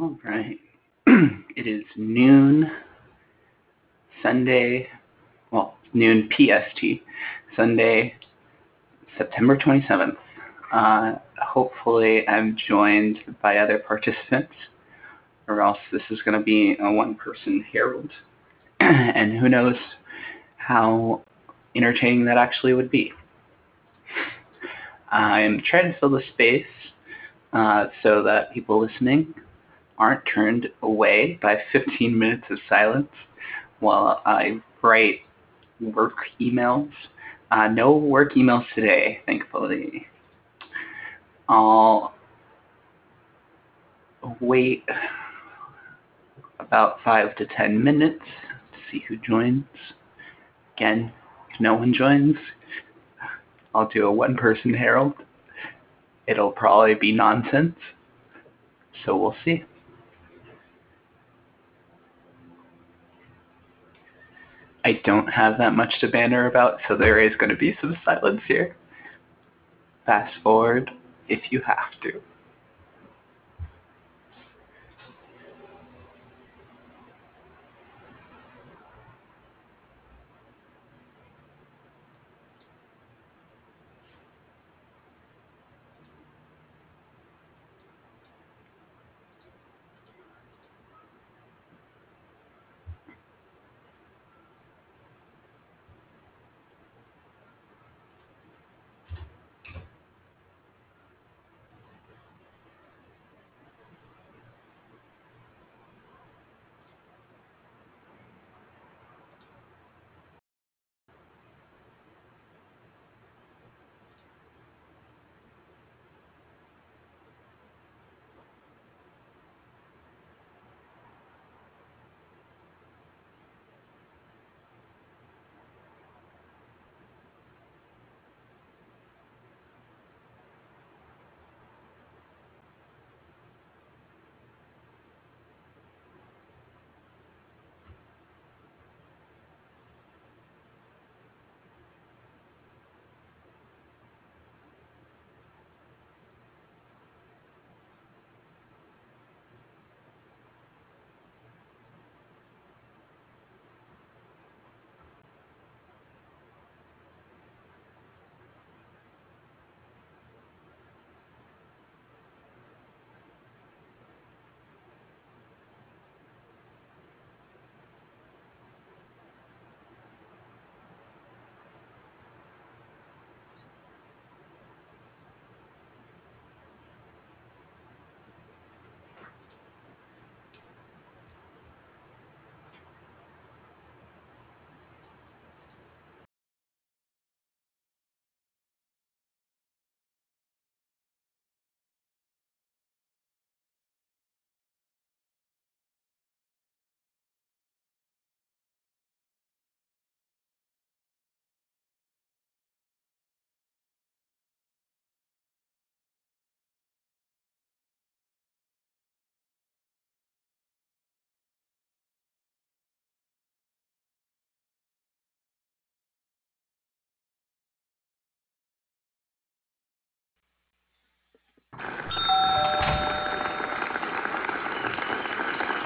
All right. it is noon Sunday, well, noon PST, Sunday, September 27th. Uh, hopefully, I'm joined by other participants, or else this is going to be a one person Harold. and who knows how entertaining that actually would be. I'm trying to fill the space uh, so that people listening aren't turned away by 15 minutes of silence while I write work emails. Uh, no work emails today, thankfully. I'll wait about five to ten minutes to see who joins. Again, if no one joins, I'll do a one person Harold. It'll probably be nonsense. So we'll see. I don't have that much to banter about, so there is going to be some silence here. Fast forward if you have to.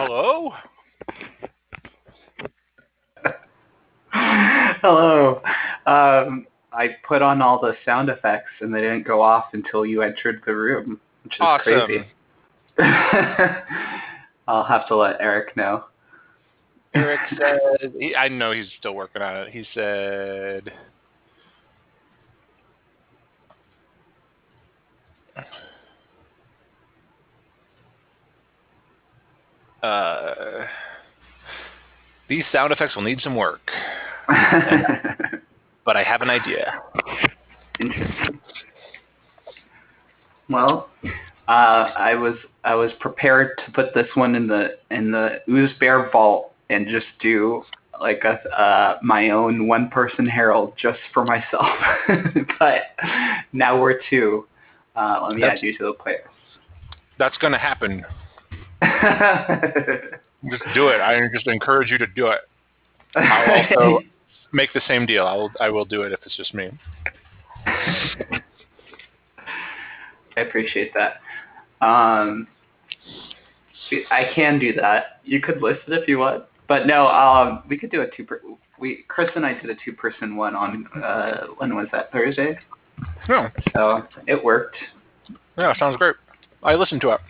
Hello? Hello. Um, I put on all the sound effects and they didn't go off until you entered the room, which is Awesome. crazy. I'll have to let Eric know. Eric said, he, I know he's still working on it. He said, uh, these sound effects will need some work, but I have an idea. Interesting. Well, uh, I was I was prepared to put this one in the in the Ooze Bear vault and just do like a uh, my own one person Harold just for myself. but now we're two. Uh, let me That's- add you to the playlist. That's going to happen. Just do it. I just encourage you to do it. I'll also make the same deal. I will. I will do it if it's just me. I appreciate that. Um, I can do that. You could list it if you want. But no, um, we could do a two per. We Chris and I did a two person one on uh, when was that Thursday? No. So it worked. Yeah, sounds great. I listened to it.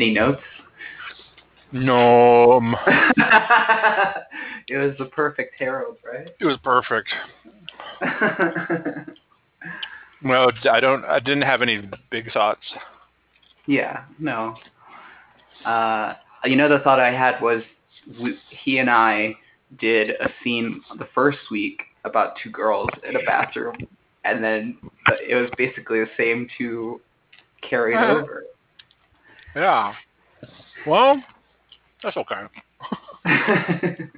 Any notes? No. It was the perfect Harold, right? It was perfect. well, I don't. I didn't have any big thoughts. Yeah. No. Uh, you know, the thought I had was we, he and I did a scene the first week about two girls in a bathroom, and then it was basically the same two carried uh, over. Yeah. Well, that's okay.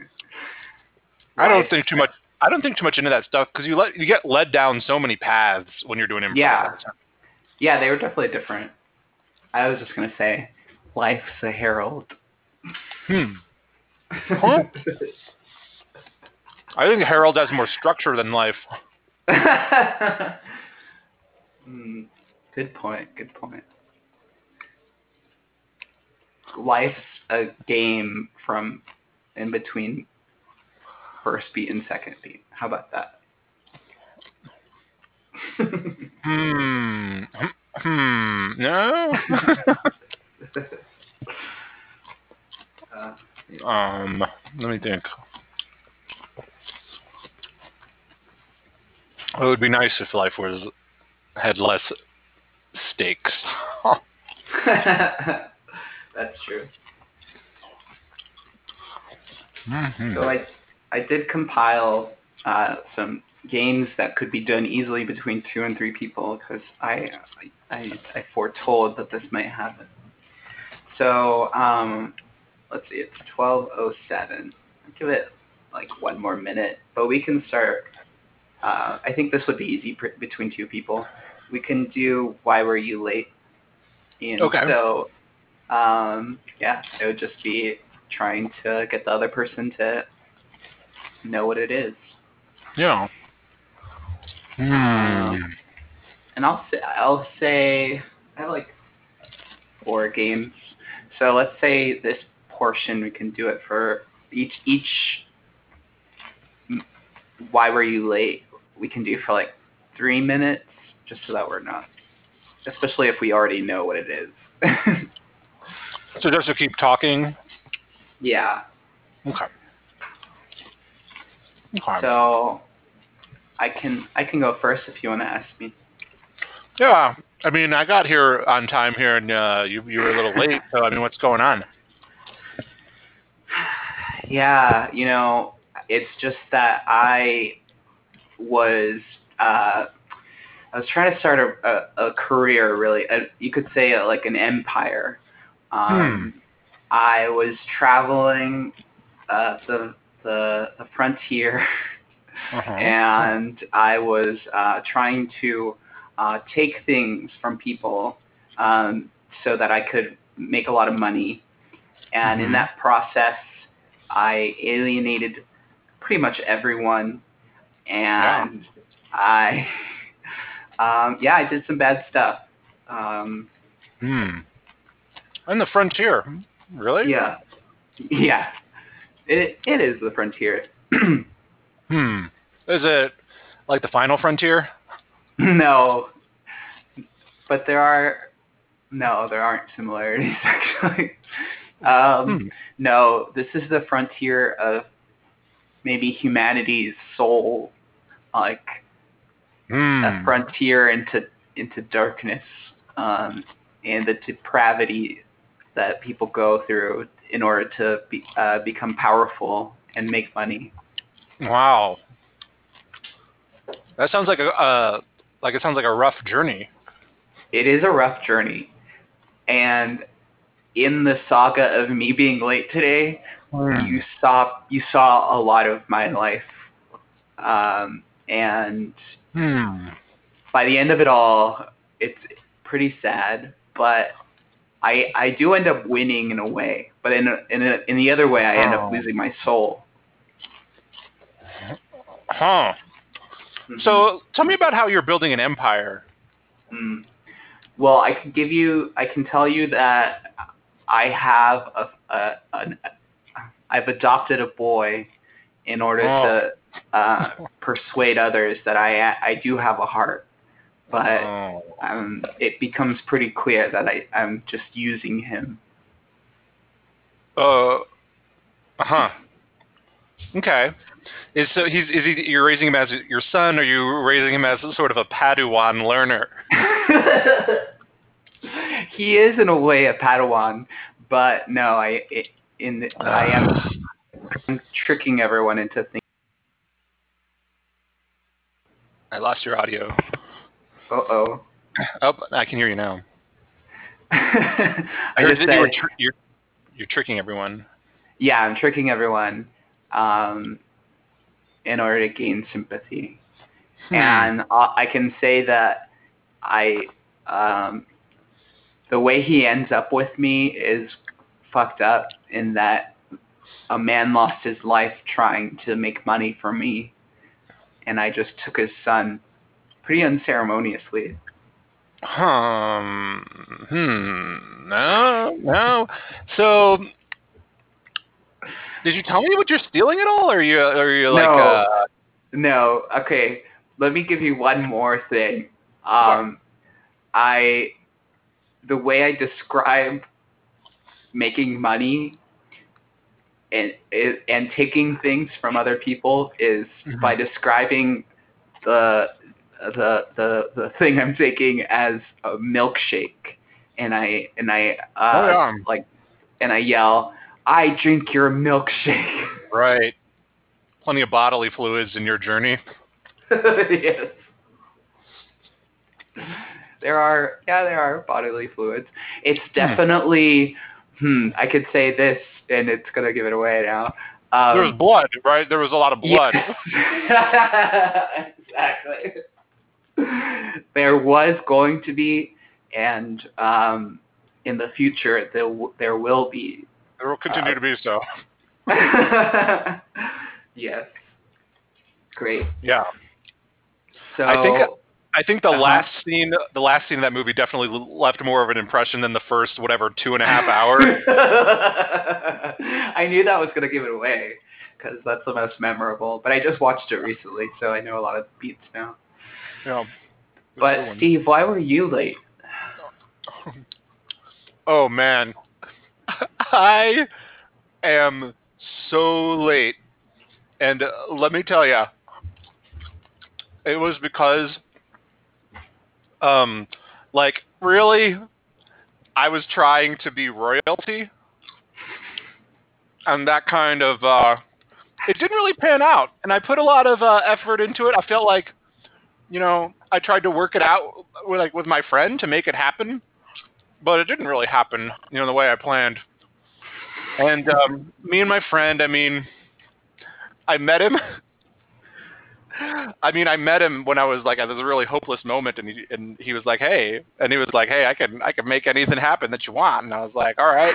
I don't think too much. I don't think too much into that stuff because you let you get led down so many paths when you're doing improv. Yeah, yeah, they were definitely different. I was just gonna say, life's a Harold. Hmm. Huh? I think Harold has more structure than life. mm, good point. Good point. Life's a game from in between first beat and second beat. How about that? hmm. Hmm. No. uh, um. Let me think. It would be nice if life was had less stakes. That's true. Mm-hmm. So I, I did compile uh, some games that could be done easily between two and three people because I, I, I foretold that this might happen. So um, let's see, it's twelve oh seven. Give it like one more minute, but we can start uh, I think this would be easy pr- between two people. We can do why were you late? And okay. so, um, yeah, it would just be trying to get the other person to know what it is. Yeah. Hmm. Um, and I'll say I'll say I have like four games. So let's say this portion we can do it for each each. Why were you late? we can do for like three minutes, just so that we're not, especially if we already know what it is. so just to keep talking. Yeah. Okay. okay. So, I can I can go first if you want to ask me. Yeah, I mean, I got here on time here, and uh, you you were a little late. So, I mean, what's going on? Yeah, you know, it's just that I was uh, I was trying to start a, a, a career, really. A, you could say a, like an empire. Um, hmm. I was traveling uh, the, the, the frontier, uh-huh. and I was uh, trying to uh, take things from people um, so that I could make a lot of money. And mm-hmm. in that process, I alienated pretty much everyone and yeah. I, um, yeah, I did some bad stuff. Um, hmm. On the frontier, really? Yeah, yeah. It it is the frontier. hmm. Is it like the final frontier? No, but there are no, there aren't similarities actually. Um, hmm. No, this is the frontier of maybe humanity's soul, like mm. a frontier into into darkness um, and the depravity that people go through in order to be, uh, become powerful and make money. Wow, that sounds like a uh, like it sounds like a rough journey. It is a rough journey, and in the saga of me being late today, mm. you saw you saw a lot of my life, um, and mm. by the end of it all, it's pretty sad. But I I do end up winning in a way, but in a, in a, in the other way, I end oh. up losing my soul. Huh. Mm-hmm. So tell me about how you're building an empire. Mm. Well, I can give you. I can tell you that I have a, a an, I've adopted a boy in order Oh. to uh, persuade others that I I do have a heart, but Oh. um, it becomes pretty clear that I I'm just using him. Uh huh. Okay. Is so he's is he you're raising him as your son or you raising him as sort of a Padawan learner? he is in a way a Padawan, but no, I it, in the, I am I'm tricking everyone into thinking. I lost your audio. Uh oh. Oh, I can hear you now. I, I heard just that you were said, tr- you're you're tricking everyone. yeah, I'm tricking everyone um, in order to gain sympathy. Hmm. and uh, I can say that I um, the way he ends up with me is fucked up in that a man lost his life trying to make money for me, and I just took his son pretty unceremoniously. Um, hmm. No, no. So, did you tell me what you're stealing at all? Or are you, are you like, No. uh, No, okay. Let me give you one more thing. Um, I, the way I describe making money and and taking things from other people is Mhm. by describing the the the the thing I'm taking as a milkshake, and I and I uh, Oh, yeah. like and I yell, "I drink your milkshake." right? Plenty of bodily fluids in your journey. yes. There are, yeah, there are bodily fluids. It's definitely, hmm, I could say this, and it's gonna give it away now. Um, there was blood, right? There was a lot of blood. yes. exactly. There was going to be, and um, in the future there w- there will be. There will continue Uh, to be so. yes. Great. Yeah. So I think- I think the Uh-huh. last scene, the last scene of that movie, definitely left more of an impression than the first, whatever, two and a half hours. I knew that was going to give it away because that's the most memorable. But I just watched it recently, so I know a lot of beats now. Yeah. But Steve, why were you late? Oh man, I am so late, and uh, let me tell you, it was because, um, like really, I was trying to be royalty, and that kind of, uh, it didn't really pan out, and I put a lot of uh, effort into it. I felt like, you know, I tried to work it out with like with my friend to make it happen but it didn't really happen, you know, the way I planned. And um, me and my friend, I mean, I met him. I mean, I met him when I was like at this really hopeless moment, and he and he was like, "Hey," and he was like, "Hey, I can I can make anything happen that you want," and I was like, "All right."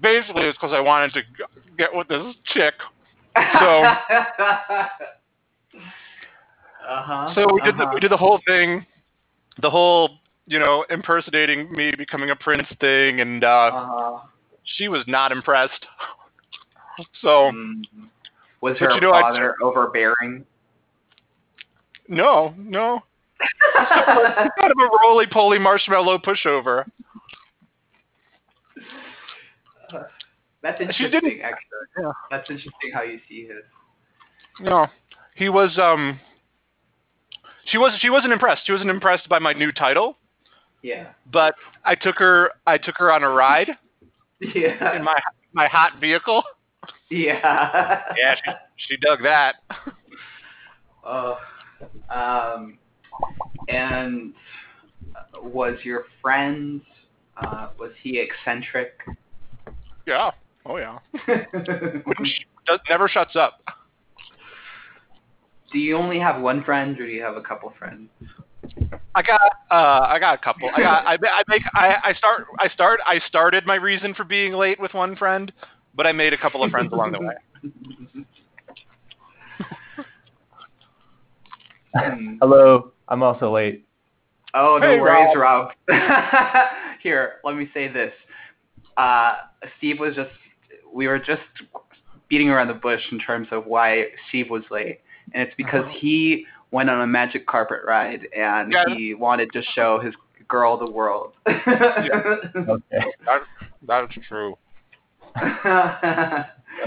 Basically, it's because I wanted to get with this chick. So- uh-huh. So we did the, uh-huh. we did the whole thing, the whole you know impersonating me becoming a prince thing, and uh, uh-huh. she was not impressed. So Mm. Was But her you know, I- father overbearing? no, no, kind of a roly poly marshmallow pushover. That's interesting, actually. Yeah. That's interesting how you see his. No, he was um. She was she wasn't impressed. She wasn't impressed by my new title, Yeah. but I took her I took her on a ride Yeah. in my my hot vehicle. yeah. Yeah, she, she dug that. Oh, um, and was your friend? Uh, was he eccentric? Yeah. Oh yeah. Does, never shuts up. Do you only have one friend, or do you have a couple friends? I got uh I got a couple. I got I, I make I, I start I start I started my reason for being late with one friend, but I made a couple of friends along the way. Hmm. Hello, I'm also late. Oh, no Hey, worries, Rob. Here, let me say this. Uh, Steve was just, we were just beating around the bush in terms of why Steve was late. And it's because Uh-huh. he went on a magic carpet ride and Yeah. he wanted to show his girl the world. Okay. That's true.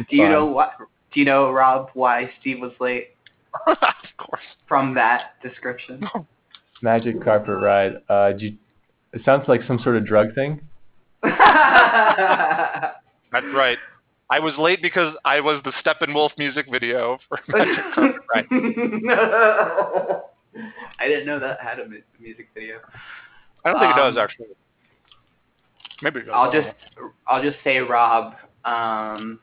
do you know what? Do you know, Rob, why Steve was late of course. from that description? Magic carpet ride. Uh, do you, it sounds like some sort of drug thing. That's right. I was late because I was the Steppenwolf music video for Magic Carpet Ride. no. I didn't know that had a music video. I don't think it does Um, actually. Maybe it does. I'll just I'll just say Rob. Um,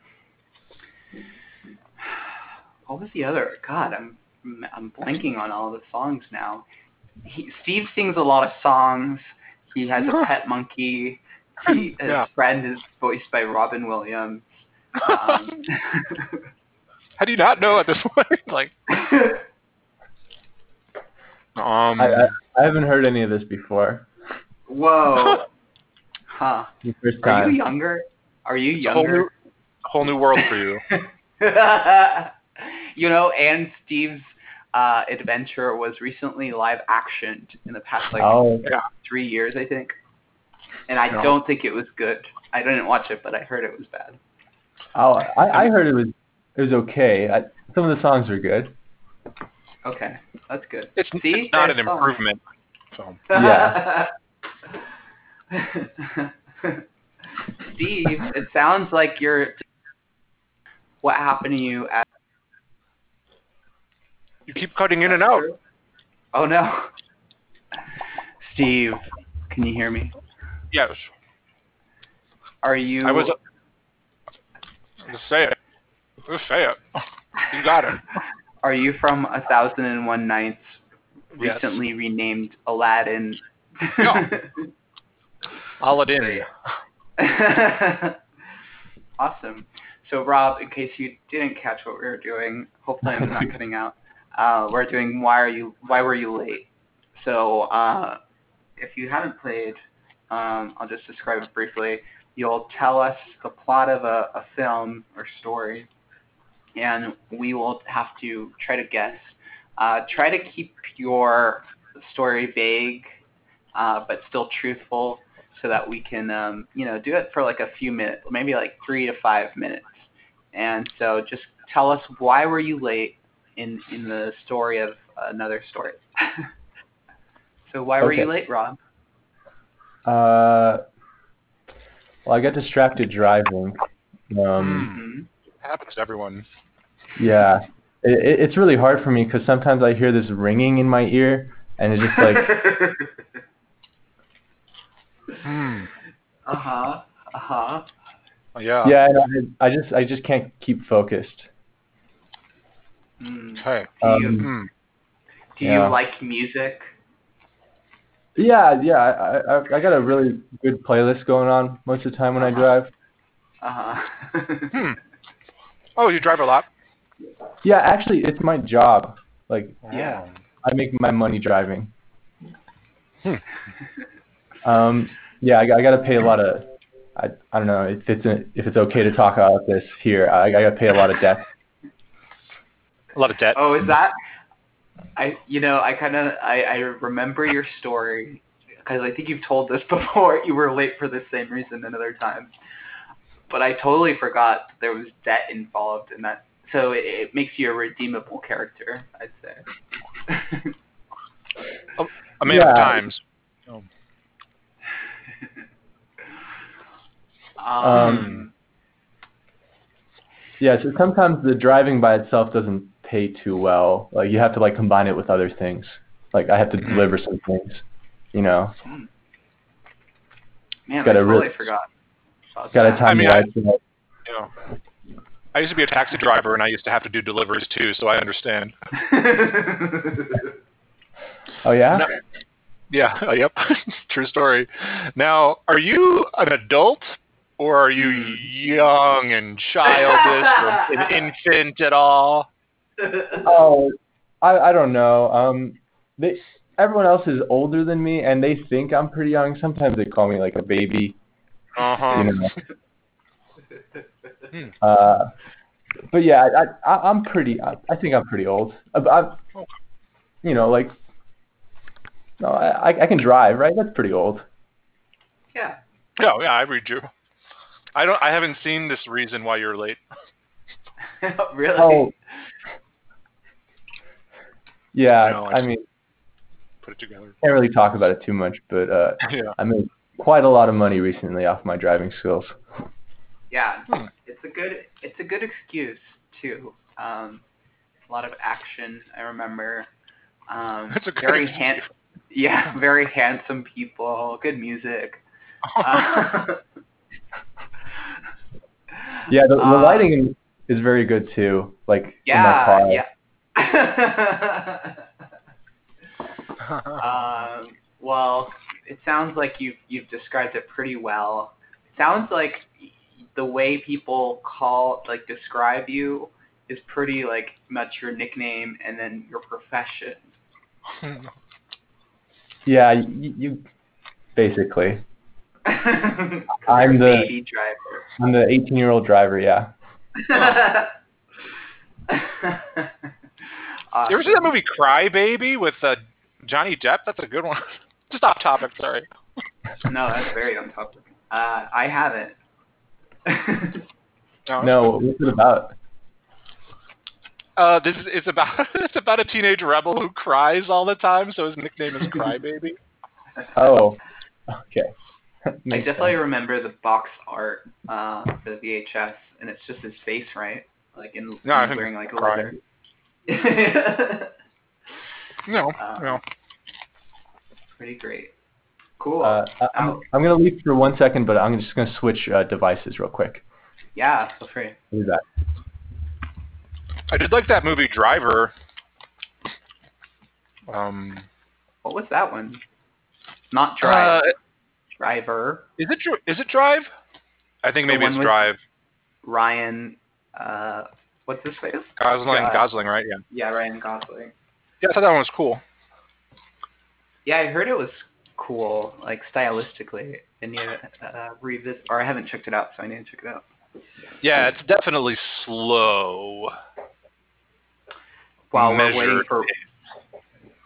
what was the other? God, I'm I'm blanking on all the songs now. He, Steve sings a lot of songs. He has a pet monkey. He, his Yeah. friend is voiced by Robin Williams. Um, How do you not know at this point? like, um, I, I I haven't heard any of this before. whoa. Huh. The first Are you younger? Are you it's a whole new, younger? whole new world for you. you know, and Steve's uh, adventure was recently live actioned in the past like oh, three years, I think. And I No. don't think it was good. I didn't watch it, but I heard it was bad. Oh, I, I heard it was it was okay. I, some of the songs were good. Okay, that's good. It's, See? it's not an songs. improvement. So Yeah. Steve, it sounds like you're. What happened to you at? you keep cutting in and out. Oh no. Steve, can you hear me? Yes, Are you? I was. Just say it. Just say it. You got it. Are you from A Thousand and One Nights, Yes. recently renamed Aladdin? Yeah. Aladdin. awesome. So Rob, in case you didn't catch what we were doing, hopefully I'm not cutting out. Uh, we're doing why are you why were you late? So uh, if you haven't played, um, I'll just describe it briefly. You'll tell us the plot of a, a film or story, and we will have to try to guess. Uh, try to keep your story vague, uh, but still truthful, so that we can, um, you know, do it for like a few minutes, maybe like three to five minutes. And so, just tell us why were you late in in the story of another story. so why were you late, Rob? Uh, well, I got distracted driving. Um, Mm-hmm. Happens to everyone. yeah, it, it, it's really hard for me because sometimes I hear this ringing in my ear, and it's just like Hmm. uh huh. Uh huh. Yeah. yeah, and I, I just I just can't keep focused. Mm. Okay. Do you Um, Hmm. do yeah. you like music? Yeah, yeah, I, I I got a really good playlist going on most of the time when I Uh-huh. drive. Uh huh. Hmm. Oh, you drive a lot. Yeah, actually, it's my job. Like Yeah. I make my money driving. Hmm. Um, yeah, I, I got to pay a lot of. I I don't know if it's if it's okay to talk about this here. I, I got to pay a lot of debt. A lot of debt. Oh, is that? I you know I kind of I I remember your story because I think you've told this before. You were late for the same reason another time, but I totally forgot there was debt involved in that. So it, it makes you a redeemable character, I'd say. A man Yeah. of times. um, Yeah, so sometimes the driving by itself doesn't pay too well. Like you have to like combine it with other things. Like I have to deliver some things. You know, man, I gotta totally really- forgot. about got to time I mean, I- life out. Yeah. I used to be a taxi driver, and I used to have to do deliveries too, so I understand. Oh yeah. No. Yeah. Yep. True story. Now, are you an adult, or are you hmm. young and childish, or an infant at all? Oh, I I don't know. Um, they everyone else is older than me, and they think I'm pretty young. Sometimes they call me like a baby. Uh huh. You know. Hmm. Uh, but yeah, I, I I'm pretty. I, I think I'm pretty old. I, I, you know, like, no, I I can drive, right? That's pretty old. Yeah. Yeah, yeah, I read you. I don't. I haven't seen this reason why you're late. really? Oh. Yeah, No, I I mean, Put it together. can't really talk about it too much, but uh, Yeah. I made quite a lot of money recently off my driving skills. Yeah. Hmm. It's a good it's a good excuse too. Um, a lot of action. I remember. Um, It's a good very excuse. hand- Yeah, very handsome people. Good music. Uh, Yeah, the, the uh, lighting is very good too. Like in Yeah, my car. yeah. Um, well, it sounds like you've you've described it pretty well. It sounds like the way people call like describe you is pretty like much your nickname and then your profession. Yeah, you, you basically. I'm I'm the- baby driver. I'm the 18 year old driver. Yeah. awesome. You ever see that movie Cry Baby with uh, Johnny Depp? That's a good one. Just off topic, sorry. No, that's very on topic. Uh, I haven't. No, what's it about? Uh, this is it's about it's about a teenage rebel who cries all the time, so his nickname is Cry Baby. Oh, okay. I definitely sense. remember the box art uh, for the VHS, and it's just his face, right? Like in No, he's wearing like Cry. leather. No, Uh, no. Pretty great. Cool. Uh, I- I'm, I'm gonna leave for one second, but I'm just gonna switch uh, devices real quick. yeah, feel free. I'll do that. I did like that movie Driver. Um, What was that one? Not uh, Drive. Driver. is it Dr- is it Drive? I think The maybe it's Drive. Ryan. Uh, what's his face? Gosling, God. Gosling, right? Yeah. Yeah, Ryan Gosling. Yeah, I thought that one was cool. Yeah, I heard it was cool, like stylistically. And you uh, revisit, or I haven't checked it out, so I need to check it out. Yeah, it's definitely slow. While we're waiting for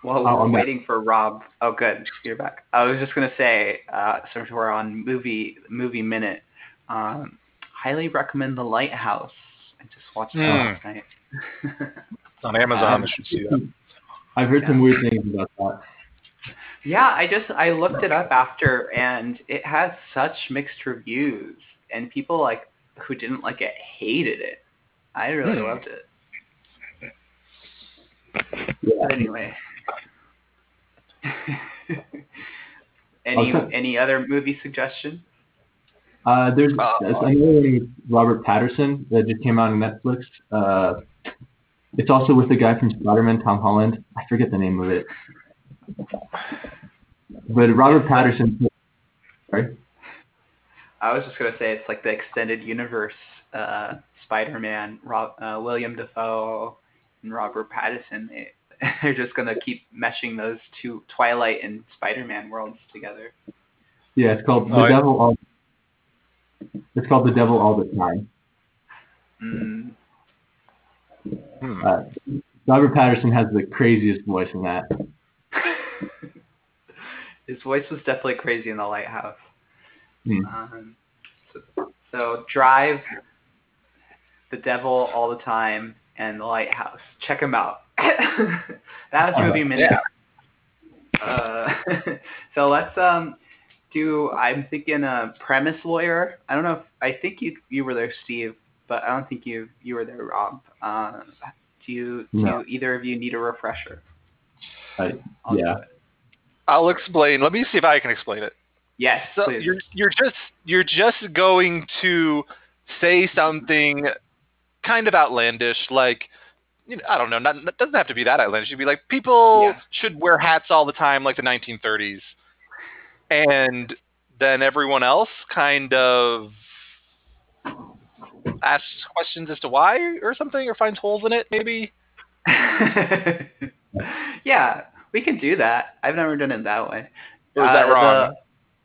while Oh, we're I'm back. waiting for Rob. Oh, good, you're back. I was just gonna say, uh, since we're on movie movie minute, um, highly recommend The Lighthouse. I just watched that Hmm. last night. on Amazon. I should see that. I've heard some weird things about that. Yeah, I just I looked it up after, and it has such mixed reviews, and people like who didn't like it hated it. I really Hmm. loved it. Yeah. But anyway. any any other movie suggestions? Uh, there's there's another one Robert Pattinson that just came out on Netflix. Uh, it's also with the guy from Spider-Man, Tom Holland. I forget the name of it. But Robert Pattinson. Sorry. I was just gonna say it's like the extended universe uh, Spider-Man, Rob, uh, William Dafoe, and Robert Pattinson. They, they're just gonna keep meshing those two Twilight and Spider-Man worlds together. Yeah, it's called The Oh, I- Devil All. It's called The Devil All the Time. Mm. Hmm. Uh, Robert Pattinson has the craziest voice in that. His voice was definitely crazy in the lighthouse. Hmm. Um, so, so Drive, The Devil All the Time, and The Lighthouse. Check them out. that was movie minute. Uh, so let's um do. I'm thinking a premise lawyer. I don't know if I think you you were there, Steve, but I don't think you you were there, Rob. Uh, do you do No. either of you need a refresher? I- I'll yeah. I'll explain. Let me see if I can explain it. Yes, So please. you're you're just you're just going to say something kind of outlandish, like you know, I don't know, not it doesn't have to be that outlandish. You'd be like, people Yeah. should wear hats all the time, like the 1930s, and then everyone else kind of asks questions as to why or something, or finds holes in it, maybe. yeah. We can do that. I've never done it that way. Or is that Uh, wrong? the-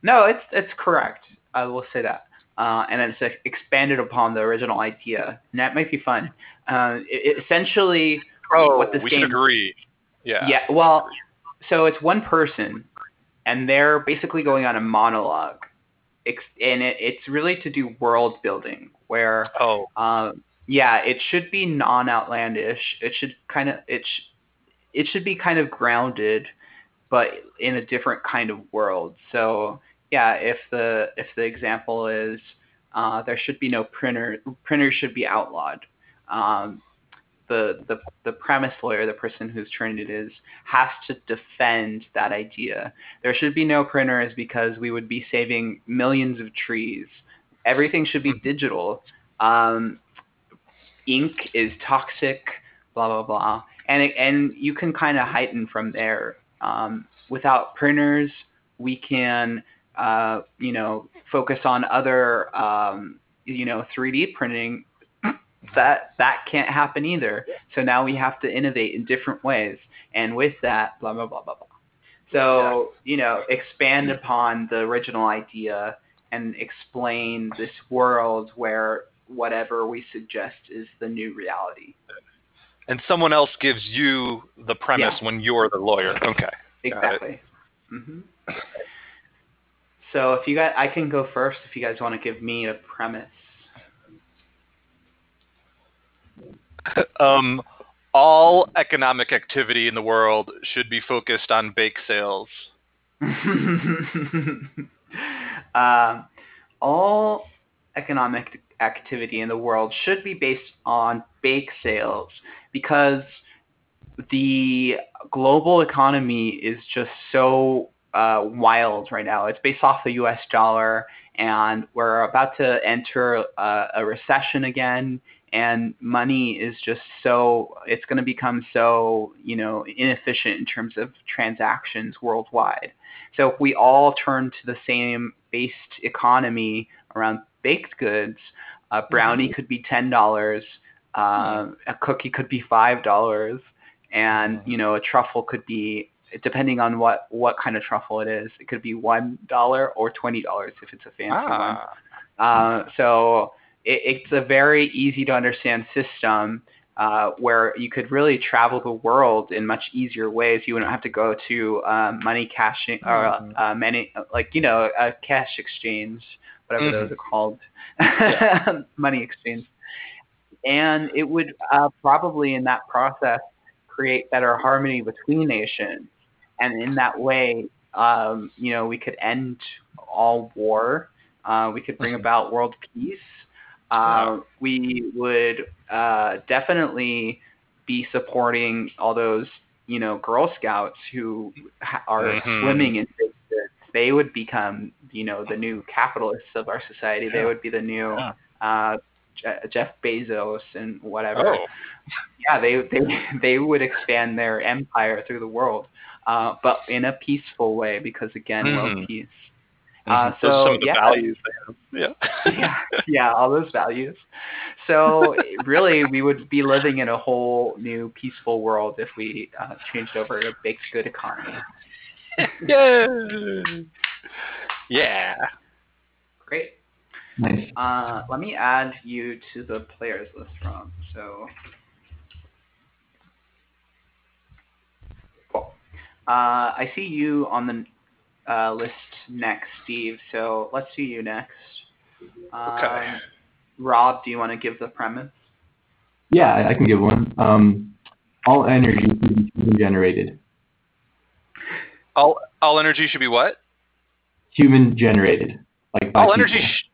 no, it's it's correct. I will say that. Uh, and it's expanded upon the original idea. And that might be fun. Uh, it, essentially, oh, what this we game- should agree. Yeah. yeah. Well, so it's one person, and they're basically going on a monologue, and it, it's really to do world building, where Oh. um, yeah, it should be non-outlandish. It should kind of it sh- it should be kind of grounded, but in a different kind of world. So yeah, if the if the example is uh, there should be no printer, printers should be outlawed. Um, the, the the premise lawyer, the person whose turn it is, has to defend that idea. There should be no printers because we would be saving millions of trees. Everything should be digital. Um, ink is toxic, blah blah blah, and it, and you can kind of heighten from there. Um, without printers, we can uh, you know focus on other um, you know 3D printing. That that can't happen either. So now we have to innovate in different ways, and with that, blah blah blah blah blah. So you know, expand upon the original idea and explain this world where whatever we suggest is the new reality. And someone else gives you the premise Yeah. when you're the lawyer. Okay. Exactly. hmm So if you guys, I can go first if you guys want to give me a premise. um, all economic activity in the world should be focused on bake sales. um, all economic activity in the world should be based on bake sales because the global economy is just so uh, wild right now. It's based off the U.S. dollar, and we're about to enter a, a recession again. And money is just so it's going to become so you know inefficient in terms of transactions worldwide. So if we all turn to the same based economy around baked goods, a brownie could be ten dollars, uh, a cookie could be five dollars, and you know a truffle could be depending on what what kind of truffle it is. It could be one dollar or twenty dollars if it's a fancy one. Ah. Uh, so it, it's a very easy to understand system uh, where you could really travel the world in much easier ways. You wouldn't have to go to uh, money cashing or Mhm. uh, many like you know a cash exchange, whatever Mhm. those are called, money exchange, and it would uh, probably in that process create better harmony between nations, and in that way, um, you know, we could end all war. Uh, we could bring Mhm. about world peace. Uh, we would uh, definitely be supporting all those, you know, Girl Scouts who ha- are Mhm. swimming in big. They would become, you know, the new capitalists of our society. They would be the new Yeah. uh, Jeff Bezos and whatever Oh. yeah, they they they would expand their empire through the world, uh, but in a peaceful way because again, Mhm. world peace. Uh, Mhm. Those so, some of the yeah. values. Yeah. yeah, yeah, all those values. So really, we would be living in a whole new peaceful world if we uh, changed over to a baked good economy. Yay. Yeah. Great. Nice. Uh, let me add you to the players list, Rob. So, cool. Uh, I see you on the uh, list next, Steve. So let's see you next. Um, Okay. Rob, do you want to give the premise? Yeah, I, I can give one. Um, all energy should be generated. All all energy should be what? Human generated. Like All people. energy. Sh-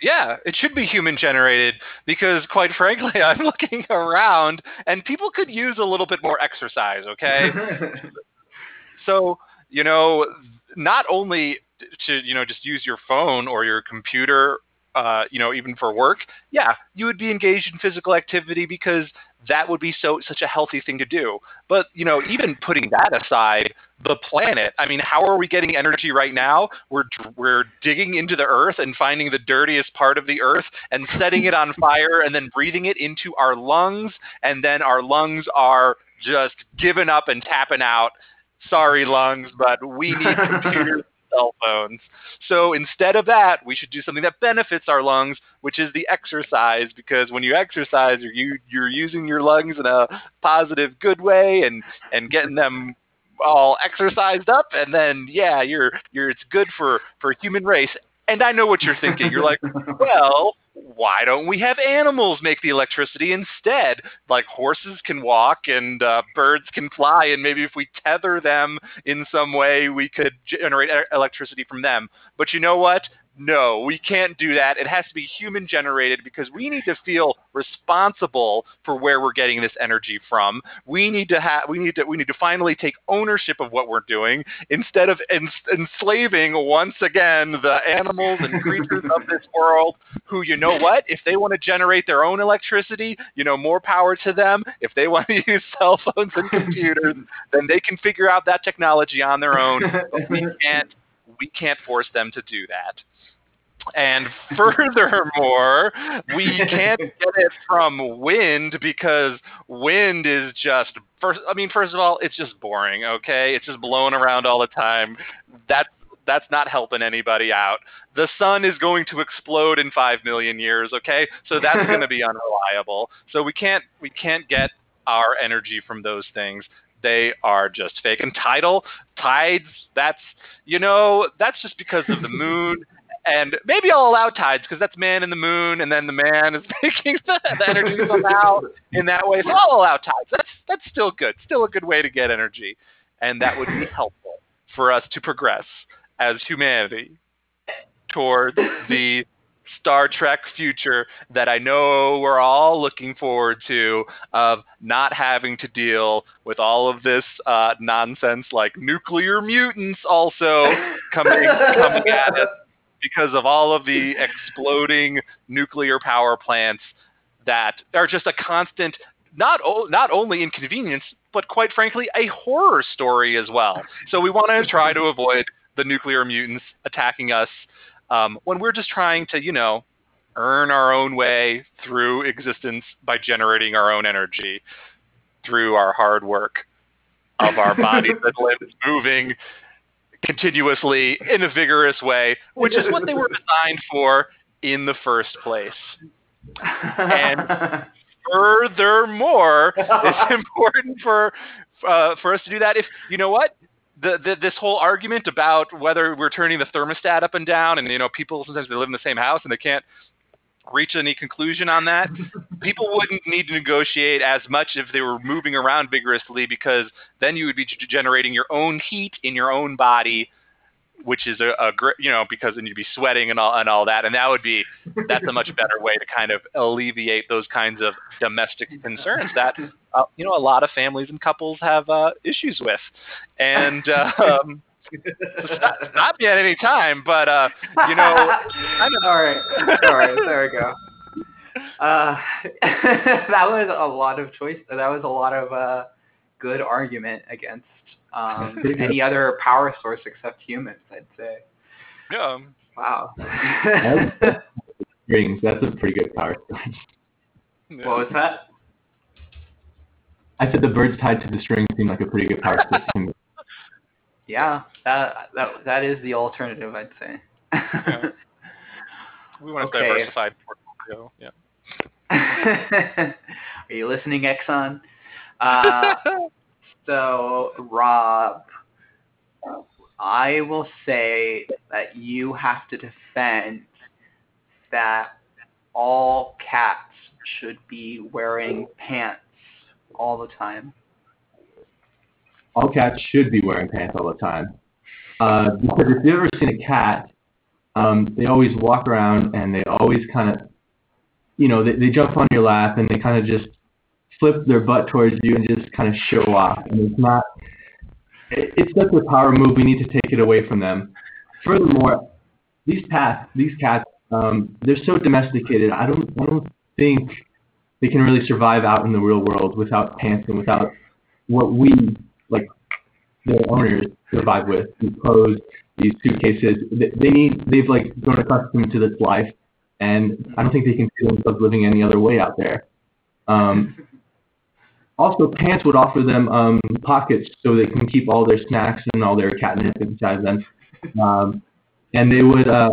yeah, it should be human generated because, quite frankly, I'm looking around and people could use a little bit more exercise. Okay. so you know not only to you know just use your phone or your computer uh, you know even for work yeah you would be engaged in physical activity because that would be so such a healthy thing to do. But you know even putting that aside the planet i mean how are we getting energy right now? We're we're digging into the earth and finding the dirtiest part of the earth and setting it on fire and then breathing it into our lungs. And then our lungs are just giving up and tapping out sorry lungs, but we need computers and cell phones. So instead of that, we should do something that benefits our lungs, which is the exercise. Because when you exercise, you're you're using your lungs in a positive, good way, and and getting them all exercised up, and then yeah, you're you're it's good for for human race. And I know what you're thinking. You're like, well, why don't we have animals make the electricity instead? Like horses can walk and uh, birds can fly, and maybe if we tether them in some way, we could generate electricity from them. But you know what? No, we can't do that. It has to be human generated because we need to feel responsible for where we're getting this energy from. We need to have we need to we need to finally take ownership of what we're doing instead of ens- enslaving once again the animals and creatures of this world who you know what, if they want to generate their own electricity, you know, more power to them. If they want to use cell phones and computers, then they can figure out that technology on their own. But we can't we can't force them to do that. And furthermore, we can't get it from wind because wind is just first I mean first of all, it's just boring, okay? It's just blowing around all the time. That's that's not helping anybody out. The sun is going to explode in 5 million years, okay? So that's going to be unreliable. So we can't we can't get our energy from those things they are just fake. And tidal, tides, that's, you know, that's just because of the moon and maybe I'll allow tides because that's man in the moon, and then the man is making the, the energy somehow in that way. So I'll allow tides. That's that's still good. Still a good way to get energy, and that would be helpful for us to progress as humanity towards the Star Trek future that I know we're all looking forward to of not having to deal with all of this uh, nonsense like nuclear mutants also coming coming at us because of all of the exploding nuclear power plants that are just a constant not o- not only inconvenience but quite frankly a horror story as well. So we want to try to avoid the nuclear mutants attacking us um, when we're just trying to you know earn our own way through existence by generating our own energy through our hard work of our bodies that live moving continuously in a vigorous way, which is what they were designed for in the first place. And furthermore, it's important for uh, for us to do that. If you know what. The, the, this whole argument about whether we're turning the thermostat up and down, and you know, people sometimes they live in the same house and they can't reach any conclusion on that. People wouldn't need to negotiate as much if they were moving around vigorously because then you would be generating your own heat in your own body, which is a, a great, you know, because then you'd be sweating and all and all that, and that would be that's a much better way to kind of alleviate those kinds of domestic concerns that uh, you know a lot of families and couples have uh, issues with, and. Um, stop, stop me at any time, but uh, you know, I'm a, all right, all right, there we go. Uh, that was a lot of choice. That was a lot of uh, good argument against um, any other power source except humans. I'd say. yeah. Wow. Strings. That's a pretty good power source. yeah. what was that? I said the birds tied to the string seem like a pretty good power source to me. Yeah, that that that is the alternative. I'd say. Yeah. We want a Okay. diversified portfolio. Yeah. Are you listening, Exxon? Uh, so, Rob, I will say that you have to defend that all cats should be wearing pants all the time. all cats should be wearing pants all the time. Uh, because if you've ever seen a cat, um, they always walk around and they always kind of, you know, they, they jump on your lap and they kind of just flip their butt towards you and just kind of show off. And it's not, it, it's such a power move. We need to take it away from them. Furthermore, these cats, these cats, um, they're so domesticated. I don't, I don't think they can really survive out in the real world without pants and without what we their owners survive with these clothes, these suitcases. They, need they've like grown accustomed to this life, and I don't think they can see themselves living any other way out there. Um, also, Pants would offer them um, pockets so they can keep all their snacks and all their catnip inside them. Um, and they would, uh,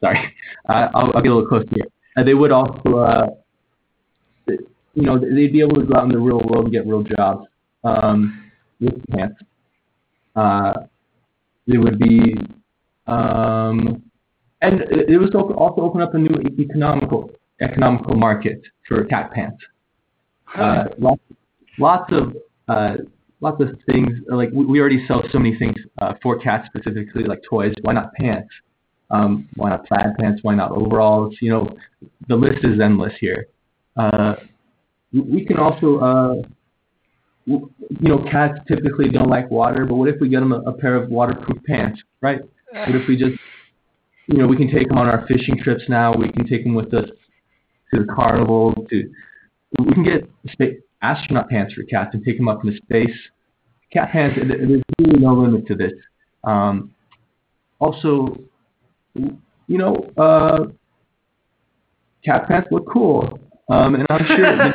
sorry, uh, I'll, I'll get a little closer here. They would also, uh, you know, they'd be able to go out in the real world and get real jobs um, with Pants. Uh, they would be, um, and it, it was also open up a new economical economical market for cat pants. Uh, lots, lots of uh, lots of things. Like we, we already sell so many things uh, for cats specifically, like toys. Why not pants? Um, why not plaid pants? Why not overalls? You know, the list is endless here. Uh, we can also, uh, you know, cats typically don't like water, but what if we get them a, a pair of waterproof pants, right? What if we just, you know, we can take them on our fishing trips now. We can take them with us to the carnival. To we can get space, astronaut pants for cats and take them up into space. Cat pants, there's really no limit to this. Um, also, you know, uh, cat pants look cool. Um, and I'm sure.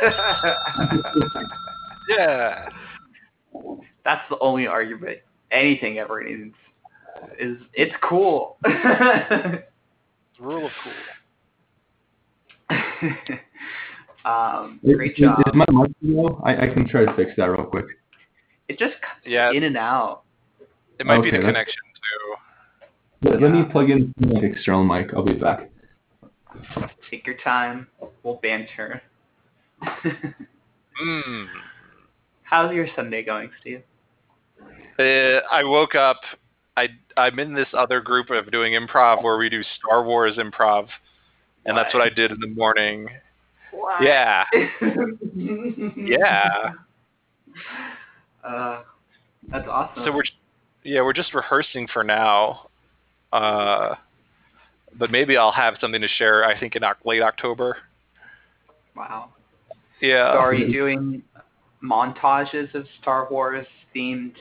yeah. That's the only argument anything ever needs. Is it's cool. Rule of cool. um, great job. Is my mic low? I, I can try to fix that real quick. It just cuts Yeah. in and out. It might Okay, be the that's- connection too. Let, let me plug in my external mic. I'll be back. Take your time. We'll banter. Mm. How's your Sunday going, Steve? Uh, I woke up. I I'm in this other group of doing improv where we do Star Wars improv, and that's what I did in the morning. What? Yeah, yeah. Uh, that's awesome. So we're yeah we're just rehearsing for now, uh, but maybe I'll have something to share. I think in late October. wow. Yeah. So are you doing montages of Star Wars themed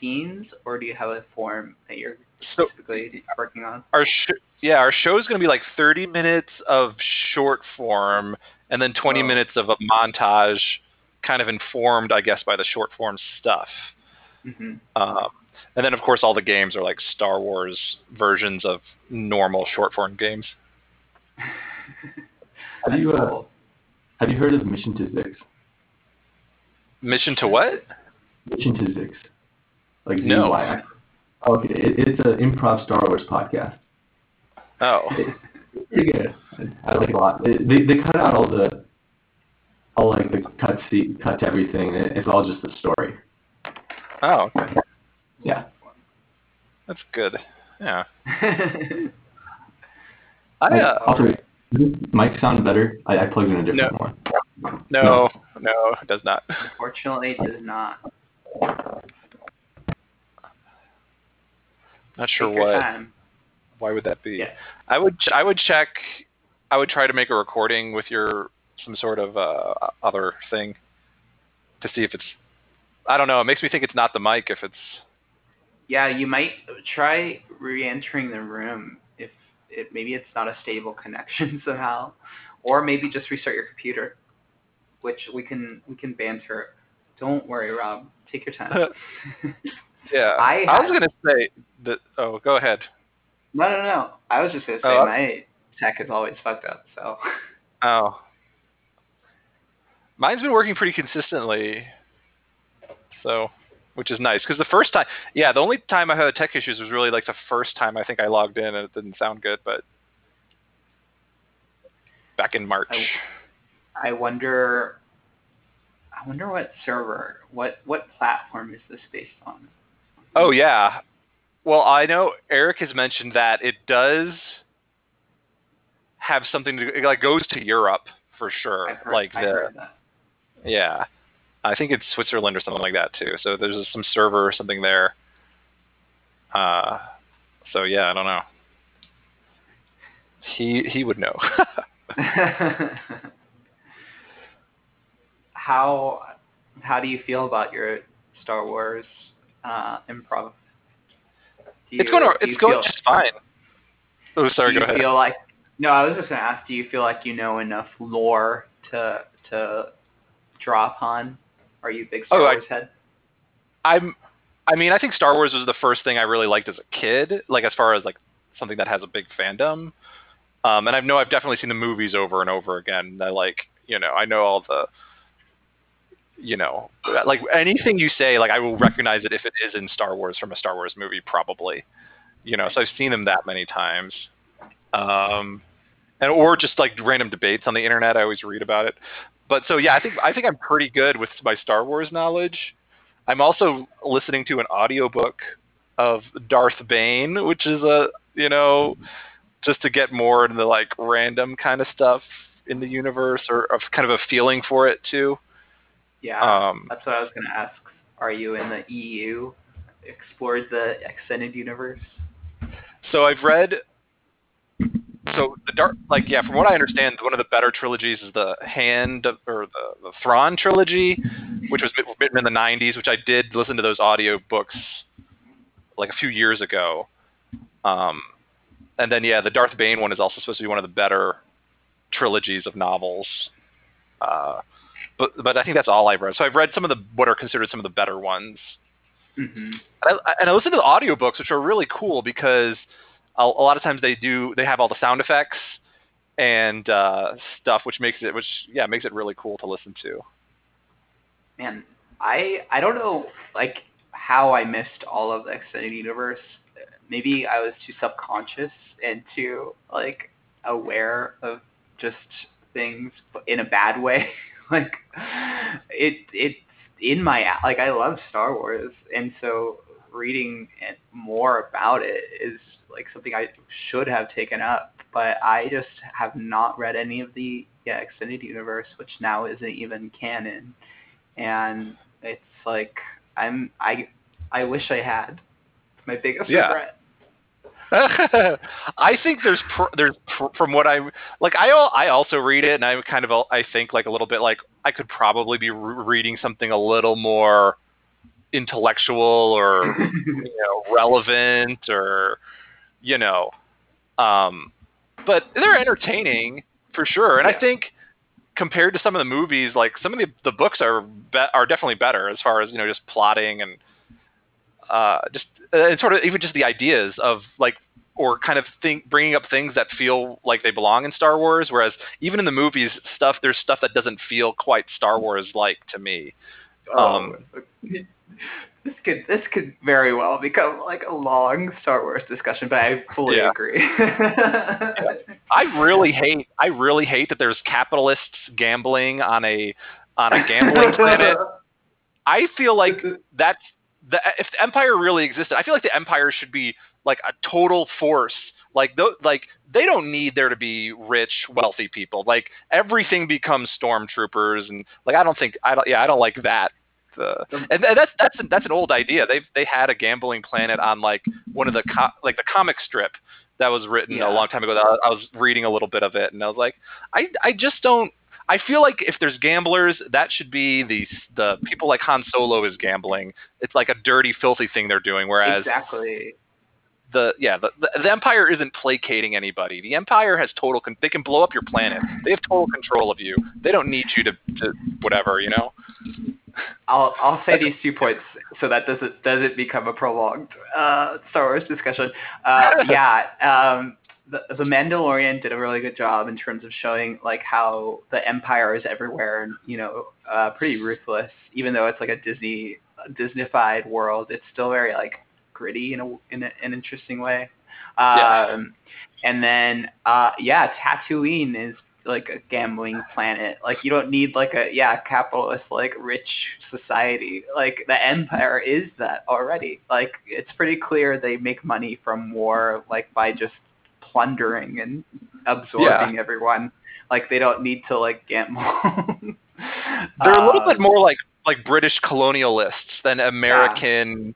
scenes, or do you have a form that you're So specifically working on? our sh- yeah our show is going to be like 30 minutes of short form and then 20 Oh. minutes of a montage kind of informed i guess by the short form stuff hmm um, and then of course all the games are like star wars versions of normal short form games Have you uh, have you heard of Mission to Zyxx? Mission to what Mission to Zyxx. Like No. ZY. Okay, it, it's an improv Star Wars podcast. oh It's pretty good. I like it a lot. It, they they cut out all the all like the cut see cut to everything. It's all just the story. oh okay Yeah. that's good yeah i uh, also, mic sound better? I, I plugged in a different No. one. no no it does not Unfortunately, it does not. not sure Take your what time. why would that be Yes. I would ch- I would check. I would try to make a recording with your some sort of uh, other thing to see if it's. I don't know. It makes me think it's not the mic if it's. Yeah, you might try re-entering the room if it maybe it's not a stable connection somehow, or maybe just restart your computer, which we can we can banter. Don't worry, Rob. Take your time. Yeah. I was gonna say that. Oh, go ahead. no, no, no. I was just gonna oh, say Oh, my tech is always fucked up. So Oh. Mine's been working pretty consistently, so which is nice because the first time, yeah, the only time I had tech issues was really like the first time I think I logged in and it didn't sound good, but back in March. I wonder. I wonder what server, what what platform is this based on? Oh yeah. Well, I know Eric has mentioned that it does have something to it like goes to Europe for sure. Heard, like the yeah. I think it's Switzerland or something like that too. So there's some server or something there. Uh so yeah, I don't know. He he would know. how how do you feel about your Star Wars uh, improv? Do it's you- going do it's you going feel- just fine. Oh, sorry, do go you ahead. feel like no? I was just gonna ask. Do you feel like you know enough lore to to draw upon? Are you a big Star Oh, I- Wars head? I'm I mean, I think Star Wars was the first thing I really liked as a kid, like as far as like something that has a big fandom. Um, and I know I've definitely seen the movies over and over again. I like, you know, I know all the you know, like anything you say, like I will recognize it if it is in Star Wars from a Star Wars movie, probably. You know, so I've seen them that many times. Um, and or just like random debates on the internet. I always read about it. But so yeah, I think I think I'm pretty good with my Star Wars knowledge. I'm also listening to an audiobook of Darth Bane, which is a you know just to get more into like random kind of stuff in the universe or of kind of a feeling for it too. Yeah, Um, that's what I was gonna ask. Are you in the EU? Explored the extended universe? So I've read. So the dark, like yeah, from what I understand, one of the better trilogies is the Hand of- or the, the Thrawn trilogy, which was written in the '90s. Which I did listen to those audio books like a few years ago. Um, and then yeah, the Darth Bane one is also supposed to be one of the better trilogies of novels. Uh, but but I think that's all I've read. So I've read some of the what are considered some of the better ones. hmm And I, and I listen to the audiobooks, which are really cool because a, lot of times they do they have all the sound effects and uh, stuff, which makes it which yeah makes it really cool to listen to. Man, I I don't know like how I missed all of the extended universe. Maybe I was too subconscious and too like aware of just things in a bad way. like it it's in my like I love Star Wars and so reading more about it is like something I should have taken up, but I just have not read any of the yeah extended universe, which now isn't even canon and it's like I'm I I wish I had. It's my biggest Yeah. regret. I think there's pr- there's pr- from what I like I al- I also read it and I kind of I think like a little bit like I could probably be re- reading something a little more intellectual or you know relevant or you know um but they're entertaining for sure. And i think compared to some of the movies like some of the, the books are be- are definitely better as far as you know just plotting and uh just uh, and sort of even just the ideas of like or kind of think bringing up things that feel like they belong in Star Wars. Whereas even in the movies stuff there's stuff that doesn't feel quite Star Wars like to me Um, this could this could very well become like a long Star Wars discussion, but I fully Yeah. agree. I really hate I really hate that there's capitalists gambling on a on a gambling planet. I feel like that's the if the empire really existed, I feel like the empire should be like a total force. Like th- like they don't need there to be rich, wealthy people. Like everything becomes stormtroopers, and like I don't think I don't yeah I don't like that. The, and that's that's that's an old idea. They they had a gambling planet on like one of the co- like the comic strip that was written Yeah. a long time ago. That I, I was reading a little bit of it, and I was like, I I just don't. I feel like if there's gamblers, that should be the the people like Han Solo is gambling. It's like a dirty, filthy thing they're doing. Whereas exactly. The yeah the, the, Empire isn't placating anybody. The Empire has total. Con- they can blow up your planet. They have total control of you. They don't need you to, to whatever you know. I'll I'll say these two points so that doesn't doesn't become a prolonged uh, Star Wars discussion. Uh, yeah, um, the the Mandalorian did a really good job in terms of showing like how the Empire is everywhere and you know uh, pretty ruthless. Even though it's like a Disney Disneyfied world, it's still very like gritty in a in a, an interesting way. Um, Yeah. And then uh, yeah, Tatooine is like a gambling planet. Like you don't need like a yeah capitalist like rich society. Like the empire is that already. Like it's pretty clear they make money from war like by just plundering and absorbing everyone. Like they don't need to like gamble. They're a little Um, bit more like like British colonialists than American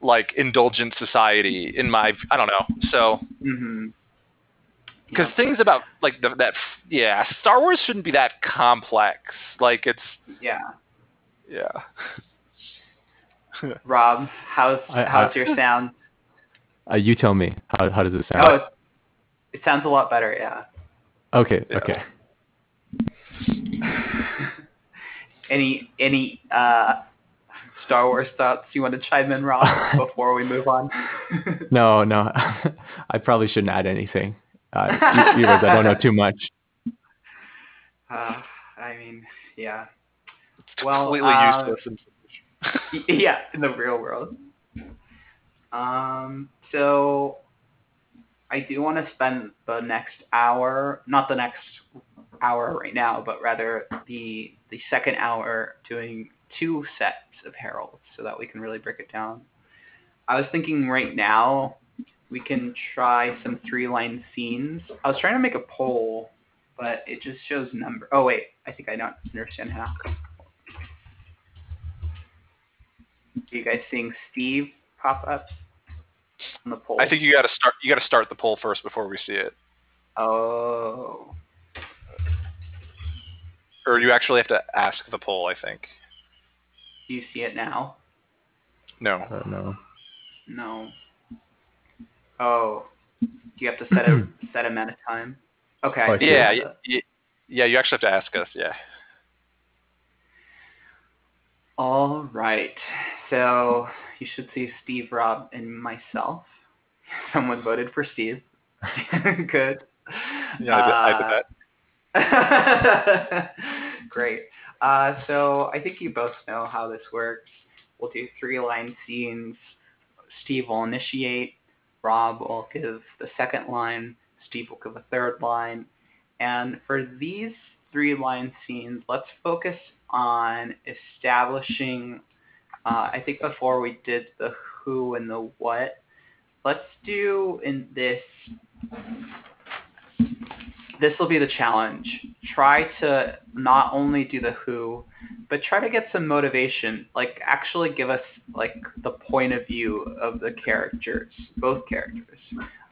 like indulgent society. In my I don't know. So mhm. because things about like the, that yeah Star Wars shouldn't be that complex. Like it's yeah. yeah. Rob, how's I- how's I- your sound? Uh, you tell me. How, how does it sound? Oh, it, it sounds a lot better. Yeah. okay. Yeah. Okay. any any uh, Star Wars thoughts you want to chime in, Rob, before we move on? No, no, I probably shouldn't add anything. Uh, viewers, I don't know too much. Uh, I mean, yeah. It's Well, completely uh, useless. Y- yeah, in the real world. Um, so I do want to spend the next hour, not the next hour right now, but rather the the second hour doing two sets of Harolds so that we can really break it down. I was thinking right now we can try some three line scenes. I was trying to make a poll, but it just shows number. Oh wait, I think I don't understand how. Are you guys seeing Steve pop up on the poll? I think you got to start. You got to start the poll first before we see it, Oh. or you actually have to ask the poll. I think. Do you see it now? No. Uh, no. No. Oh. Do you have to set a set amount of time? Okay. Oh, Yeah, y- y- yeah. You actually have to ask us. Yeah. All right. So you should see Steve, Rob, and myself. Someone voted for Steve. Good. Yeah, I did, I did that. that. Great. Uh, so I think you both know how this works. We'll do three line scenes. Steve will initiate. Rob will give the second line. Steve will give a third line. And for these three line scenes, let's focus on establishing. Uh, I think before we did the who and the what, let's do in this. This will be the challenge. Try to not only do the who, but try to get some motivation. Like actually give us like the point of view of the characters, both characters.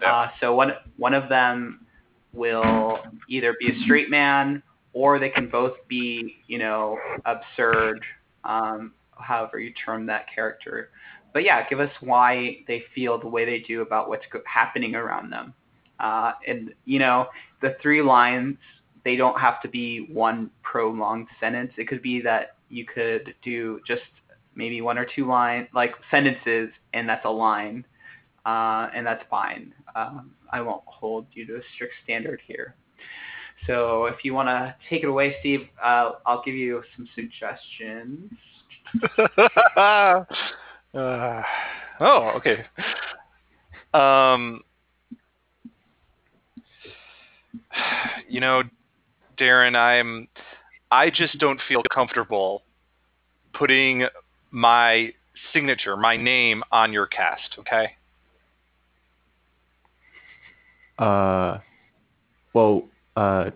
Yeah. Uh, so one one of them will either be a straight man or they can both be, you know, absurd, um, however you term that character. But yeah, give us why they feel the way they do about what's happening around them. Uh, and you know, the three lines they don't have to be one prolonged sentence. It could be that you could do just maybe one or two line like sentences, and that's a line, uh, and that's fine. Um, I won't hold you to a strict standard here. So if you want to take it away, Steve, uh, I'll give you some suggestions. uh, oh, okay. Um, you know, Darren, I'm. I just don't feel comfortable putting my signature, my name on your cast. Okay. Uh, well, uh,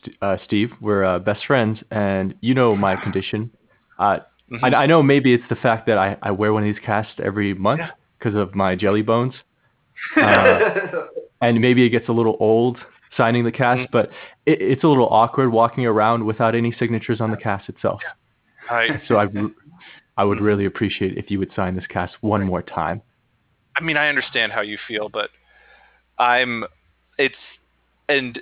St- uh, Steve, we're uh, best friends, and you know my condition. Uh, Mhm. I, I know maybe it's the fact that I, I wear one of these casts every month Yeah. because of my jelly bones, Uh, and maybe it gets a little old signing the cast, Mhm. but it, it's a little awkward walking around without any signatures on the cast itself. I, So I, I would really appreciate if you would sign this cast one more time. I mean, I understand how you feel, but I'm. It's and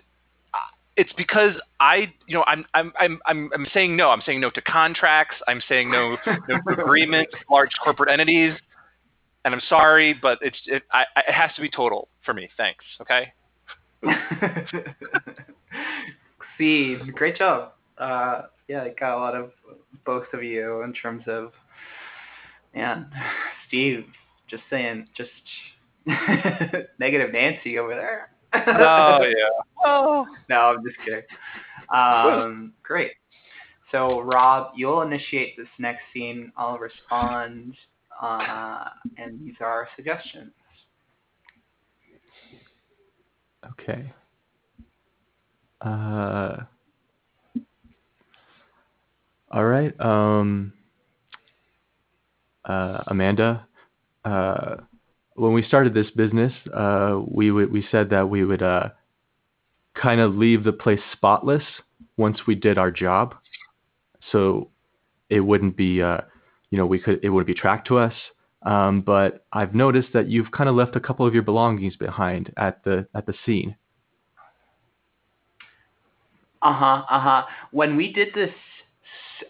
it's because I, you know, I'm I'm I'm I'm I'm saying no. I'm saying no to contracts. I'm saying no no to agreements, large corporate entities. And I'm sorry, but it's it, I- it has to be total for me. Thanks. Okay. See, great job. Uh, yeah, I got a lot of both of you in terms of, man, Steve, just saying, just negative Nancy over there. Oh yeah. Oh. No, I'm just kidding. Um, great. So, Rob, you'll initiate this next scene. I'll respond, uh, and these are our suggestions. Okay. Uh, all right. Um, uh, Amanda, uh, when we started this business, uh, we would we said that we would uh, kind of leave the place spotless once we did our job, so it wouldn't be uh, you know we could it wouldn't be tracked to us. Um, but I've noticed that you've kind of left a couple of your belongings behind at the at the scene. Uh huh. Uh huh. When we did this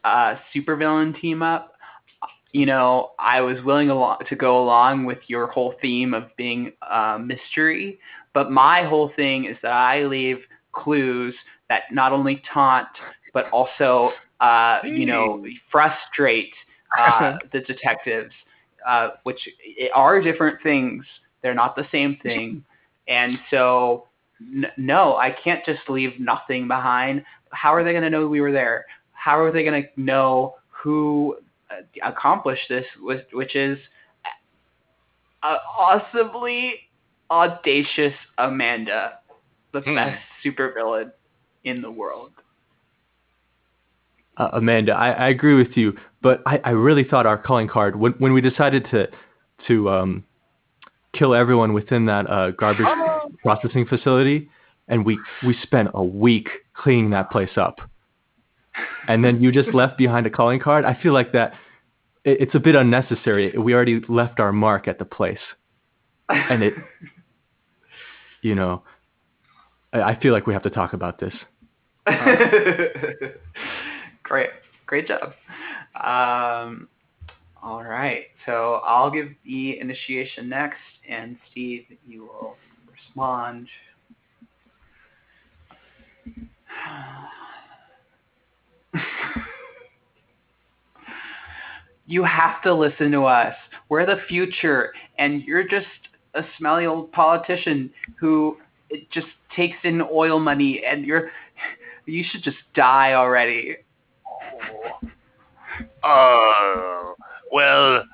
uh, supervillain team up, you know, I was willing al- to go along with your whole theme of being uh, mystery, but my whole thing is that I leave clues that not only taunt but also, uh, you know, frustrate uh, the detectives, uh, which are different things. They're not the same thing, and so n- no, I can't just leave nothing behind. How are they going to know we were there? How are they going to know who uh, accomplished this, which, which is uh, awesomely audacious Amanda, the Hmm. best supervillain in the world. Uh, Amanda, I, I agree with you, but I, I really thought our calling card when when we decided to to um, kill everyone within that uh, garbage processing facility, and we we spent a week cleaning that place up, and then you just left behind a calling card. I feel like that it, it's a bit unnecessary. We already left our mark at the place, and it, you know, I, I feel like we have to talk about this. great, great job. Um, all right, so I'll give the initiation next, and Steve, you will respond. you have to listen to us. We're the future, and you're just a smelly old politician who just takes in oil money, and you're you should just die already. Oh, well,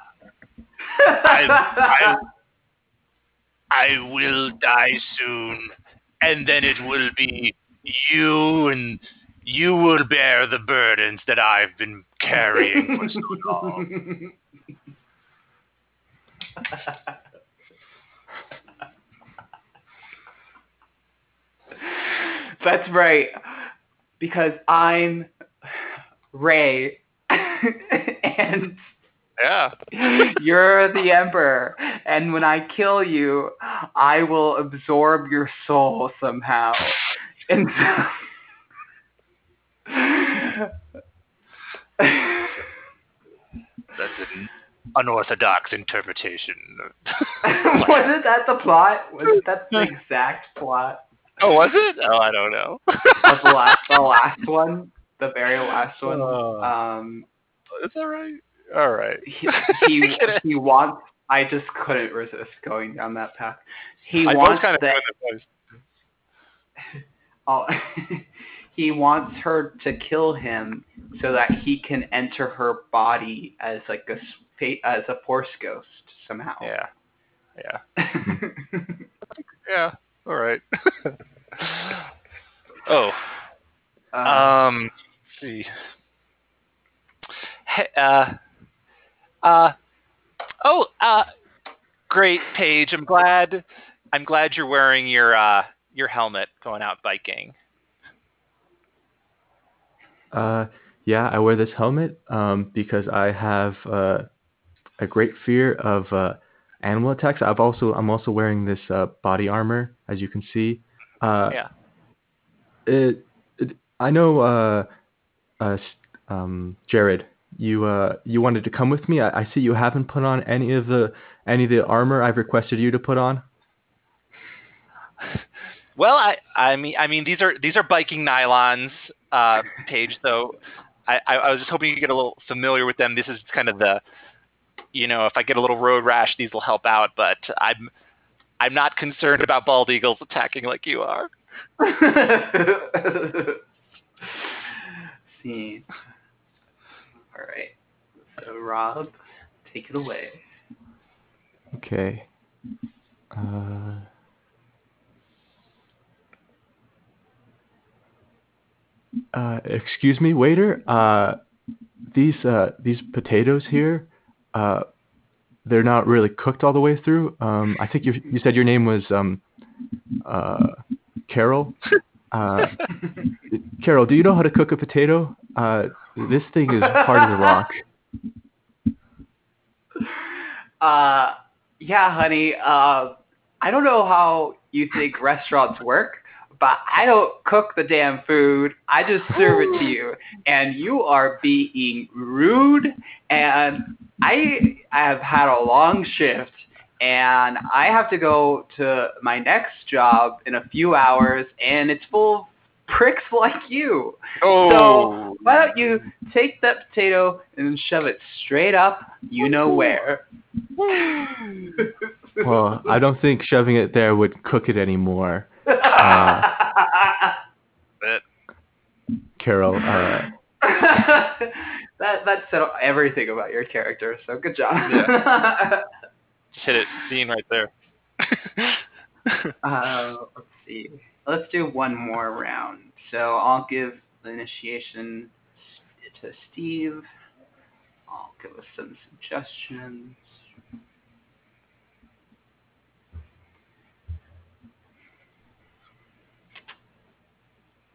I, I will die soon, and then it will be you, and you will bear the burdens that I've been carrying for so long. That's right. Because I'm Rey and Yeah. you're the emperor and when I kill you I will absorb your soul somehow. And so That's an unorthodox interpretation. Wasn't that the plot? Wasn't that the exact plot oh, was it? Oh, I don't know. the last the last one? The very last one? Oh. Um Is that right? All right. he he, he wants I just couldn't resist going down that path. He I wants kind of the oh, he wants her to kill him so that he can enter her body as like a s- fa- as a force ghost somehow. Yeah. Yeah. Yeah. All right. oh. Uh, Um. See. Hey, uh. Uh. Oh. Uh. Great, Paige. I'm glad. I'm glad you're wearing your uh your helmet going out biking. Uh, yeah, I wear this helmet um, because I have uh, a great fear of uh, animal attacks. I've also I'm also wearing this uh, body armor, as you can see. Uh, Yeah. It, it, I know, uh, uh, um, Jared, you uh, you wanted to come with me. I, I see you haven't put on any of the any of the armor I've requested you to put on. Well, I I mean I mean these are these are biking nylons, uh, Paige. So I, I I was just hoping you could get a little familiar with them. This is kind of the, you know, if I get a little road rash, these will help out. But I'm I'm not concerned about bald eagles attacking like you are. Scene. All right. So Rob, take it away. Okay. Uh, uh, excuse me, waiter. Uh, these uh, these potatoes here, uh, they're not really cooked all the way through. Um, I think you you said your name was um, uh, Carol. Uh, Carol, do you know how to cook a potato? Uh, this thing is hard as a rock. Uh, yeah, honey. Uh, I don't know how you think restaurants work, but I don't cook the damn food. I just serve it to you, and you are being rude. And I have had a long shift, and I have to go to my next job in a few hours, and it's full of pricks like you. Oh. So why don't you take that potato and shove it straight up, you know where? Well, I don't think shoving it there would cook it anymore. Uh, Carol, uh, that that said everything about your character. So good job. Just hit it. Scene right there. uh, let's see. Let's do one more round. So I'll give the initiation to Steve. I'll give us some suggestions.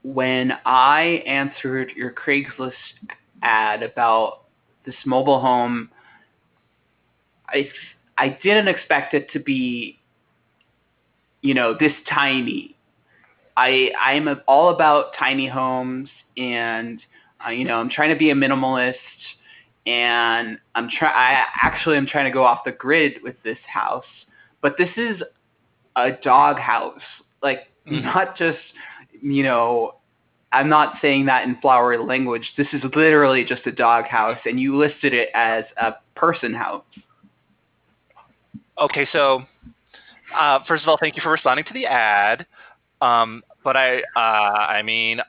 When I answered your Craigslist ad about this mobile home, I I didn't expect it to be, you know, this tiny. I I'm all about tiny homes, and uh, you know, I'm trying to be a minimalist, and I'm try. I actually am trying to go off the grid with this house, but this is a dog house, like Mhm. not just, you know. I'm not saying that in flowery language. This is literally just a dog house, and you listed it as a person house. Okay, so uh, first of all, thank you for responding to the ad. Um, but I, uh, I mean,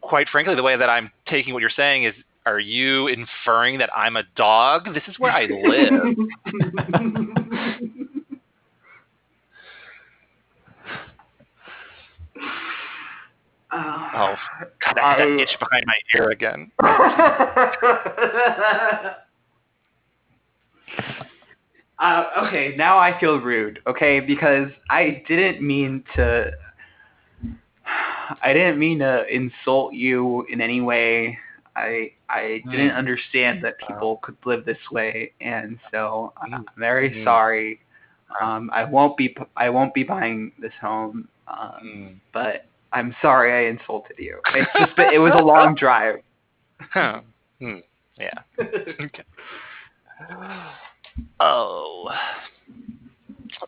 quite frankly, the way that I'm taking what you're saying is, are you inferring that I'm a dog? This is where I live. Oh, God, that, that itch behind my ear again. uh, okay, now I feel rude. Okay, because I didn't mean to. I didn't mean to insult you in any way. I I didn't Mm. understand that people could live this way, and so I'm very Mm. sorry. Um, I won't be I won't be buying this home. Um, Mm. but I'm sorry I insulted you. It's just that it was a long drive. Huh. Hmm. Yeah. Okay. Oh.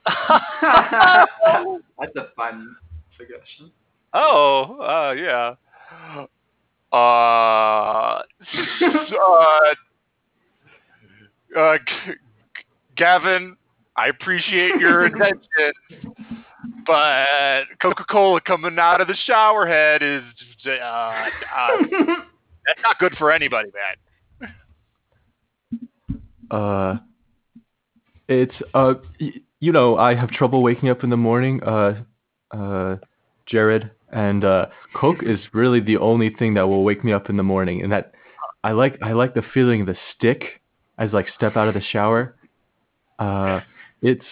That's a fun suggestion. Oh, uh, yeah. Uh, s- uh, uh, G- G- Gavin, I appreciate your intentions, but Coca-Cola coming out of the shower head is, uh, uh, that's not good for anybody, man. uh, it's uh, y- you know, I have trouble waking up in the morning. Uh, uh, Jared and uh, Coke is really the only thing that will wake me up in the morning, and that I like. I like the feeling of the stick as like step out of the shower. Uh, it's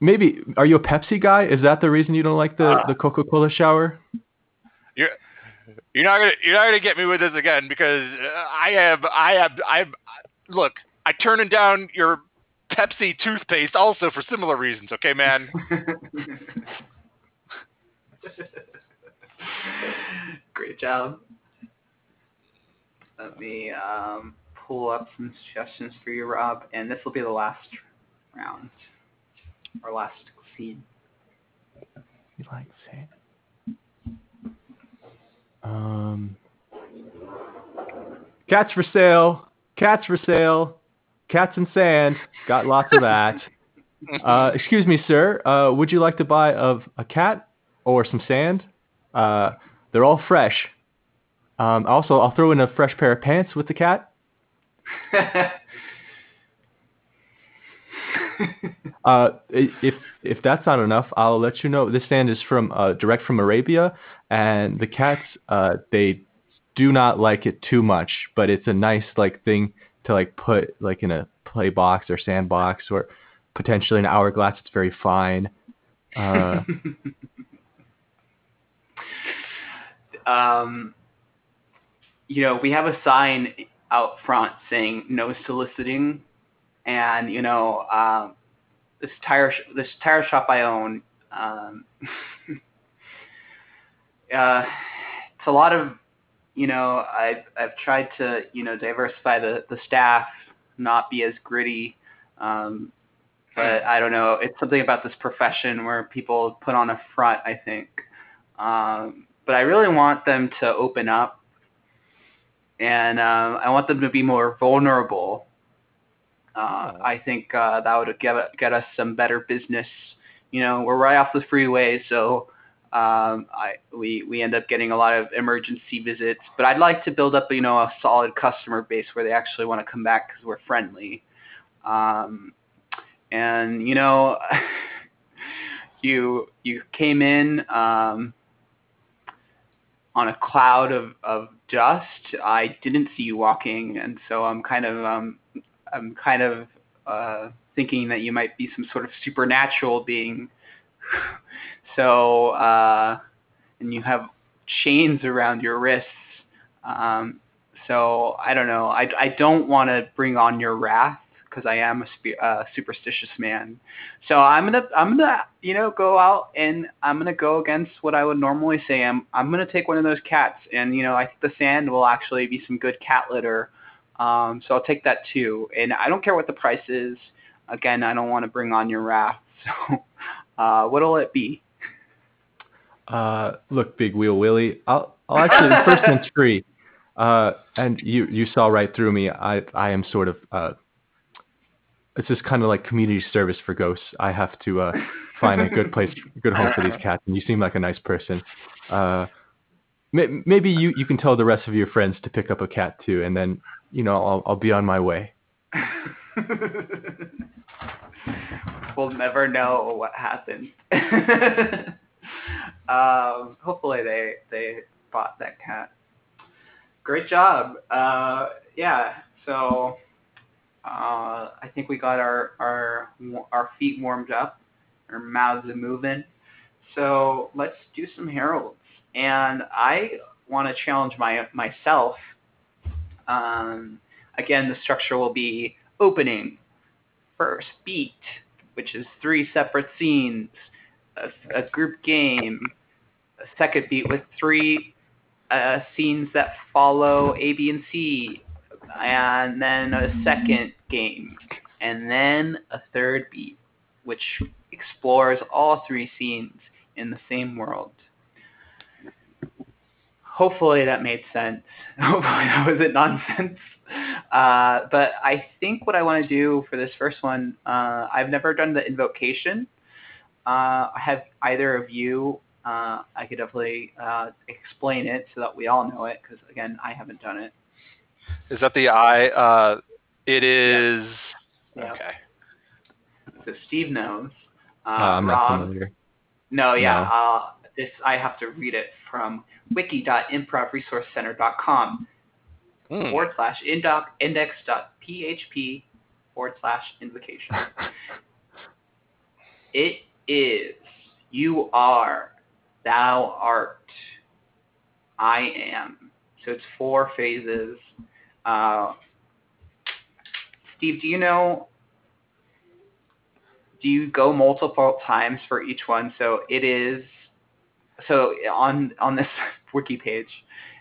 maybe. Are you a Pepsi guy? Is that the reason you don't like the the Coca Cola shower? You're you're not gonna you're not gonna get me with this again because uh, I have I have I look I turning down your Pepsi toothpaste also for similar reasons. Okay, man. Great job. Let me um, pull up some suggestions for you, Rob, and this will be the last round or last scene. You like sand? Um, cats for sale. Cats for sale. Cats and sand. Got lots of that. Uh, excuse me, sir. Uh, would you like to buy of a cat or some sand? Uh, they're all fresh. Um, also, I'll throw in a fresh pair of pants with the cat. Uh, if if that's not enough, I'll let you know. This sand is from uh, direct from Arabia, and the cats uh, they do not like it too much, but it's a nice like thing to like put like in a play box or sandbox or potentially an hourglass. It's very fine. Uh, um, you know, we have a sign out front saying no soliciting, and you know, um, this tire sh- this tire shop I own, um, uh, it's a lot of, you know, I've I've tried to you know diversify the the staff, not be as gritty. Um, but I don't know. It's something about this profession where people put on a front. I think, um, but I really want them to open up, and um, I want them to be more vulnerable. Uh, I think uh, that would get get us some better business. You know, we're right off the freeway, so um, I we we end up getting a lot of emergency visits. But I'd like to build up, you know, a solid customer base where they actually want to come back because we're friendly. Um, and you know, you you came in um, on a cloud of, of dust. I didn't see you walking, and so I'm kind of um, I'm kind of uh, thinking that you might be some sort of supernatural being. so uh, and you have chains around your wrists. Um, so I don't know. I, I don't want to bring on your wrath because I am a spe- uh, superstitious man. So I'm gonna I'm gonna you know go out and I'm gonna go against what I would normally say. I'm I'm gonna take one of those cats, and you know I think the sand will actually be some good cat litter. Um, so I'll take that too, and I don't care what the price is. Again, I don't want to bring on your wrath. So uh, what'll it be? Uh, look, Big Wheel Willie, I'll I'll actually first one's free. Uh, and you you saw right through me. I I am sort of uh it's just kind of like community service for ghosts. I have to uh, find a good place, good home for these cats. And you seem like a nice person. Uh, may- maybe you, you can tell the rest of your friends to pick up a cat too, and then you know I'll I'll be on my way. we'll never know what happened. Um, hopefully they they bought that cat. Great job. Uh, yeah. So uh, I think we got our our our feet warmed up, our mouths are moving. So let's do some Harolds. And I want to challenge my myself. Um, again, the structure will be opening, first beat, which is three separate scenes, a, a group game, second beat with three uh, scenes that follow A, B, and C, and then a second game, and then a third beat, which explores all three scenes in the same world. Hopefully that made sense. Hopefully that wasn't nonsense. Uh, but I think what I want to do for this first one, uh, I've never done the invocation. Uh, have either of you? Uh, I could definitely uh, explain it so that we all know it, because again, I haven't done it. Is that the I? Uh, it is. Yeah. Okay. So Steve knows. Uh, I'm not familiar. No, yeah. No. Uh, this I have to read it from wiki.improvresourcecenter.com Hmm. forward slash indoc index.php forward slash invocation. It is, you are, thou art, I am. So it's four phases. Uh, Steve, do you know? Do you go multiple times for each one? So it is. So on on this wiki page,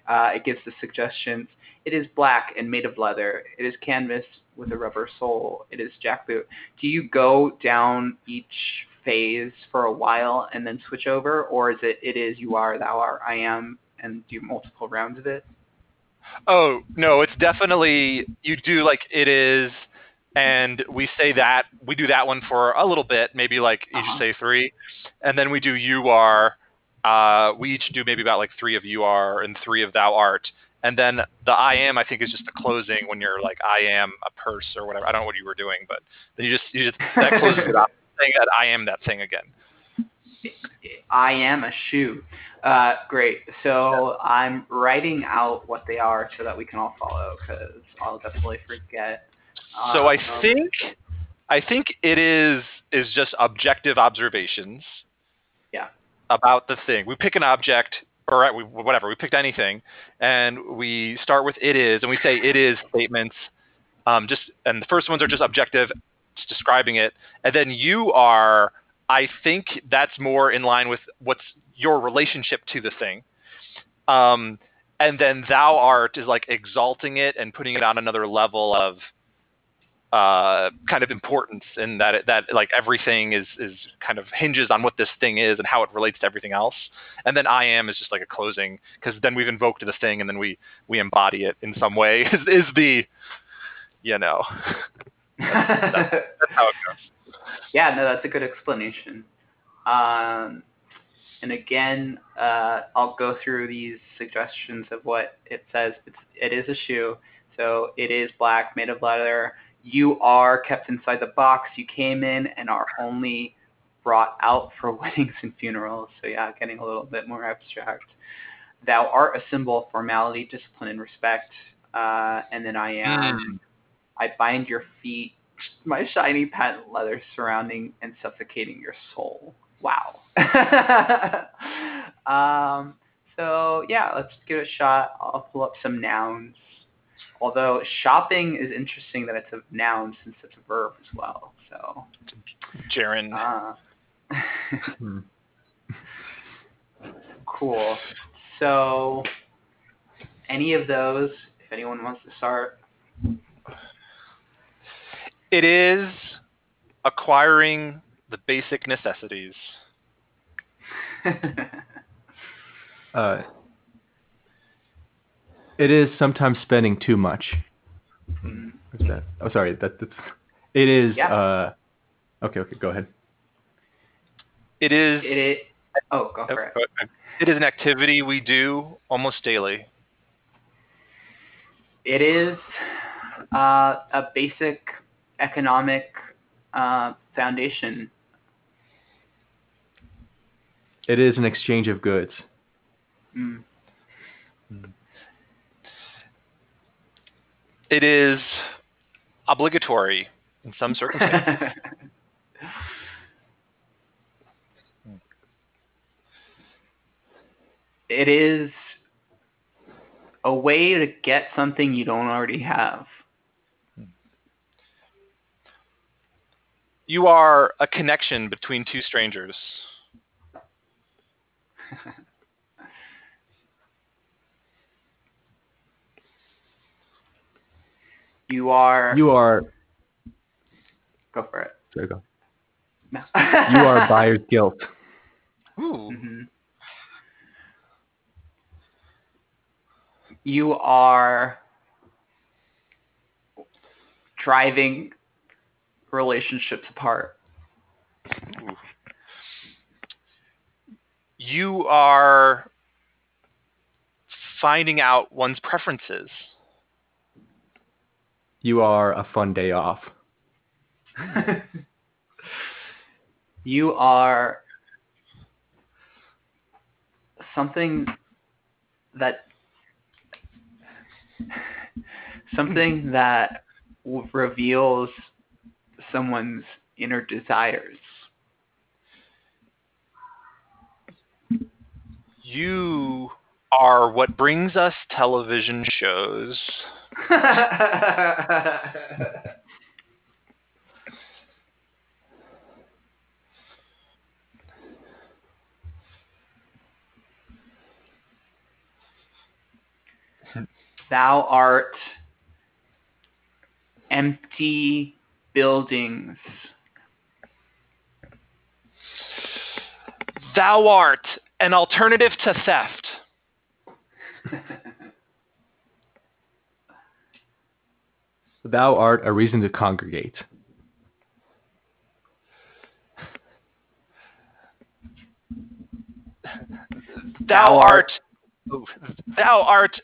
uh, it gives the suggestions. It is black and made of leather. It is canvas with a rubber sole. It is jackboot. Do you go down each phase for a while and then switch over, or is it it is you are thou art I am and do multiple rounds of it? Oh no, it's definitely you do like it is, and we say that we do that one for a little bit, maybe like each Uh-huh. say three, and then we do you are. Uh, we each do maybe about like three of you are and three of thou art, and then the I am I think is just the closing when you're like I am a purse or whatever. I don't know what you were doing, but then you just you just that closes it up saying that I am that thing again. I am a shoe. Uh, great. So I'm writing out what they are so that we can all follow because I'll definitely forget. So I Um, think I think it is is just objective observations. Yeah. About the thing. We pick an object or we, whatever. We picked anything, and we start with it is, and we say it is statements. Um, just and the first ones are just objective, describing it, and then you are. I think that's more in line with what's your relationship to the thing. Um, and then thou art is like exalting it and putting it on another level of uh, kind of importance in that it, that like everything is is kind of hinges on what this thing is and how it relates to everything else. And then I am is just like a closing because then we've invoked the thing and then we we embody it in some way is is the you know that's, that's, that's how it goes. Yeah, no, that's a good explanation. Um, and again, uh, I'll go through these suggestions of what it says. It's it is a shoe, so it is black, made of leather. You are kept inside the box you came in and are only brought out for weddings and funerals. So yeah, getting a little bit more abstract. Thou art a symbol of formality, discipline, and respect. Uh, and then I am. Mm. I bind your feet, my shiny patent leather surrounding and suffocating your soul. Wow. um, so yeah, let's give it a shot. I'll pull up some nouns. Although shopping is interesting that it's a noun since it's a verb as well. So Jaren. uh, Hmm. cool. So any of those, if anyone wants to start. It is acquiring the basic necessities. Uh, it is sometimes spending too much. What's that? Oh, sorry. That, that's. It is. Yeah. Uh, okay. Okay. Go ahead. It is. it, it oh go for it. It is an activity we do almost daily. It is uh, a basic economic uh, foundation. It is an exchange of goods. Mm. It is obligatory in some circumstances. it is a way to get something you don't already have. You are a connection between two strangers. You are. You are. go for it. Sorry, go. No. You are buyer's guilt. Ooh. Mhm. You are driving relationships apart. You are finding out one's preferences. You are a fun day off. you are something that something that w- reveals someone's inner desires. You are what brings us television shows. Thou art empty buildings. Thou art an alternative to theft. Thou art a reason to congregate. Thou, Thou art, oh, thou art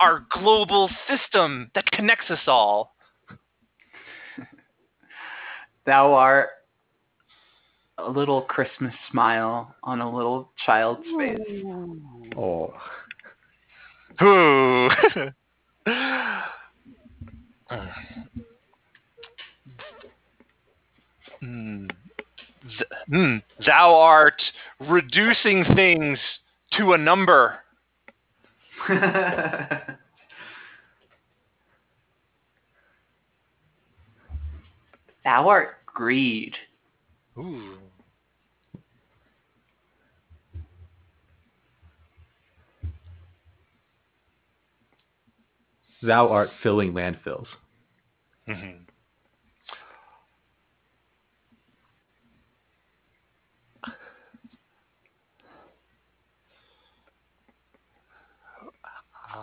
our global system that connects us all. Thou art a little Christmas smile on a little child's face. Oh. Ooh. Th- hmm. Thou art reducing things to a number. Thou art greed. thou art filling landfills. Mm-hmm.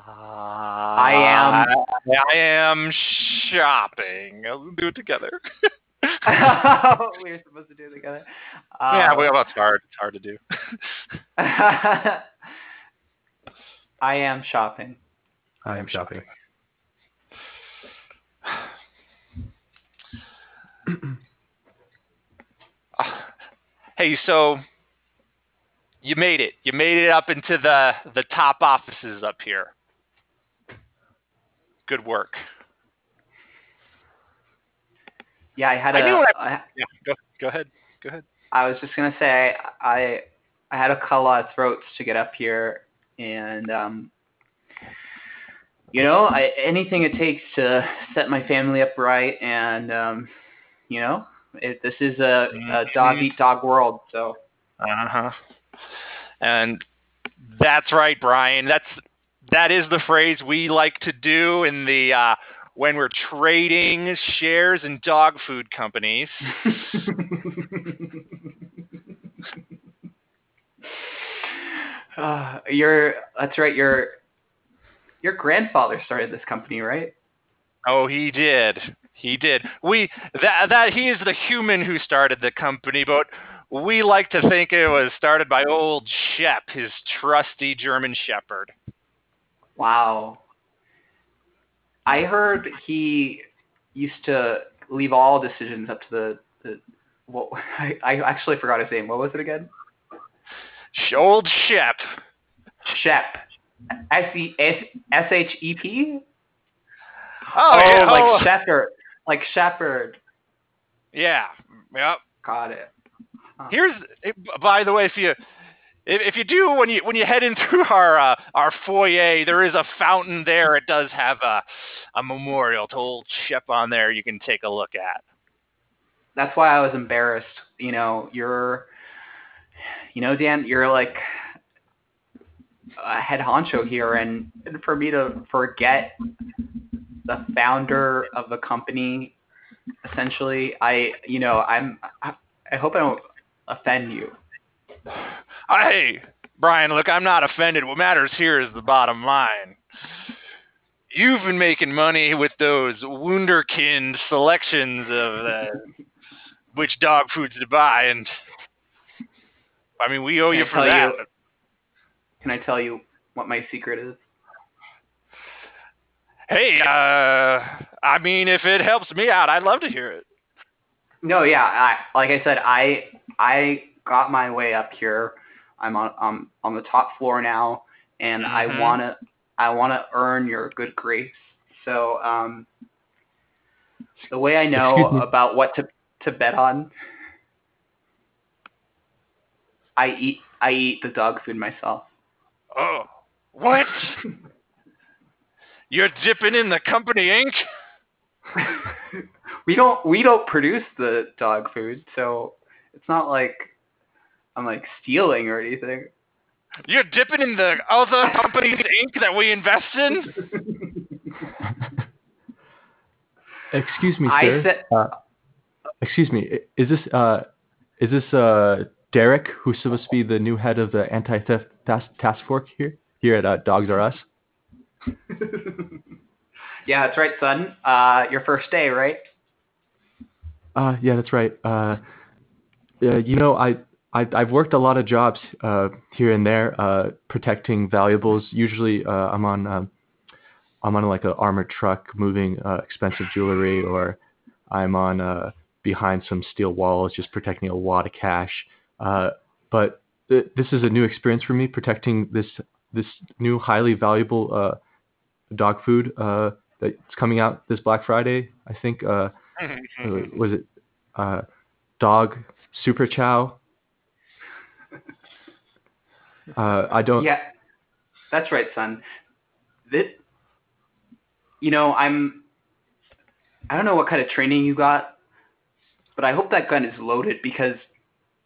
I am. I am shopping. Let's do it together. we were supposed to do it together. yeah, Um, well, it's hard. It's hard to do. I am shopping. I am shopping. Hey, so you made it. You made it up into the the top offices up here. Good work. Yeah, I had I a. knew what I, Yeah, go go ahead. Go ahead. I was just gonna say I I had to cut a lot of throats to get up here, and um, you know, I, anything it takes to set my family up right, and um, you know, it, this is a, a dog eat dog world, so Uh huh. And that's right, Brian. That's that is the phrase we like to do in the uh, when we're trading shares in dog food companies. uh, your that's right. Your your grandfather started this company, right? Oh, he did. He did. We that that he is the human who started the company, but we like to think it was started by old Shep, his trusty German Shepherd. Wow. I heard he used to leave all decisions up to the, the well, I, I actually forgot his name. What was it again? Old Shep. Shep. S E S S H E P? Oh, oh, yeah, like oh, Shepherd. Like Shepherd. yeah. Yep. Got it. Here's by the way, if you if, if you do when you when you head into our uh, our foyer, there is a fountain there. It does have a a memorial to old Shep on there. You can take a look at. That's why I was embarrassed. You know, you're, you know, Dan, you're like a head honcho here, and, and for me to forget the founder of the company, essentially, I, you know, I'm, I, I hope I don't offend you. Hey, Brian, look, I'm not offended. What matters here is the bottom line. You've been making money with those Wunderkind selections of uh, which dog foods to buy, and I mean, we owe Can you I for that. you- Can I tell you what my secret is? Hey, uh, I mean, if it helps me out, I'd love to hear it. No, yeah, I like I said, I I got my way up here. I'm on um on the top floor now, and I Mhm. wanna I wanna earn your good grace. So um, the way I know about what to to bet on, I eat I eat the dog food myself. Oh, what? You're dipping in the company ink? we don't we don't produce the dog food, so it's not like I'm like stealing or anything. You're dipping in the other company's ink that we invest in? Excuse me, I sir. said Uh, excuse me. Is this uh, is this uh, Derek, who's supposed to be the new head of the anti-theft task, task force here here at uh, Dogs R Us? yeah, that's right, son. Uh, your first day, right? Uh, yeah, that's right. Uh, uh, you know, I, I I've worked a lot of jobs uh, here and there, uh, protecting valuables. Usually, uh, I'm on um, I'm on like an armored truck moving uh, expensive jewelry, or I'm on uh, behind some steel walls just protecting a lot of cash. Uh, but th- this is a new experience for me, protecting this this new highly valuable uh, dog food uh, that's coming out this Black Friday. I think. Was it uh, dog super chow? Uh, I don't. Yeah, that's right, son. This, you know, I'm. I don't know what kind of training you got, but I hope that gun is loaded because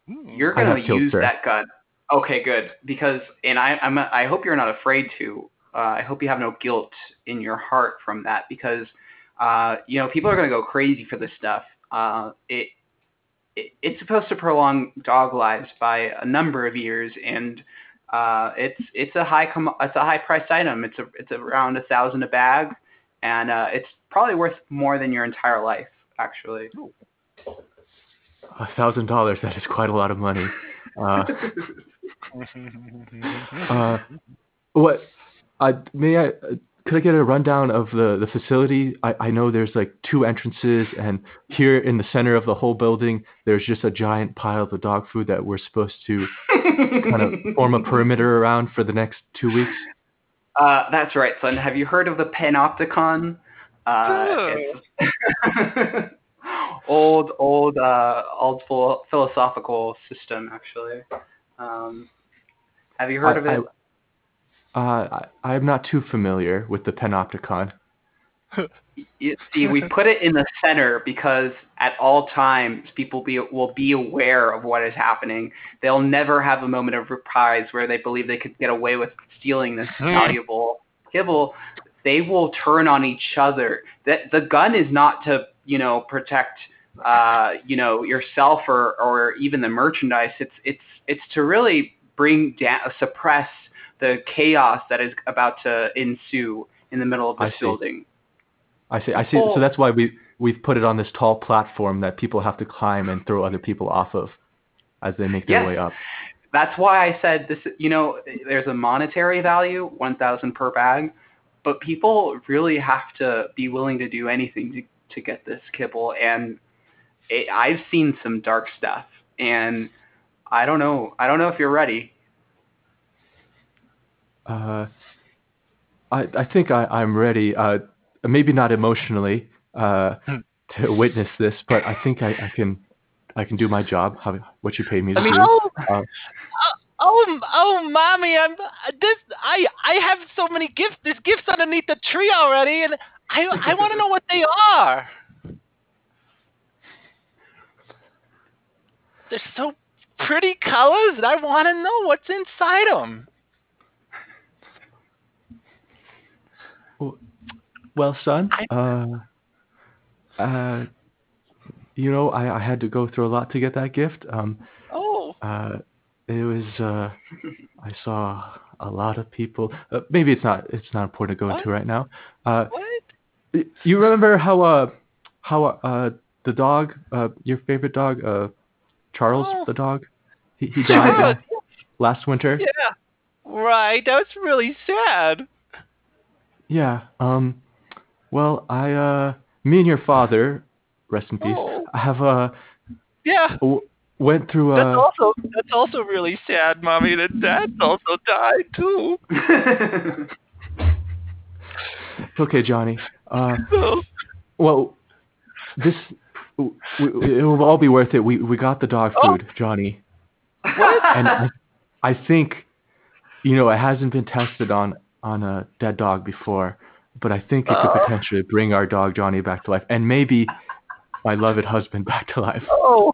you're gonna use sir. that gun. Okay, good. Because and I I'm I hope you're not afraid to uh, I hope you have no guilt in your heart from that because uh, you know people are going to go crazy for this stuff. Uh, it, it it's supposed to prolong dog lives by a number of years, and uh, it's it's a high com- it's a high priced item. It's a it's around a thousand a bag, and uh, it's probably worth more than your entire life actually. A thousand dollars. That is quite a lot of money. Uh, uh, what? Uh, may I? Could I get a rundown of the the facility? I, I know there's like two entrances, and here in the center of the whole building, there's just a giant pile of the dog food that we're supposed to kind of form a perimeter around for the next two weeks. Uh, that's right, son. Have you heard of the Panopticon? Uh, it's old, old, uh, old philosophical system, actually. Um, have you heard I, of it? I, uh, I, I'm not too familiar with the Panopticon. You see, we put it in the center because at all times people be, will be aware of what is happening. They'll never have a moment of reprise where they believe they could get away with stealing this valuable kibble. They will turn on each other. The, the gun is not to, you know, protect, uh, you know, yourself or, or even the merchandise. It's it's it's to really bring down, suppress the chaos that is about to ensue in the middle of I this see. building. I see. I see. Oh. So that's why we we've put it on this tall platform that people have to climb and throw other people off of as they make their Yes. way up. That's why I said this. You know, there's a monetary value, one thousand per bag, but people really have to be willing to do anything to to get this kibble. And it, I've seen some dark stuff, and I don't know. I don't know if you're ready. Uh, I I think I I'm ready. Uh, maybe not emotionally uh, to witness this, but I think I, I can I can do my job. How what you paid me to do. Oh, Uh, oh, oh, mommy! I'm uh, this. I I have so many gifts. There's gifts underneath the tree already, and I I want to know what they are. They're so pretty colors, and I want to know what's inside them. Well, son, I- uh, uh, you know, I, I had to go through a lot to get that gift. Um, Oh, uh, it was, uh, I saw a lot of people. Uh, maybe it's not, it's not important to go into right now. Uh, what? you remember how, uh, how, uh, the dog, uh, your favorite dog, uh, Charles, Oh. the dog, he, he died uh, last winter. Yeah, right. That's really sad. Yeah. Um. Well, I uh, me and your father, rest in peace, Oh. have a Yeah. w- went through That's uh. also that's also really sad, mommy. That dad's also died too. Okay, Johnny. Uh. Well, this w- w- it will all be worth it. We we got the dog Oh. food, Johnny, and I, I think, you know, it hasn't been tested on on a dead dog before, but I think it could Uh. potentially bring our dog Johnny back to life, and maybe my loved husband back to life. oh.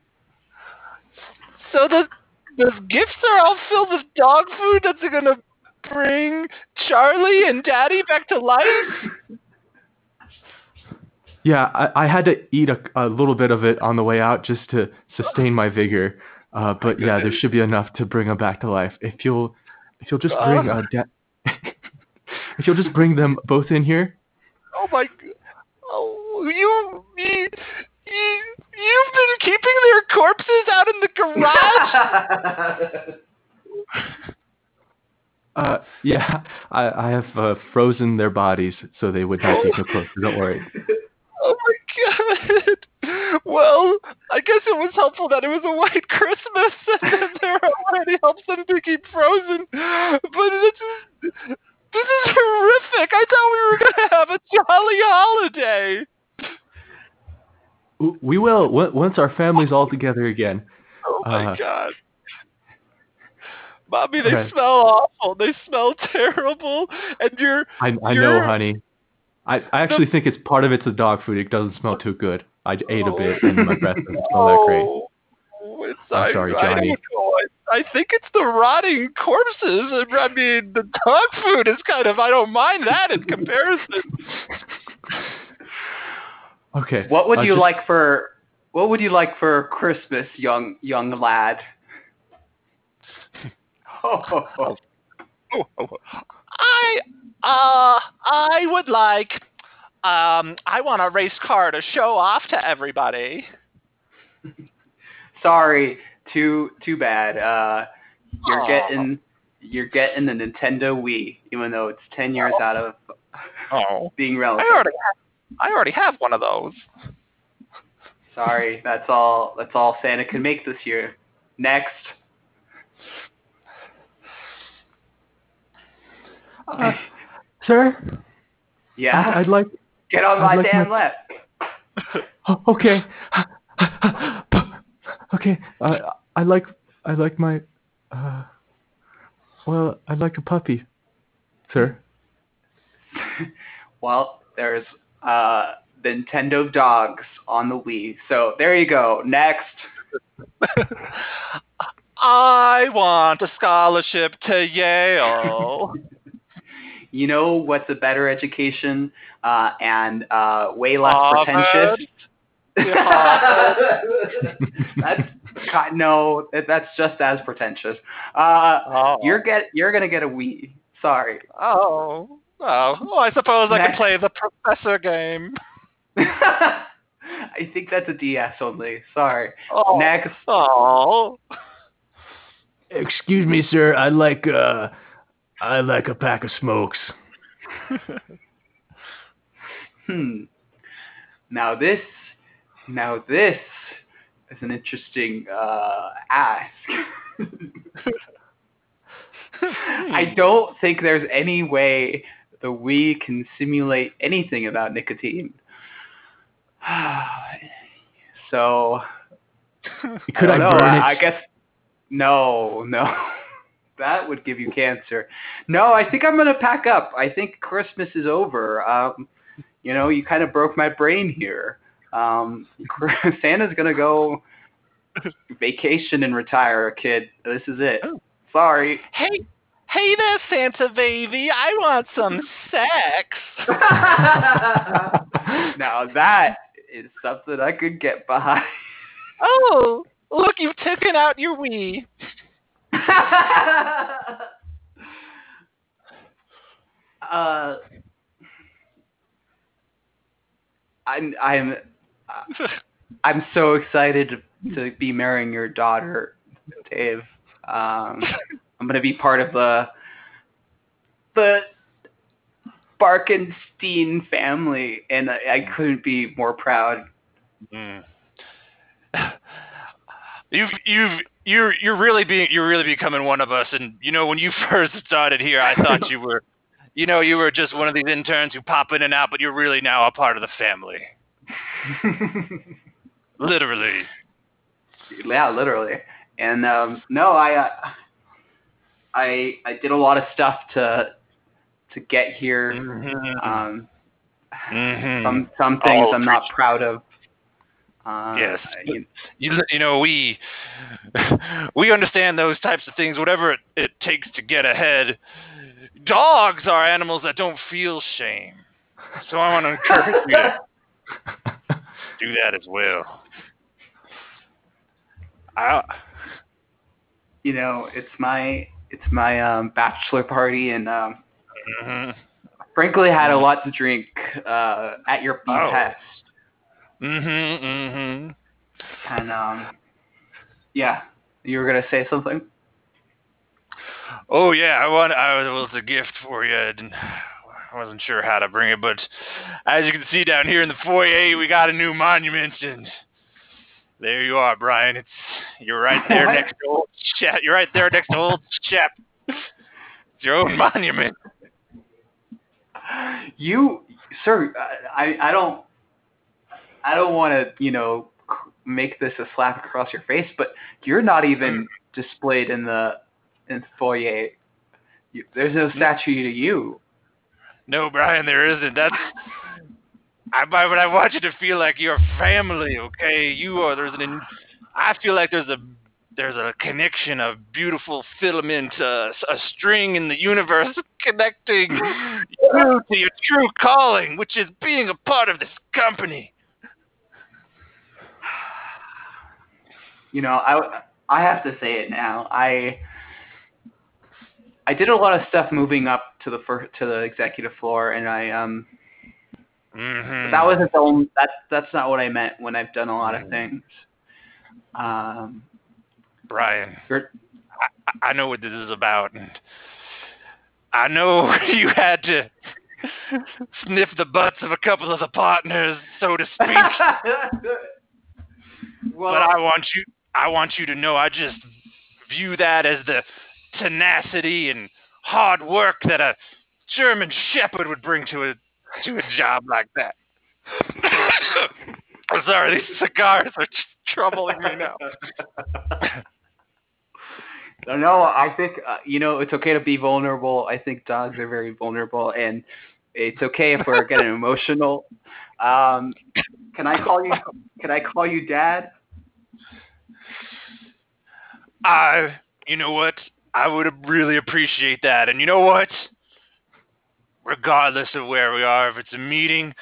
So the the gifts are all filled with dog food that's gonna bring Charlie and Daddy back to life. Yeah, I, I had to eat a, a little bit of it on the way out just to sustain my vigor. Uh, but yeah, there should be enough to bring them back to life. If you'll, if you'll just bring uh, da- if you'll just bring them both in here. Oh my! g- Oh, you you you you've been keeping their corpses out in the garage. Uh, yeah, I, I have uh, frozen their bodies so they would not be so close. Don't worry. Oh my god! Well, I guess it was helpful that it was a white Christmas and that there already helps them to keep frozen. But this is this is horrific. I thought we were gonna have a jolly holiday. We will on- once our family's all together again. Oh my Uh, god. Mommy, they Okay. smell awful. They smell terrible. And you're I I know, You're- honey. I I actually think it's part of it's the dog food. It doesn't smell too good. I ate a bit and my breath doesn't smell that great. It's, I'm sorry, I Johnny. don't know. I think it's the rotting corpses. I mean, the dog food is kind of. I don't mind that in comparison. Okay. What would uh, you just- like for What would you like for Christmas, young young lad? Oh, oh, I uh I would like um I want a race car to show off to everybody. Sorry, too too bad. Uh, you're Aw. getting you're getting the Nintendo Wii, even though it's ten years out of Oh. being relevant. I relevant. already have, I already have one of those. Sorry, that's all. That's all Santa can make this year. Next, Uh, sir, yeah, I'd like. get on I'd my like damn my- left. Oh, okay. okay. Uh, I like. I like my. Uh, well, I'd like a puppy, sir. well, there's uh Nintendo dogs on the Wii. So there you go. Next. I want a scholarship to Yale. You know what's a better education uh, and uh, way less Harvard. pretentious? Harvard. that's God, no, that's just as pretentious. Uh, oh. you're get you're gonna get a Wii. Sorry. oh. Oh, oh, I suppose I Next. can play the professor game. I think that's a DS only. Sorry. Oh. Next. Oh. Excuse me, sir. I'd like. Uh, I'd like a pack of smokes. Hmm. Now this, now this is an interesting uh, ask. I don't think there's any way the Wii can simulate anything about nicotine. so Could I, don't know. burn it? I guess no, no. that would give you cancer. No, I think I'm gonna pack up. I think Christmas is over. Um, you know, you kind of broke my brain here. Um, Santa's gonna go vacation and retire, kid. This is it. Oh. Sorry. Hey, hey there, Santa baby. I want some sex. now that is something I could get behind. Oh, look, you've taken out your Wii. uh, I'm I'm I'm so excited to be marrying your daughter, Dave. Um, I'm gonna be part of the the Barkenstein family, and I, I couldn't be more proud. Mm. You've you've you're you're really being you're really becoming one of us. And you know, when you first started here, I thought you were, you know, you were just one of these interns who pop in and out, but you're really now a part of the family. Literally. yeah, literally. And um, no, I uh, I I did a lot of stuff to to get here. Mhm. Um, Mhm. some some things Oh, I'm not proud of. Uh, Yes. you- you, you know we we understand those types of things whatever it, it takes to get ahead dogs are animals that don't feel shame so i want to encourage you to do that as well I, you know, it's my it's my um, bachelor party, and um, mhm, frankly, I had a lot to drink uh, at your Oh. behest. mhm, mhm. And um, yeah, you were gonna say something. oh yeah i want i was a gift for you I, wasn't sure how to bring it but as you can see down here in the foyer we got a new monument and there you are brian it's you're right there next to old Shep. You're right there next to old Shep. It's your own monument. You, sir, I I don't I don't want to you know make this a slap across your face, but you're not even hmm. displayed in the in the foyer. You, there's no statue to you. No, Brian, there isn't. That's. I, but I want you to feel like you're family, okay? You are. There's an. I feel like there's a there's a connection, a beautiful filament, uh, a string in the universe connecting you to your true calling, which is being a part of this company. You know, I I have to say it now. I I did a lot of stuff moving up to the first to the executive floor, and I um Mm-hmm. that wasn't the only that that's not what I meant when I've done a lot of things. Um, Brian. I, I know what this is about, and I know you had to sniff the butts of a couple of the partners, so to speak. well, but I want you I want you to know I just view that as the tenacity and hard work that a German shepherd would bring to a to a job like that. I'm sorry, these cigars are just troubling me now. No, I think uh, you know it's okay to be vulnerable. I think dogs are very vulnerable, and it's okay if we're getting emotional. Um, can I call you? Can I call you Dad? I you know what? I would really appreciate that. And you know what? Regardless of where we are, if it's a meeting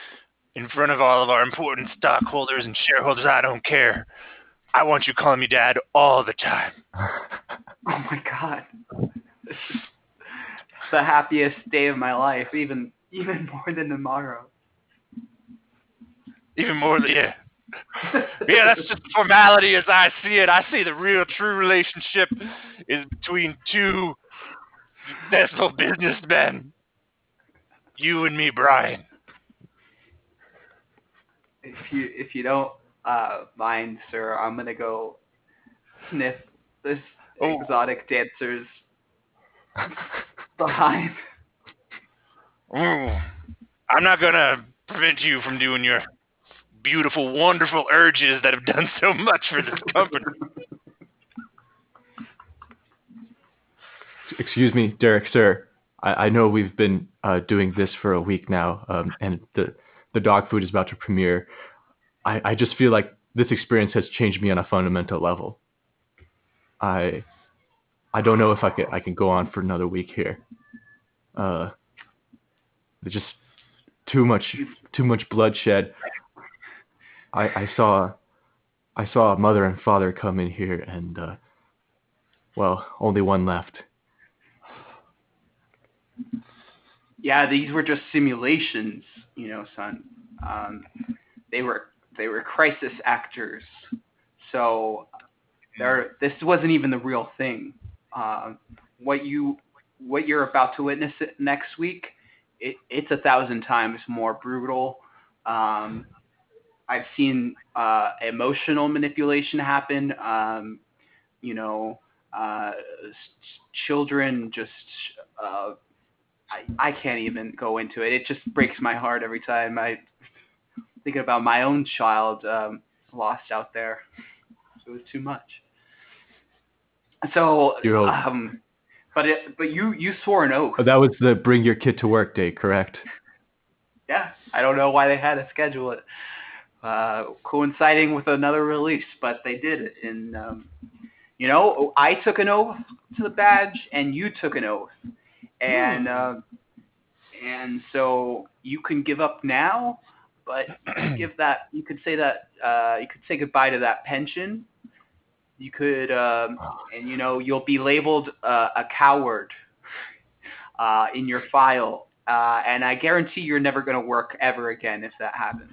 in front of all of our important stockholders and shareholders, I don't care. I want you calling me dad all the time. Oh my God, this is the happiest day of my life, even even more than tomorrow. Even more than yeah. Yeah, that's just formality as I see it. I see the real true relationship is between two successful businessmen. You and me, Brian. If you if you don't uh, mind, sir, I'm gonna go sniff this Oh. exotic dancer's behind. Ooh. I'm not gonna prevent you from doing your beautiful, wonderful urges that have done so much for this company. Excuse me, Derek, sir. I, I know we've been uh, doing this for a week now, um, and the the dog food is about to premiere. I, I just feel like this experience has changed me on a fundamental level. I I don't know if I can I can go on for another week here. Uh, just too much too much bloodshed. I I saw I saw a mother and father come in here, and uh, well, only one left. Yeah, these were just simulations, you know, son. Um, they were they were crisis actors. So there, this wasn't even the real thing. Um, what you what you're about to witness next week, it, it's a thousand times more brutal. Um, I've seen uh, emotional manipulation happen. Um, you know, uh, children just. Uh, I, I can't even go into it. It just breaks my heart every time I thinking about my own child um, lost out there. It was too much. So, um, but it, but you you swore an oath. Oh, that was the bring your kid to work day, correct? Yeah, I don't know why they had to schedule it uh, coinciding with another release, but they did it. And um, you know, I took an oath to the badge, and you took an oath, and uh, and so you can give up now, but give that you could say that uh, you could say goodbye to that pension. You could, um, and you know, you'll be labeled uh, a coward uh, in your file, uh, and I guarantee you're never going to work ever again if that happens.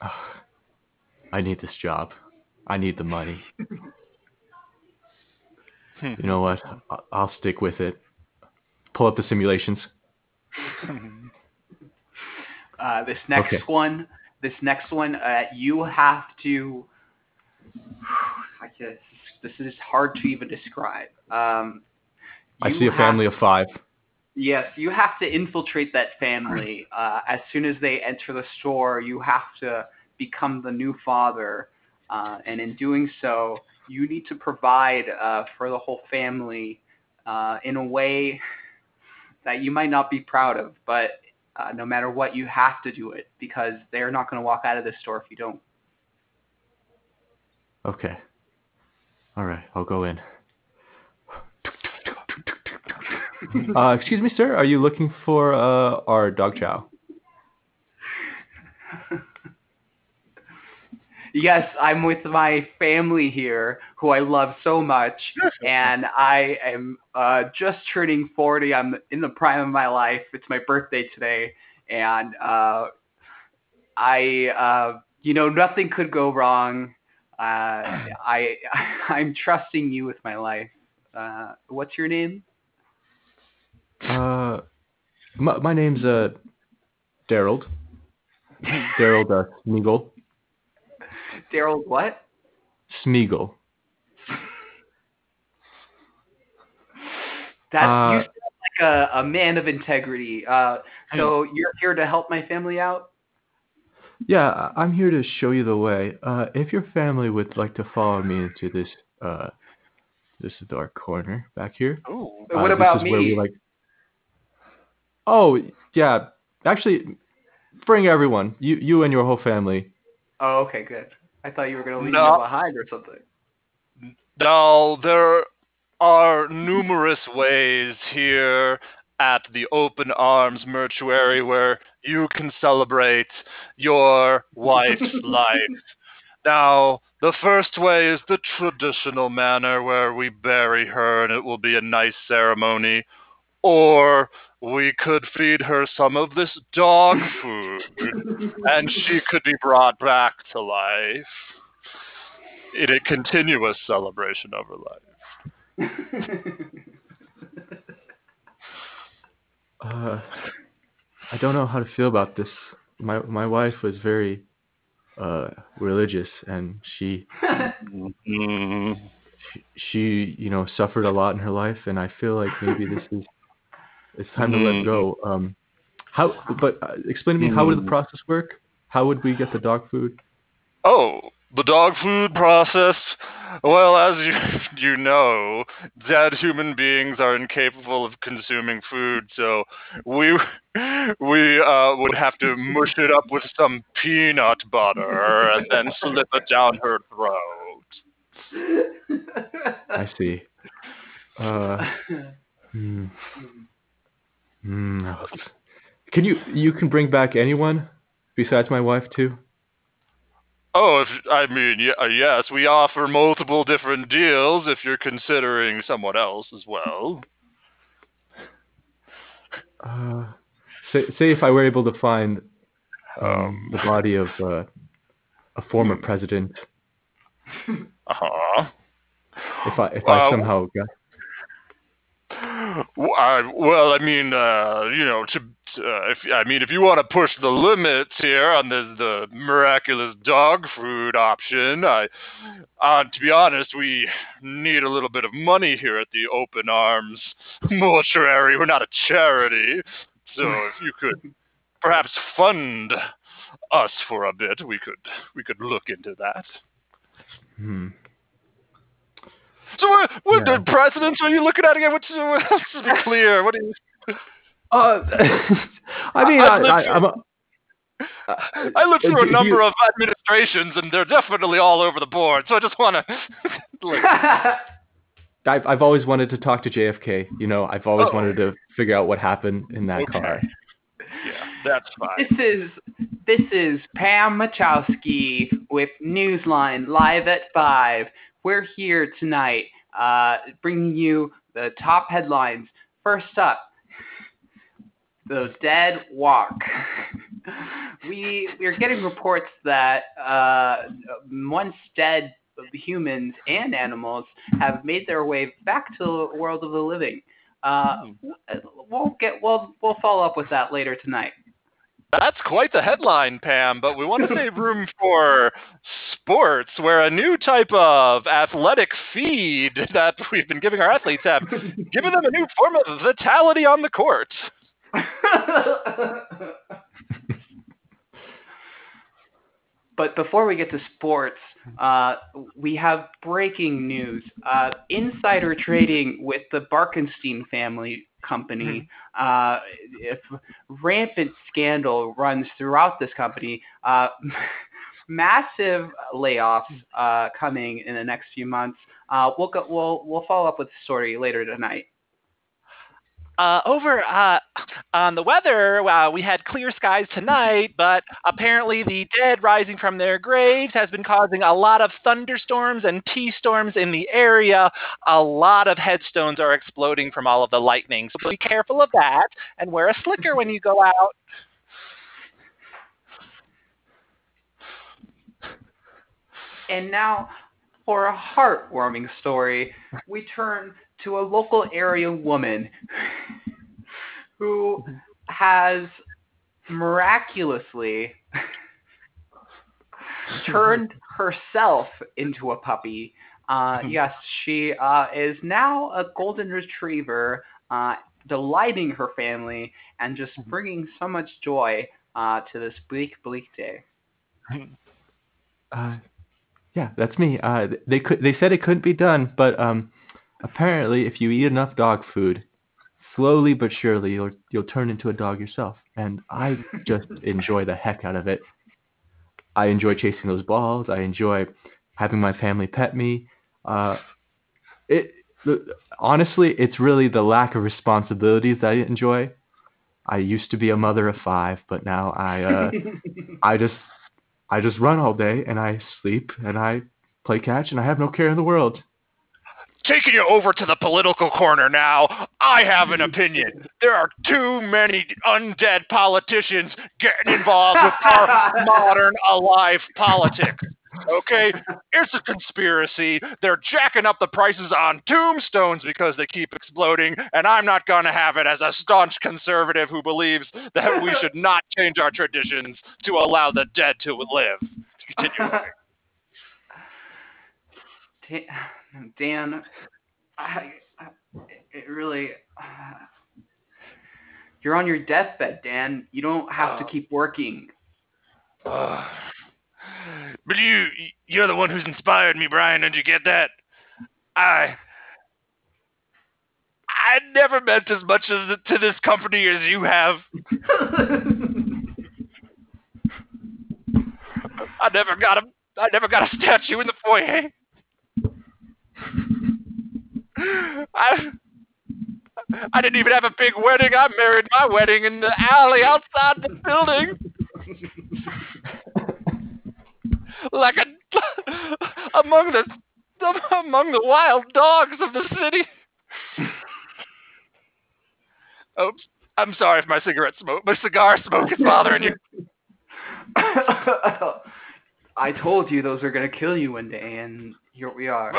I need this job. I need the money. you know what? I- I'll stick with it. Pull up the simulations. Uh, this next Okay. one, this next one, uh, you have to. I guess this is hard to even describe. Um, I see a family of five. Yes, you have to infiltrate that family. Uh, as soon as they enter the store, you have to become the new father, uh, and in doing so, you need to provide uh, for the whole family uh, in a way that you might not be proud of, but uh, no matter what, you have to do it because they're not going to walk out of the store if you don't. Okay. All right, I'll go in. Uh, excuse me, sir. Are you looking for uh, our dog chow? Yes, I'm with my family here, who I love so much, and I am uh, just turning 40. I'm in the prime of my life. It's my birthday today, and uh, I, uh, you know, nothing could go wrong. Uh, I, I'm trusting you with my life. Uh, what's your name? Uh, my, my name's uh, Daryl. Daryl uh, Smeagol. Daryl what? Smeagol. That Uh, you sound like a, a man of integrity. Uh, so you're here to help my family out? Yeah, I'm here to show you the way. Uh, if your family would like to follow me into this uh, this dark corner back here. Ooh. But what uh, about this is where we me? like. Oh yeah, actually, bring everyone. You you and your whole family. Oh, okay, good. I thought you were gonna leave No. me behind or something. Now, there are numerous ways here at the Open Arms Mortuary where you can celebrate your wife's life. Now, the first way is the traditional manner where we bury her and it will be a nice ceremony. Or we could feed her some of this dog food and she could be brought back to life in a continuous celebration of her life. Uh, I don't know how to feel about this. My my wife was very uh religious, and she Mm. she you know suffered a lot in her life, and I feel like maybe this is it's time to let go. Um, how? But uh, explain to me how would the process work? How would we get the dog food? Oh, the dog food process. Well, as you you know, dead human beings are incapable of consuming food, so we we uh, would have to mush it up with some peanut butter and then slip it down her throat. I see. Uh, hmm. Hmm. Can you you can bring back anyone besides my wife too? Oh, if, I mean, yeah, uh, yes, we offer multiple different deals if you're considering someone else as well. Uh, say say if I were able to find um, the body of uh, a former president, Uh-huh. if I if Well- I somehow got I, well, I mean, uh, you know, to, uh, if I mean, if you want to push the limits here on the the miraculous dog food option, I, uh, to be honest, we need a little bit of money here at the Open Arms Mortuary. We're not a charity, so if you could perhaps fund us for a bit, we could we could look into that. hmm. So, what, what Yeah. the presidents are you looking at again? What's, let's just be clear. What are you? Uh, I mean, I- I, I I, I'm a, I looked Uh, through a number you- of administrations, and they're definitely all over the board. So I just want to. I've I've always wanted to talk to JFK. You know, I've always Oh. wanted to figure out what happened in that Okay. car. yeah, that's fine. this is this is Pam Machowski with Newsline live at five. We're here tonight, uh, bringing you the top headlines. First up, the dead walk. we we are getting reports that uh, once dead humans and animals have made their way back to the world of the living. Uh, we'll get we'll we'll follow up with that later tonight. That's quite the headline, Pam. But we want to save room for sports, where a new type of athletic feed that we've been giving our athletes have given them a new form of vitality on the court. but before we get to sports, uh, we have breaking news. Uh, insider trading with the Barkenstein family company. Uh, if rampant scandal runs throughout this company. Uh, massive layoffs uh, coming in the next few months. Uh, we'll go, we'll we'll follow up with the story later tonight. Uh, over uh, on the weather, uh, we had clear skies tonight, but apparently the dead rising from their graves has been causing a lot of thunderstorms and T-storms in the area. A lot of headstones are exploding from all of the lightning, so be careful of that and wear a slicker when you go out. And now, for a heartwarming story, we turn to a local area woman who has miraculously turned herself into a puppy. Uh, yes, she uh, is now a golden retriever, uh, delighting her family and just bringing so much joy uh, to this bleak, bleak day. Uh, yeah, that's me. Uh, they could. They said it couldn't be done, but um, apparently, if you eat enough dog food, slowly but surely, you'll you'll turn into a dog yourself. And I just enjoy the heck out of it. I enjoy chasing those balls. I enjoy having my family pet me. Uh, it honestly, it's really the lack of responsibilities that I enjoy. I used to be a mother of five, but now I uh, I just I just run all day and I sleep and I play catch and I have no care in the world. Taking you over to the political corner now, I have an opinion. There are too many undead politicians getting involved with our modern alive politics. Okay, it's a conspiracy. They're jacking up the prices on tombstones because they keep exploding, and I'm not going to have it as a staunch conservative who believes that we should not change our traditions to allow the dead to live. Continue. Dan, I, I, it really. Uh, you're on your deathbed, Dan. You don't have to keep working. Uh, but you, you're the one who's inspired me, Brian. Did you get that? I, I never meant as much as to this company as you have. I never got a, I never got a statue in the foyer. I, I didn't even have a big wedding. I married my wedding in the alley outside the building. like a among the among the wild dogs of the city. Oops. I'm sorry if my cigarette smoke, my cigar smoke is bothering you. I told you those are gonna kill you one day, and here we are.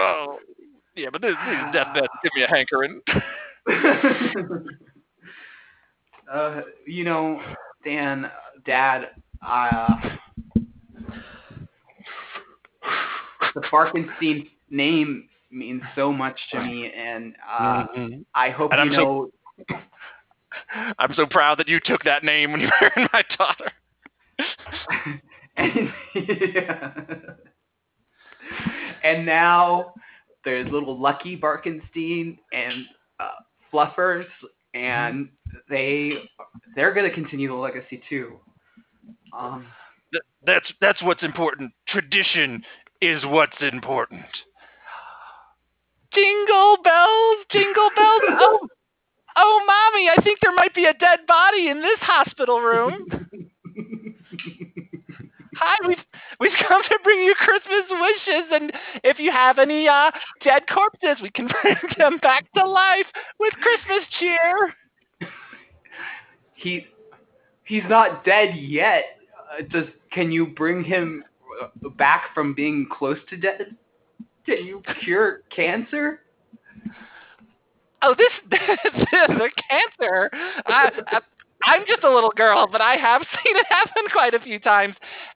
Yeah, but this, these deathbeds give me a hankering. uh, you know, Dan, Dad, uh, the Barkenstein name means so much to me, and uh, Mhm. I hope And you I'm so- know. I'm so proud that you took that name when you married my daughter. and, yeah. and now there's little Lucky Barkenstein and uh, Fluffers, and they they're gonna continue the legacy too. Um, Th- That's that's what's important. Tradition is what's important. Jingle bells, jingle bells. Oh, oh, mommy, I think there might be a dead body in this hospital room. Hi, we've we've come to bring you Christmas wishes, and if you have any uh, dead corpses, we can bring them back to life with Christmas cheer. he he's not dead yet. Uh, does can you bring him uh, back from being close to dead? Can you cure cancer? Oh, this, the cancer. I, I, I'm just a little girl, but I have seen it happen quite a few times.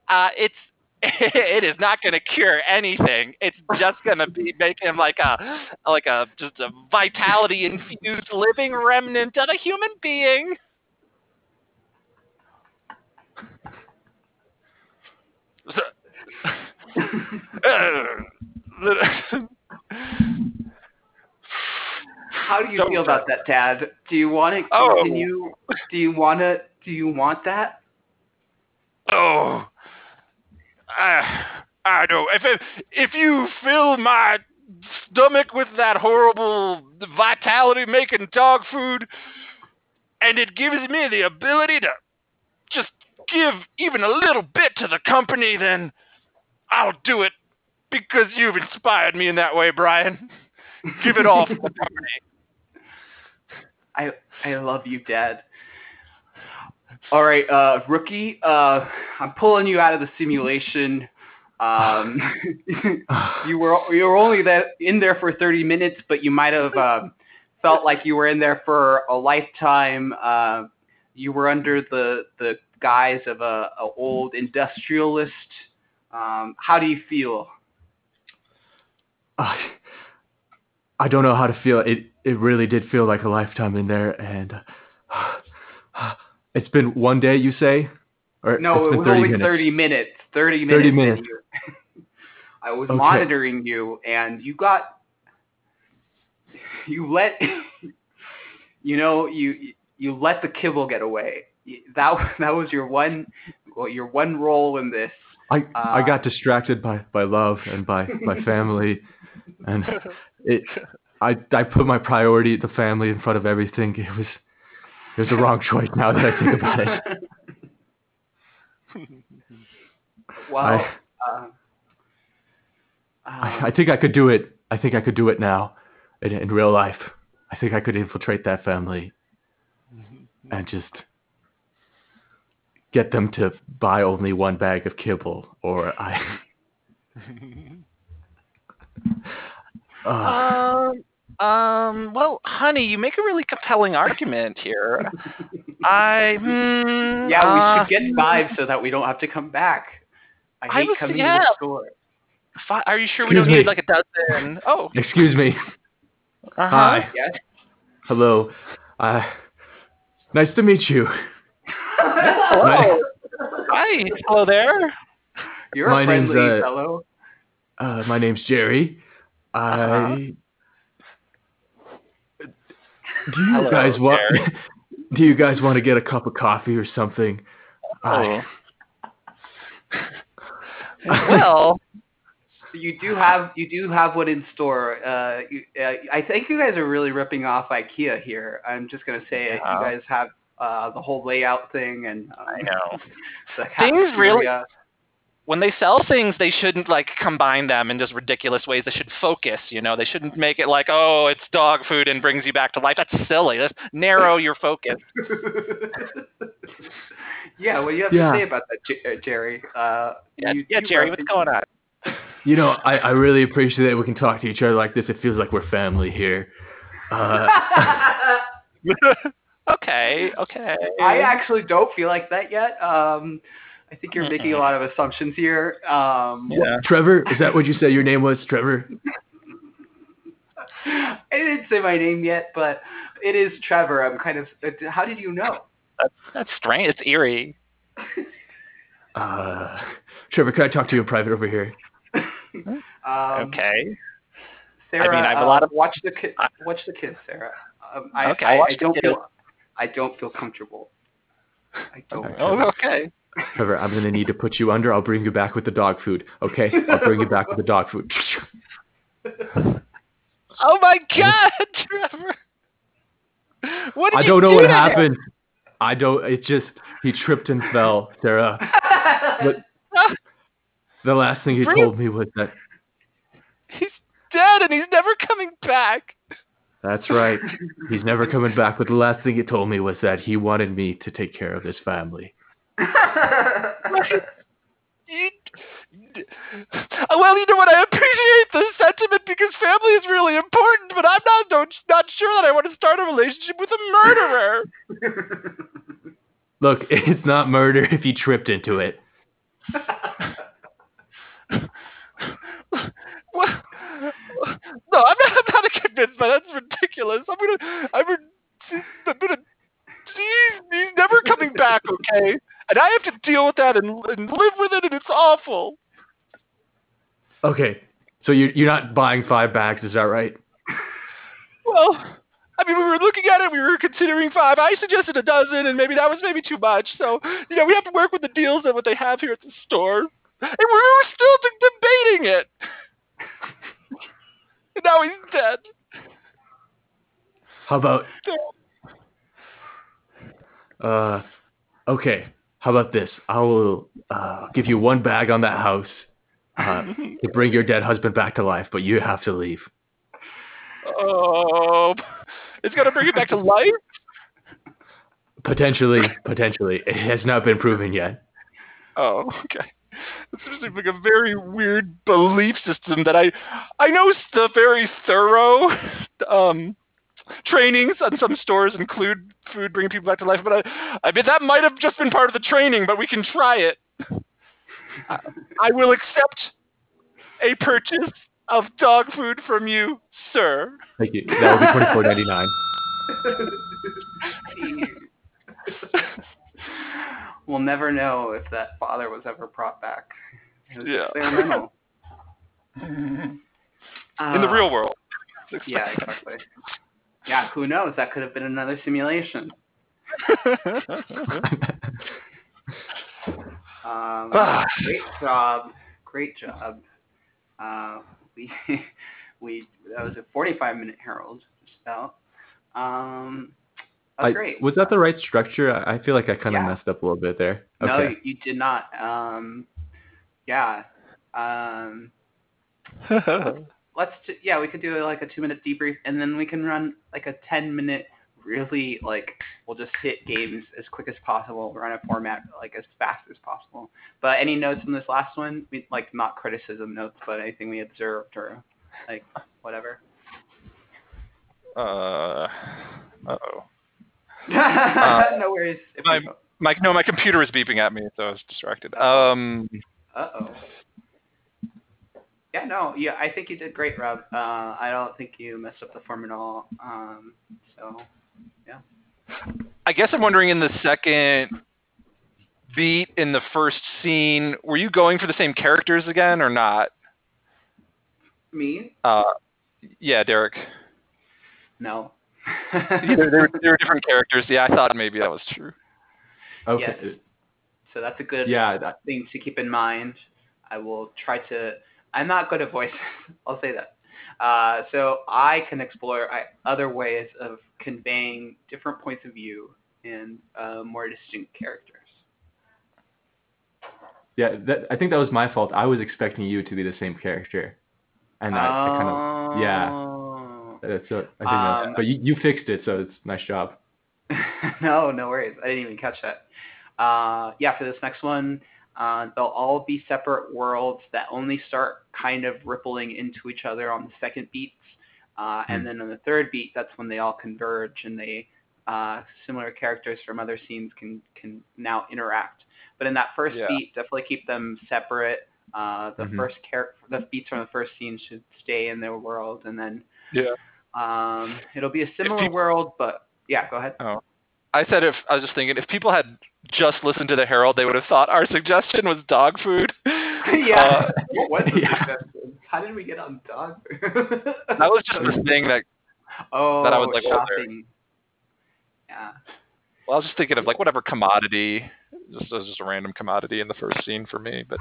Uh, it's it is not going to cure anything. It's just going to be make him like a like a just a vitality infused living remnant of a human being. How do you So- feel about that, Dad? Do you want to Oh. continue? Do you want to? Do you want that? Oh, uh, I know if it, if you fill my stomach with that horrible vitality making dog food, and it gives me the ability to just give even a little bit to the company, then I'll do it because you've inspired me in that way, Brian. Give it all for the company. I I love you, Dad. All right, uh, rookie. Uh, I'm pulling you out of the simulation. Um, you were you were only that in there for 30 minutes, but you might have uh, felt like you were in there for a lifetime. Uh, you were under the the guise of a, a old industrialist. Um, how do you feel? I don't know how to feel. It it really did feel like a lifetime in there, and uh, it's been one day. You say? Or no, it was 30 only minutes. 30 minutes. 30 minutes. 30 minutes. I was okay. monitoring you, and you got you let you know you you let the kibble get away. That that was your one well, your one role in this. I uh, I got distracted by by love and by my family, and it I I put my priority the family in front of everything. It was it was the wrong choice now that I think about it. Wow. I, uh, I, I, think I could do it. I think I could do it now, in, in real life. I think I could infiltrate that family, and just get them to buy only one bag of kibble, or I. um, um, well, honey, you make a really compelling argument here. I hmm, yeah, we uh, should get five so that we don't have to come back. I hate I was, coming yeah. to the store. Five, are you sure Excuse we don't me. need like a dozen? Oh, excuse me. Uh-huh. Hi. Yes. Hello. Uh, nice to meet you. Hello. Hi. Hello there. You're my a friendly name's, uh, fellow. Uh, my name's Jerry. Uh-huh. I do you Hello, guys want? do you guys want to get a cup of coffee or something? Oh. well, you do have you do have one in store. Uh, you, uh, I think you guys are really ripping off IKEA here. I'm just gonna say it. You guys have uh, the whole layout thing, and um, I know things really when they sell things, they shouldn't like combine them in just ridiculous ways. They should focus, you know. They shouldn't make it like, oh, it's dog food and brings you back to life. That's silly. Let's narrow your focus. yeah, what do you have yeah. to say about that, uh, Jerry? Uh, yeah, you, yeah you Jerry, what's going on? You know, I, I really appreciate that we can talk to each other like this. It feels like we're family here. Uh, okay, okay. I actually don't feel like that yet. Um, I think you're making a lot of assumptions here. Um, yeah. Trevor, is that what you said your name was, Trevor? I didn't say my name yet, but it is Trevor. I'm kind of. How did you know? That's, that's strange. It's eerie. Uh, Trevor, can I talk to you in private over here? um, okay. Sarah, I mean, I have uh, a lot of watch the kid. Watch the kids, Sarah. Um, I, okay. I, I don't feel. I don't feel comfortable. I don't. Okay. Oh, okay. Trevor, I'm going to need to put you under. I'll bring you back with the dog food. Okay? I'll bring you back with the dog food. oh my God, Trevor! What did I don't know do what happened. I don't. It just he tripped and fell, Sarah. but the last thing he bring told him. me was that he's dead and he's never coming back. That's right. He's never coming back. But the last thing he told me was that he wanted me to take care of his family you, well, you know what? I appreciate the sentiment because family is really important, but I'm not don't, not sure that I want to start a relationship with a murderer. Look, it's not murder if you tripped into it. no, I'm not. I'm not convinced, but that's ridiculous. I'm gonna. I'm gonna. I'm gonna. He's, he's never coming back. Okay and I have to deal with that and, and live with it, and it's awful. Okay, so you're you're not buying five bags, is that right? Well, I mean, we were looking at it. We were considering five. I suggested a dozen, and maybe that was maybe too much. So, you know, we have to work with the deals and what they have here at the store. And we were still de- debating it. and now he's dead. How about uh okay, how about this? I will uh give you one bag on that house uh, to bring your dead husband back to life, but you have to leave. Oh, it's gonna bring it back to life. Potentially, potentially. It has not been proven yet. Oh, okay. It seems like a very weird belief system that I, I know it's the very thorough, um, trainings on some stores include food bringing people back to life, but I, I bet that might have just been part of the training, but we can try it. I, I will accept a purchase of dog food from you, sir. Thank you. That will be twenty four ninety nine. we'll never know if that father was ever brought back. Yeah. experimental. In the real world. Yeah, exactly. Yeah, who knows? That could have been another simulation. Um, Ah. great job, great job. Uh, we we that was a 45 minute Harold, just about. Um, was I, great. was that the right structure? I feel like I kind of Yeah. messed up a little bit there. No, you, you did not. Um, yeah. Um, let's t- yeah, we could do like a two minute debrief, and then we can run like a 10 minute. Really, like we'll just hit games as quick as possible, run a format like as fast as possible. But any notes on this last one? We, like not criticism notes, but anything we observed or like whatever. uh, uh-oh. no worries. If my- My, no, my computer is beeping at me, so I was distracted. Um, Uh oh. Yeah, no, yeah, I think you did great, Rob. Uh, I don't think you messed up the form at all. Um, so yeah. I guess I'm wondering in the second beat in the first scene, were you going for the same characters again or not? me? Uh, yeah, Derek. No. Yeah, they, were, they were different characters. Yeah, I thought maybe that was true. Okay. Yes. So that's a good Yeah. That, thing to keep in mind. I will try to. I'm not good at voices. I'll say that. Uh, so I can explore I, other ways of conveying different points of view and uh, more distinct characters. yeah. That, I think that was my fault. I was expecting you to be the same character, and I, I kind of yeah. Oh. That's what I think. that, Um, but you you fixed it, so it's nice job. no, no worries. I didn't even catch that. Uh, yeah, for this next one, uh, they'll all be separate worlds that only start kind of rippling into each other on the second beats. Uh, and Hmm. then on the third beat, that's when they all converge and they uh, similar characters from other scenes can can now interact. But in that first Yeah. beat, definitely keep them separate. Uh, the Mhm. first char- the beats from the first scene should stay in their world, and then Yeah. um, it'll be a similar people- world. But yeah, go ahead. I said if I was just thinking if people had just listened to the Harold, they would have thought our suggestion was dog food. yeah. Uh, what was the yeah. suggestion? How did we get on dog? Food? that was just the thing that oh, that I was like, oh, there. shopping. yeah. well, I was just thinking of like whatever commodity, just was just a random commodity in the first scene for me. But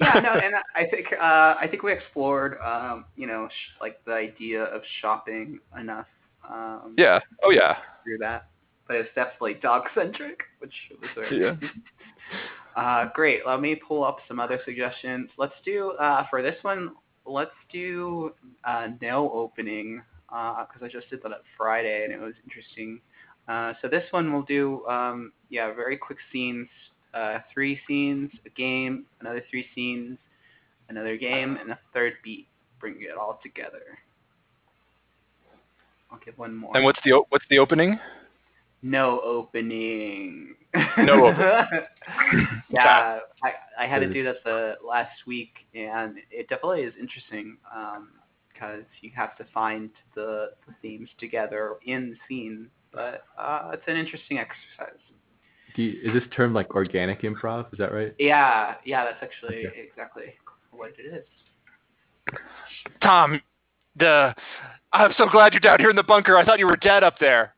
Yeah, no, and I think uh, I think we explored, um, you know, sh- like the idea of shopping enough um, yeah, oh yeah, through that, but it's definitely dog centric, which was very Yeah. Uh, great. Let me pull up some other suggestions. Let's do uh, for this one. Let's do uh, no opening because I just did that on Friday and it was interesting. Uh, so this one we'll do um, yeah very quick scenes, uh, three scenes, a game, another three scenes, another game, and a third beat. Bring it all together. I'll give one more. and what's the what's the opening? No opening. No opening. yeah, I I had to do that the last week, and it definitely is interesting because you have to find the, the themes together in the scene. But uh, it's an interesting exercise. Do you, is this term like organic improv? Is that right? Yeah, yeah, that's actually Okay. exactly what it is. Tom, the I'm so glad you're down here in the bunker. I thought you were dead up there.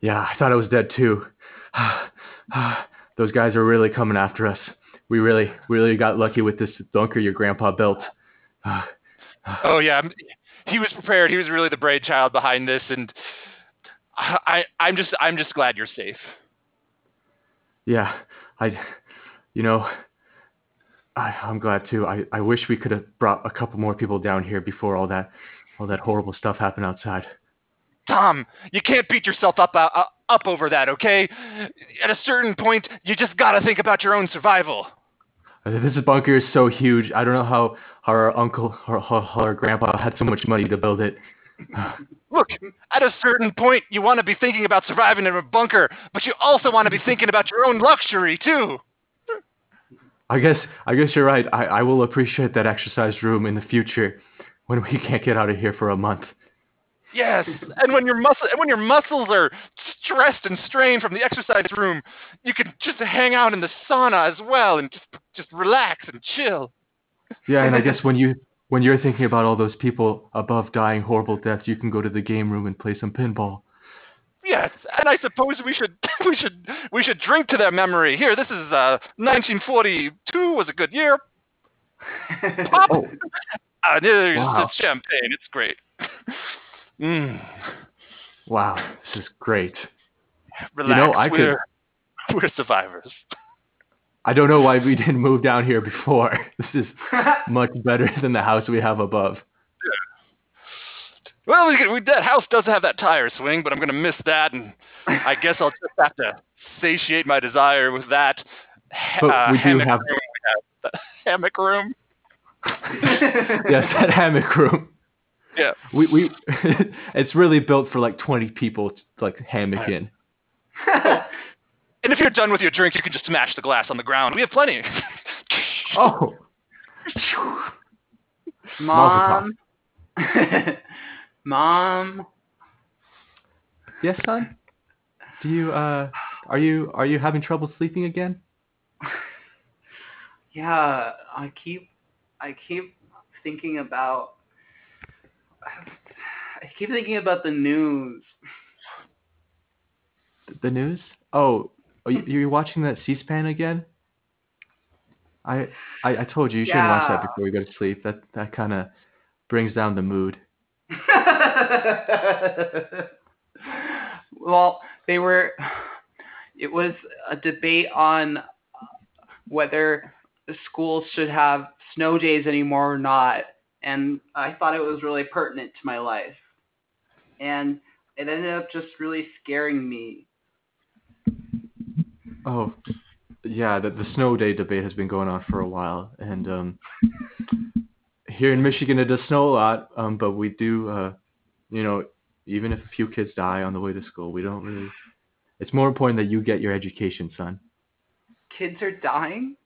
Yeah, I thought I was dead too. Those guys are really coming after us. we really, really got lucky with this bunker your grandpa built. Oh yeah, he was prepared. He was really the brainchild behind this, and I, I'm just, I'm just glad you're safe. Yeah, I, you know, I, I'm glad too. I, I wish we could have brought a couple more people down here before all that, all that horrible stuff happened outside. Tom, you can't beat yourself up uh, uh, up over that, okay? At a certain point, you just gotta think about your own survival. This bunker is so huge. I don't know how, our uncle or our grandpa had so much money to build it. Look, at a certain point, you want to be thinking about surviving in a bunker, but you also want to be thinking about your own luxury too. I guess I guess you're right. I, I will appreciate that exercise room in the future when we can't get out of here for a month. Yes, and when your muscle, and when your muscles are stressed and strained from the exercise room, you can just hang out in the sauna as well and just just relax and chill. Yeah, and I guess when you when you're thinking about all those people above dying horrible deaths, you can go to the game room and play some pinball. Yes, and I suppose we should we should we should drink to their memory. Here, this is uh 1942 was a good year. Pop. Oh, Uh, there's Wow. it's champagne. It's great. Mm, wow, this is great. relax. know, I could- we're, we're survivors. I don't know why we didn't move down here before. This is much better than the house we have above. Well, we, we, that house doesn't have that tire swing, but I'm gonna miss that, and I guess I'll just have to satiate my desire with that. ha- But uh, we do have- room. we have. Hammock room. yes, that hammock room. Yeah. We we it's really built for like 20 people to like hammock in. And if you're done with your drink, you can just smash the glass on the ground. We have plenty. Oh. Mom. Mom. Yes, son. Do you uh are you are you having trouble sleeping again? Yeah, I keep I keep thinking about I keep thinking about the news. The news? Oh, oh you, you're watching that C-SPAN again? I I, I told you you shouldn't watch that before you go to sleep. That that kind of brings down the mood. well, they were it was a debate on whether the schools should have snow days anymore or not, and I thought it was really pertinent to my life. And it ended up just really scaring me. Oh, yeah. The the snow day debate has been going on for a while, and um, here in Michigan it does snow a lot. Um, but we do, uh, you know, even if a few kids die on the way to school, we don't really. It's more important that you get your education, son. kids are dying.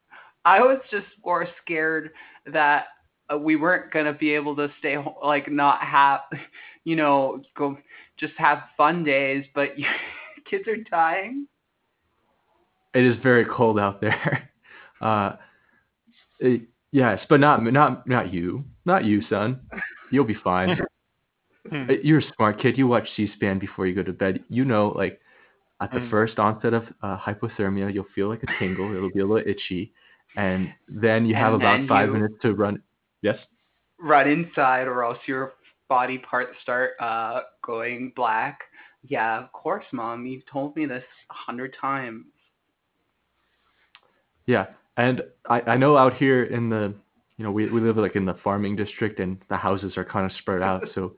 I was just more scared that we weren't gonna be able to stay like not have, you know, go just have fun days. But kids are dying. It is very cold out there. Uh, it- yes, but not not not you, not you, son. You'll be fine. Hmm. Uh, You're a smart kid. You watch C-SPAN before you go to bed. You know, like at the Mm. first onset of uh, hypothermia, you'll feel like a tingle. It'll be a little itchy, and then you have And about five you- minutes to run. Yes. Run inside, or else your body parts start uh going black. Yeah, of course, mom. You've told me this a hundred times. Yeah, and I I know out here in the you know we we live like in the farming district and the houses are kind of spread out, so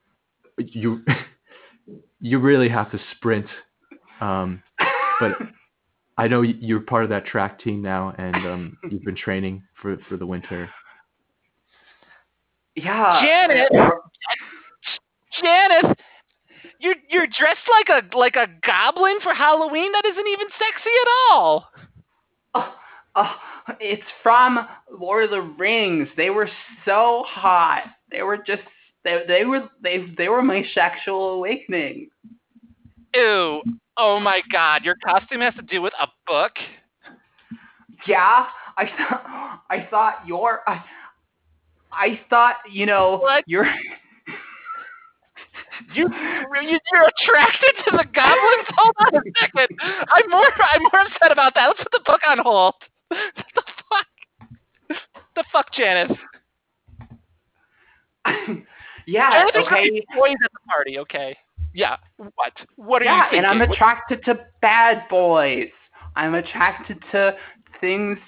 you you really have to sprint. Um, but I know you're part of that track team now, and um, you've been training for for the winter. Yeah. Janet! Janice, you're you're dressed like a like a goblin for Halloween. That isn't even sexy at all. Oh, oh, it's from Lord of the Rings. They were so hot. They were just they they were they they were my sexual awakening. Ew. Oh my God, your costume has to do with a book. Yeah, I thought I thought your I I thought you know What? you're You, you you're attracted to the goblins. Hold on a second. I'm more I'm more upset about that. Let's put the book on hold. the fuck? The fuck, Janice? yeah, Janice okay. boys at the party. Okay. Yeah. What? What are Yeah, you thinking? and I'm attracted to bad boys. I'm attracted to things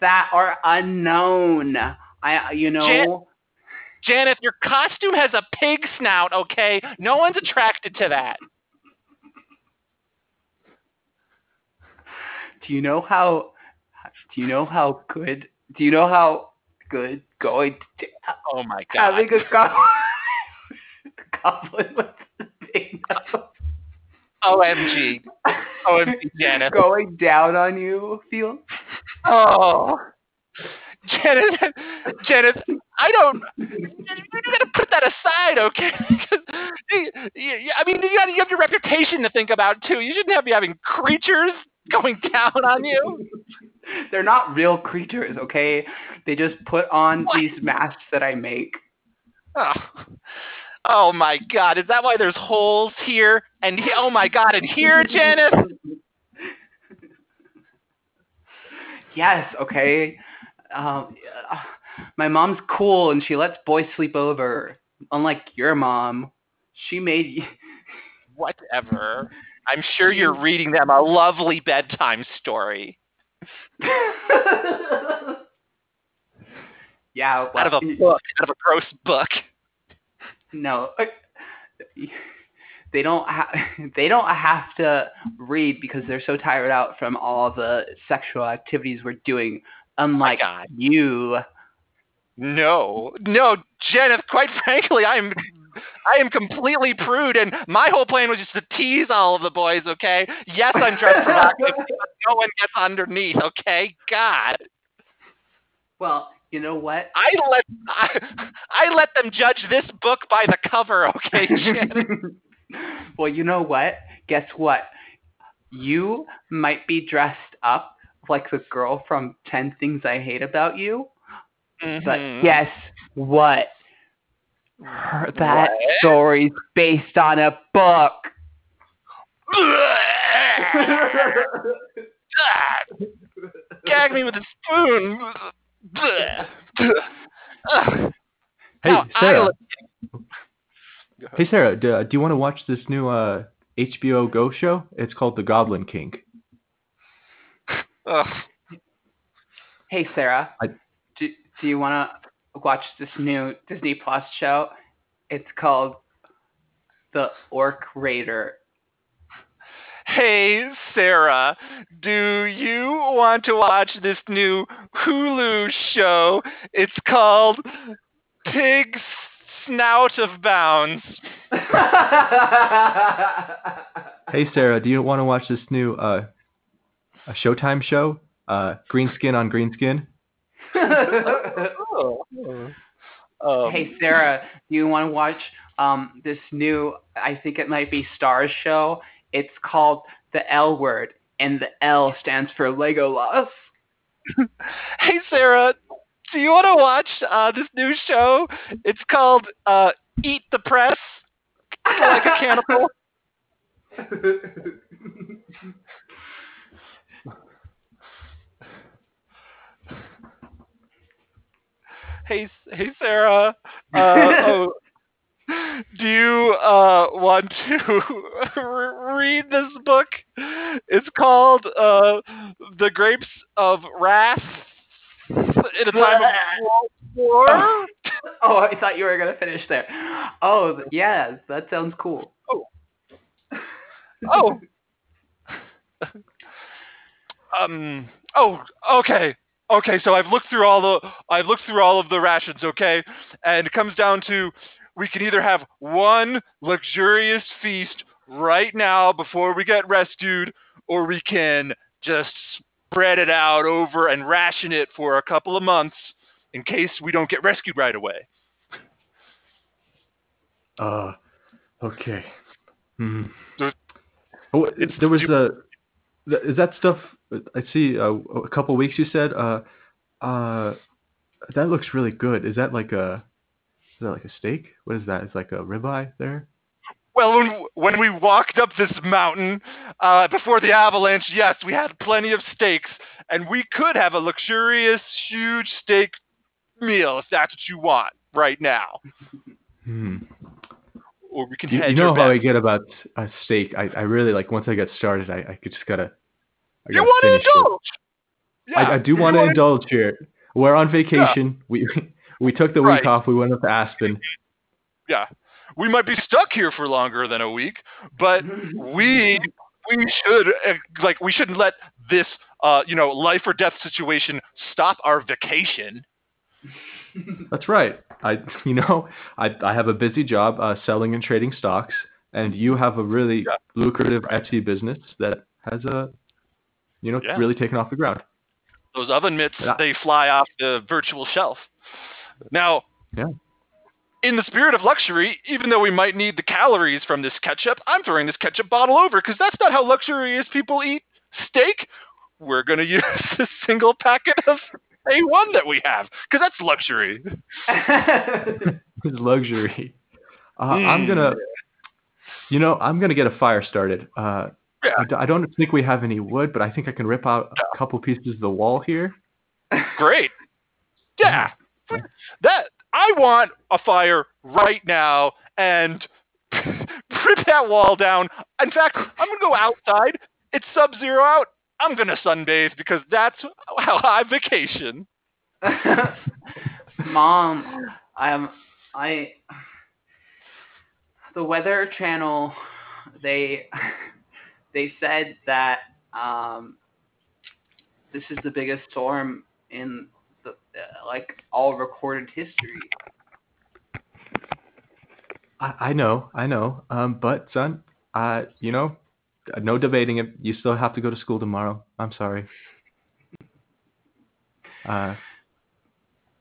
that are unknown. I, you know, Jan- Janeth, your costume has a pig snout. Okay. No one's attracted to that. do you know how? Do you know how good? Do you know how good going to Oh my god. having a goblin, goblin with a big nose OMG. OMG, Janice. going down on you feels? Oh. Janet, Janet, I don't. You, gotta put that aside, okay? You- you- I mean, you, got, you have your reputation to think about too. You shouldn't have be having creatures going down on you. They're not real creatures, okay? They just put on What? these masks that I make. Oh. oh my God! Is that why there's holes here and he- oh my God! And here, Janice. Yes, okay. Um, my mom's cool and she lets boys sleep over. Unlike your mom, she made. Whatever. I'm sure you're reading them a lovely bedtime story yeah. out of a book, out of a gross book. No. uh, They don't ha- they don't have to read because they're so tired out from all the sexual activities we're doing. Unlike God. you. No, no, Jeneth. Quite frankly, I'm, I am completely prude, and my whole plan was just to tease all of the boys. Okay, yes, I'm dressed provocatively, but no one gets underneath. Okay, God, Well, you know what? I let I, I let them judge this book by the cover. Okay, Jeneth. well, you know what? Guess what? You might be dressed up like the girl from 10 Things I Hate About You, but Mhm. guess what? Her, that What? story's based on a book. Gag me with a spoon. Ugh. Hey, Now, I Sarah. look- Hey, Sarah. Do, uh, do you want to watch this new uh, HBO Go show? It's called The Goblin King. Ugh. Hey, Sarah. I- do, do you want to watch this new Disney Plus show? It's called The Orc Raider. Hey, Sarah, do you want to watch this new Hulu show? It's called Pig's Snout of Bounds. Hey, Sarah. Do you want to watch this new uh, a Showtime show? Uh, Green Skin on Green Skin. Oh. Um, hey Sarah, do you want to watch um this new? I think it might be Starz show. It's called The L Word, and the L stands for Lego Legolas. Hey, Sarah, do you want to watch uh, this new show? It's called uh, Eat the Press. Like a cannibal. Hey, hey, Sarah. Uh, oh, do you uh, want to read this book? It's called uh, "The Grapes of Wrath." In a time of war. oh, I thought you were gonna finish there. Oh, yeah, that sounds cool. Oh. Oh. um. Oh. Okay. Okay. So I've looked through all the I've looked through all of the rations. Okay, and it comes down to we can either have one luxurious feast right now before we get rescued, or we can just spread it out over and ration it for a couple of months in case we don't get rescued right away. Uh, okay. Hmm. Oh, it's there was a. th- Is that stuff? I see. Uh, a couple weeks you said. Uh, uh, that looks really good. Is that like a? Is that like a steak? What is that? It's like a ribeye there. Well, when, when we walked up this mountain uh, before the avalanche, yes, we had plenty of steaks, and we could have a luxurious, huge steak meal if that's what you want right now. Hmm. Or we can You, you know our how I get about a steak. I, I really like once I get started. I, I could just gotta. I You want to indulge? Yeah, I, I do want to indulge here. We're on vacation. We we took the week off. We went up to Aspen. Yeah, we might be stuck here for longer than a week, but we we should uh, like we shouldn't let this uh you know life or death situation stop our vacation. That's right. I you know I I have a busy job uh, selling and trading stocks, and you have a really Yeah. lucrative Etsy business that has a you know Yeah. really taken off the ground. Those oven mitts Yeah. they fly off the virtual shelf. Now, Yeah. in the spirit of luxury, even though we might need the calories from this ketchup, I'm throwing this ketchup bottle over because that's not how luxurious people eat steak. We're gonna use a single packet of A1 that we have because that's luxury. It's luxury. Uh, I'm Mm. gonna, you know, I'm gonna get a fire started. Uh, Yeah. I, d- I don't think we have any wood, but I think I can rip out a couple pieces of the wall here. Great. Yeah. That I want a fire right now and rip that wall down. In fact, I'm gonna go outside. It's sub zero out. I'm gonna sunbathe because that's how I vacation. Mom, I'm I the Weather Channel they they said that um, this is the biggest storm in the uh, like all recorded history. I, I know, I know. Um, but son, uh, you know, no debating it. You still have to go to school tomorrow. I'm sorry. Uh,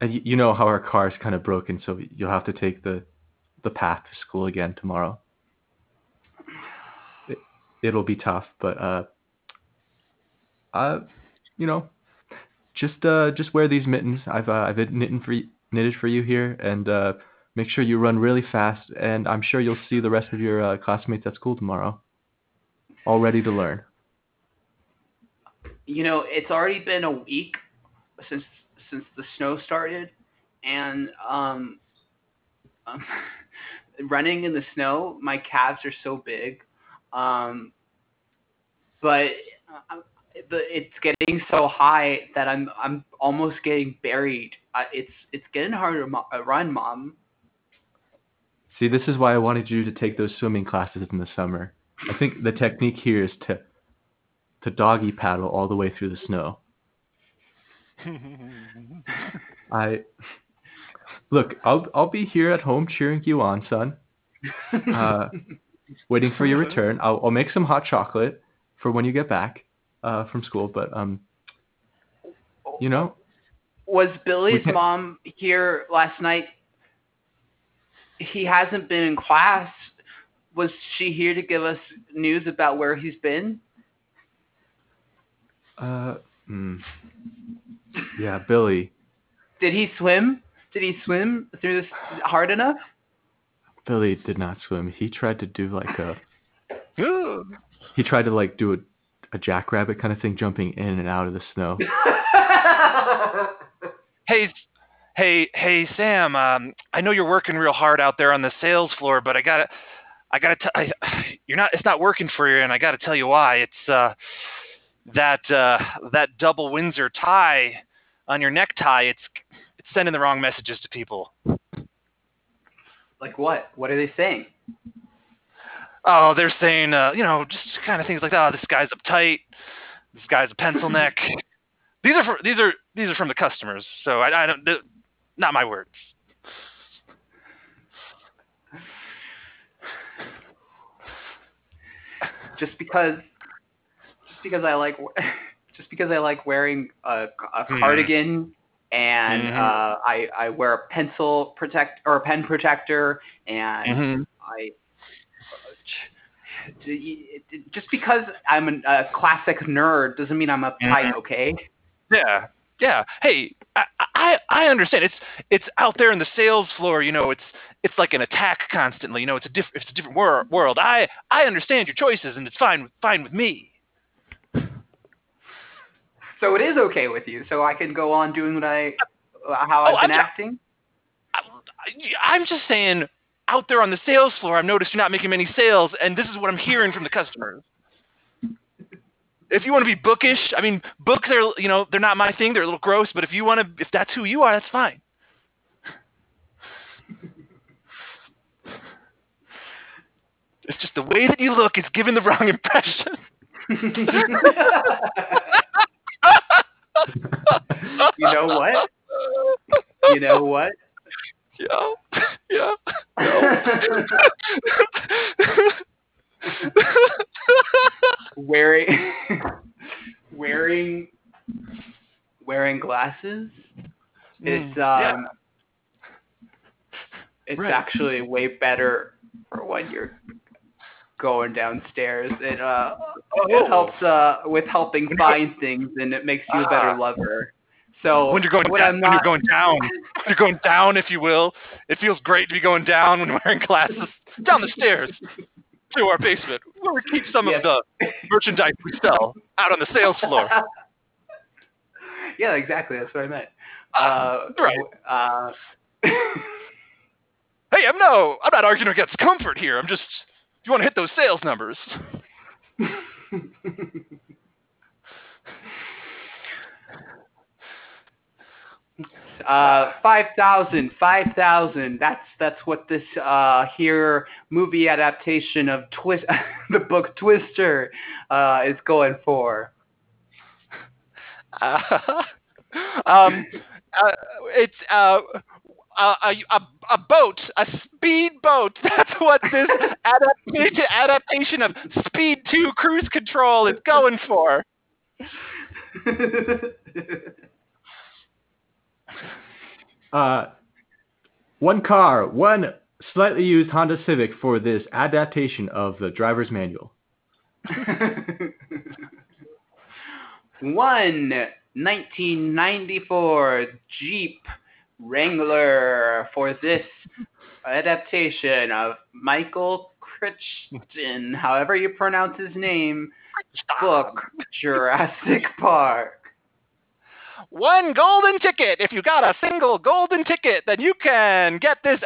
and you, you know how our car is kind of broken, so you'll have to take the the path to school again tomorrow. It, it'll be tough, but uh, uh, you know, just uh, just wear these mittens. I've uh, I've knitted for y- knitted for you here, and uh, make sure you run really fast. And I'm sure you'll see the rest of your uh, classmates at school tomorrow, all ready to learn. You know, it's already been a week since since the snow started, and um, um running in the snow, my calves are so big, um, but uh, the it's getting so high that I'm I'm almost getting buried. Uh, it's it's getting harder to mo- uh, run, mom. See, this is why I wanted you to take those swimming classes in the summer. I think the technique here is to to doggy paddle all the way through the snow. I look, I'll I'll be here at home cheering you on, son. Uh, waiting for your return. I'll I'll make some hot chocolate for when you get back uh, from school. But um, you know, Was Billy's mom here last night? He hasn't been in class. Was she here to give us news about where he's been? uh, mm, yeah, Billy. Did he swim? Did he swim through this hard enough? Billy did not swim. He tried to do like a he tried to like do a, a jackrabbit kind of thing, jumping in and out of the snow. hey, hey, hey, Sam. Um, I know you're working real hard out there on the sales floor, but I gotta, I gotta, t- I, you're not. It's not working for you, and I gotta tell you why. It's uh, that uh, that double Windsor tie on your necktie. It's it's sending the wrong messages to people. Like what? What are they saying? Oh, they're saying, uh, you know, just kind of things like, oh, this guy's uptight. This guy's a pencil neck. these are for, these are these are from the customers, so I, I don't. Not my words. Just because, just because I like, just because I like wearing a, a Hmm. cardigan and Mhm. uh, I I wear a pencil protect or a pen protector and Mm-hmm. I just because I'm a, a classic nerd doesn't mean I'm uptight, Mhm. okay? Yeah, yeah. Hey, I, I I understand. It's it's out there in the sales floor. You know, it's it's like an attack constantly. You know, it's a diff- it's a different wor- world. I I understand your choices, and it's fine fine with me. So it is okay with you. So I can go on doing what I, uh, how Oh, I've been I'm acting. I, I'm just saying, out there on the sales floor, I've noticed you're not making many sales, and this is what I'm hearing from the customers. If you want to be bookish, I mean, books are, you know, they're not my thing. They're a little gross, but if you want to, if that's who you are, that's fine. It's just the way that you look is giving the wrong impression. you know what? You know what? Yeah, yeah. wearing wearing wearing glasses it's um yeah. it's Right. actually way better for when you're going downstairs it uh it Oh. helps uh with helping find things and it makes you a better Ah. lover so when you're going when down, I'm when you're going down, you're going down, if you will. It feels great to be going down when wearing glasses down the stairs to our basement, where we keep some Yes. of the merchandise we sell out on the sales floor. yeah exactly that's what i meant uh right. uh Hey, I'm no, I'm not arguing against comfort here. I'm just, you want to hit those sales numbers, Uh, five thousand, five thousand. That's that's what this uh here movie adaptation of Twist, the book Twister, uh, is going for. uh, um, uh, it's uh, a, a, a, a boat, a speed boat. That's what this adaptation adaptation of Speed Two Cruise Control is going for. Uh, one car, one slightly used Honda Civic for this adaptation of the driver's manual. One 1994 Jeep Wrangler for this adaptation of Michael Crichton, however you pronounce his name, book Jurassic Park. One golden ticket. If you got a single golden ticket, then you can get this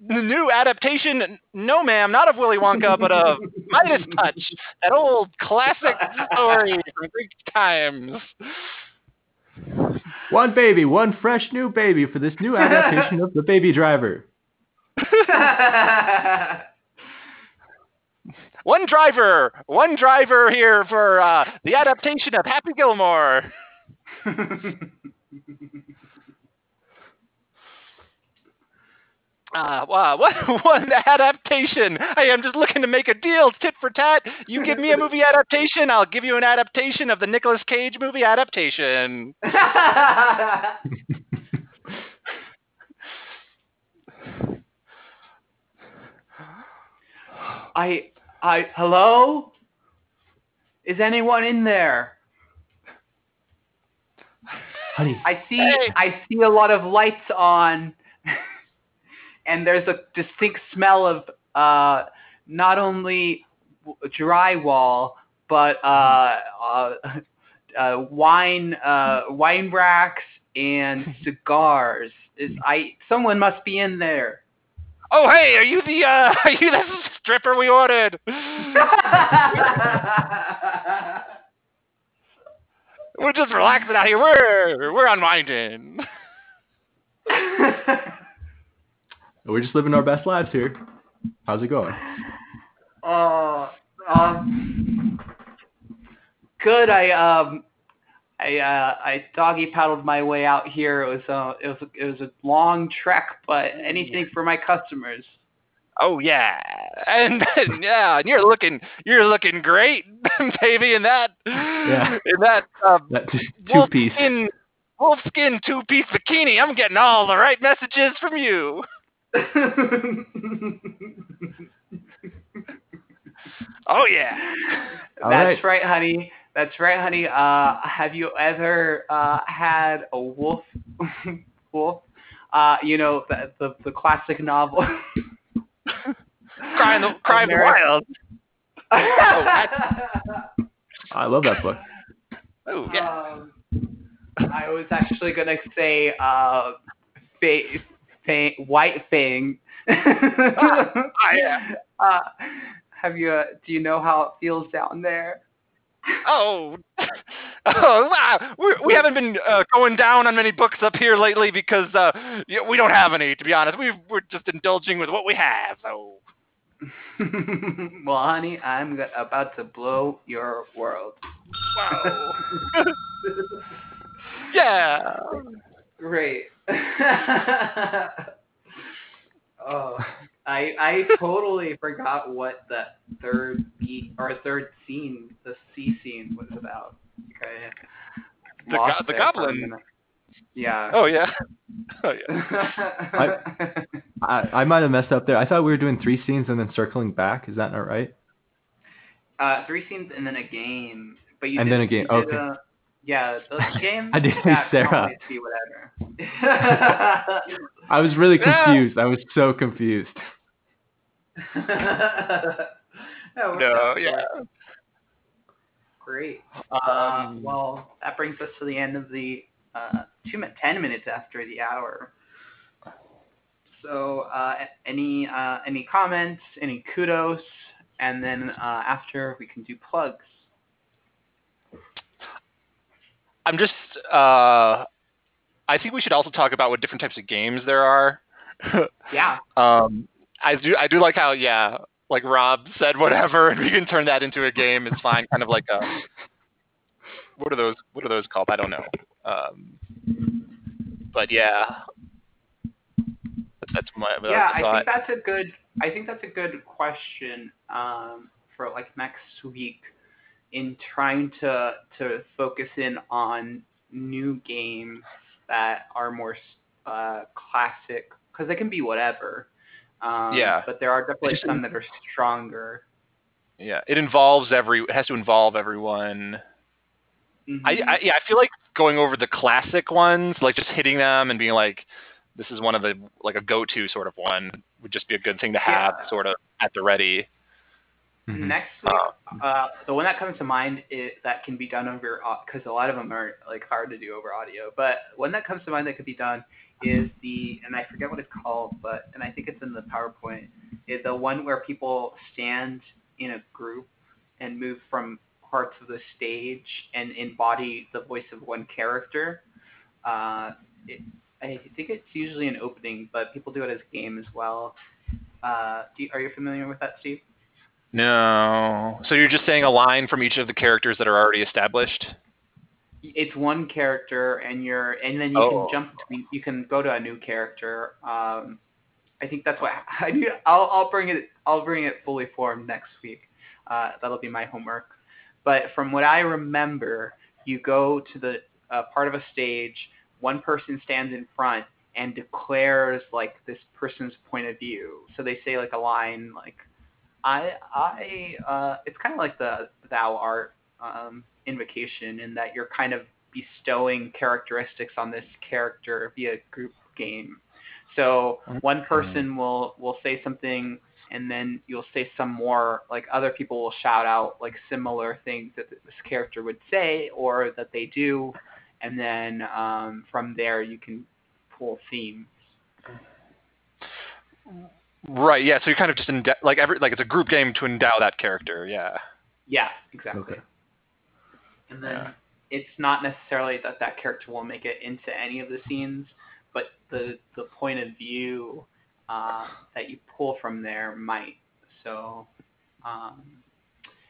new adaptation. No, ma'am, not of Willy Wonka, but of Midas Touch, that old classic story from Greek times. One baby, one fresh new baby for this new adaptation of the Baby Driver. One driver, one driver here for uh, the adaptation of Happy Gilmore. Uh, wow, what one adaptation? I'm just looking to make a deal, tit for tat. You give me a movie adaptation, I'll give you an adaptation of the Nicolas Cage movie adaptation. I, I, hello? Is anyone in there? Honey, I see, Hey. I see a lot of lights on, and there's a distinct smell of uh, not only drywall but uh, uh, uh, wine, uh, wine racks and cigars. Is I someone must be in there. Oh, hey, are you the uh, are you the stripper we ordered? We're just relaxing out here. We're we're unwinding. We're just living our best lives here. How's it going? Uh, um, good. I um, I uh, I doggy paddled my way out here. It was uh, it was it was a long trek, but anything for my customers. Oh yeah, and yeah, and you're looking you're looking great, baby, in that Yeah. in that uh, That two piece. wolfskin wolfskin two piece bikini. I'm getting all the right messages from you. Oh yeah. All That's right. right, honey. That's right, honey. Uh, have you ever uh, had a wolf wolf Uh, you know the the, the classic novel. Cry in the Cry in the American- Wild. I love that book. Oh yeah. Um, I was actually gonna say uh, fa- fa- White Fang. yeah. uh, have you? Uh, do you know how it feels down there? Oh. Oh, wow. We, we haven't been uh, going down on many books up here lately because uh, we don't have any, to be honest. we we're just indulging with what we have. Oh. well, honey, I'm about to blow your world. Wow. yeah. Great. oh, I I totally forgot what the third beat or third scene, the C scene, was about. Okay. The go- the there for a goblin. Yeah. Oh, yeah. Oh, yeah. I, I might have messed up there. I thought we were doing three scenes and then circling back. Is that not right? uh, three scenes and then a game, but you And did- then a game, okay. uh, yeah, those games. I didn't yeah, Sarah. can be whatever. I was really Yeah. confused. I was so confused. That worked No, yeah. quite Great. Uh, Um, well, that brings us to the end of the uh, two min- ten minutes after the hour. So, uh, any uh, any comments, any kudos, and then uh, after we can do plugs. I'm just, uh, I think we should also talk about what different types of games there are. Yeah. Um, I do I do like how yeah, like Rob said whatever, and we can turn that into a game. It's fine, kind of like a what are those what are those called? I don't know. Um, but yeah, that's, my that's yeah, I think that's a good. I think that's a good question um, for like next week in trying to to focus in on new games that are more uh, classic because they can be whatever. Um, Yeah. But there are definitely some that are stronger. yeah, it involves every it has to involve everyone. I, Mhm. I yeah, I feel like going over the classic ones, like just hitting them and being like, this is one of the like a go-to sort of one would just be a good thing to have, Yeah. sort of at the ready. Mhm. Next week, uh, the one that comes to mind is, that can be done over because a lot of them are like hard to do over audio. But one that comes to mind that could be done is the and I forget what it's called, but and I think it's in the PowerPoint. Is the one where people stand in a group and move from parts of the stage and embody the voice of one character. Uh, it, I think it's usually an opening, but people do it as a game as well. Uh, do you, are you familiar with that, Steve? No. So you're just saying a line from each of the characters that are already established? it's one character and you're and then you Oh. can jump between you can go to a new character um i think that's what i do i'll i'll bring it i'll bring it fully formed next week uh that'll be my homework but from what i remember you go to the uh, part of a stage one person stands in front and declares like this person's point of view so they say like a line like i i uh it's kind of like the thou art um invocation in that you're kind of bestowing characteristics on this character via group game. So one person will will say something and then you'll say some more like other people will shout out like similar things that this character would say or that they do and then um, from there you can pull themes. Right. Yeah. So you're kind of just ende- like every like it's a group game to endow that character. Yeah. Yeah, exactly. Okay. And then Yeah. it's not necessarily that that character will make it into any of the scenes, but the the point of view uh, that you pull from there might. So, um,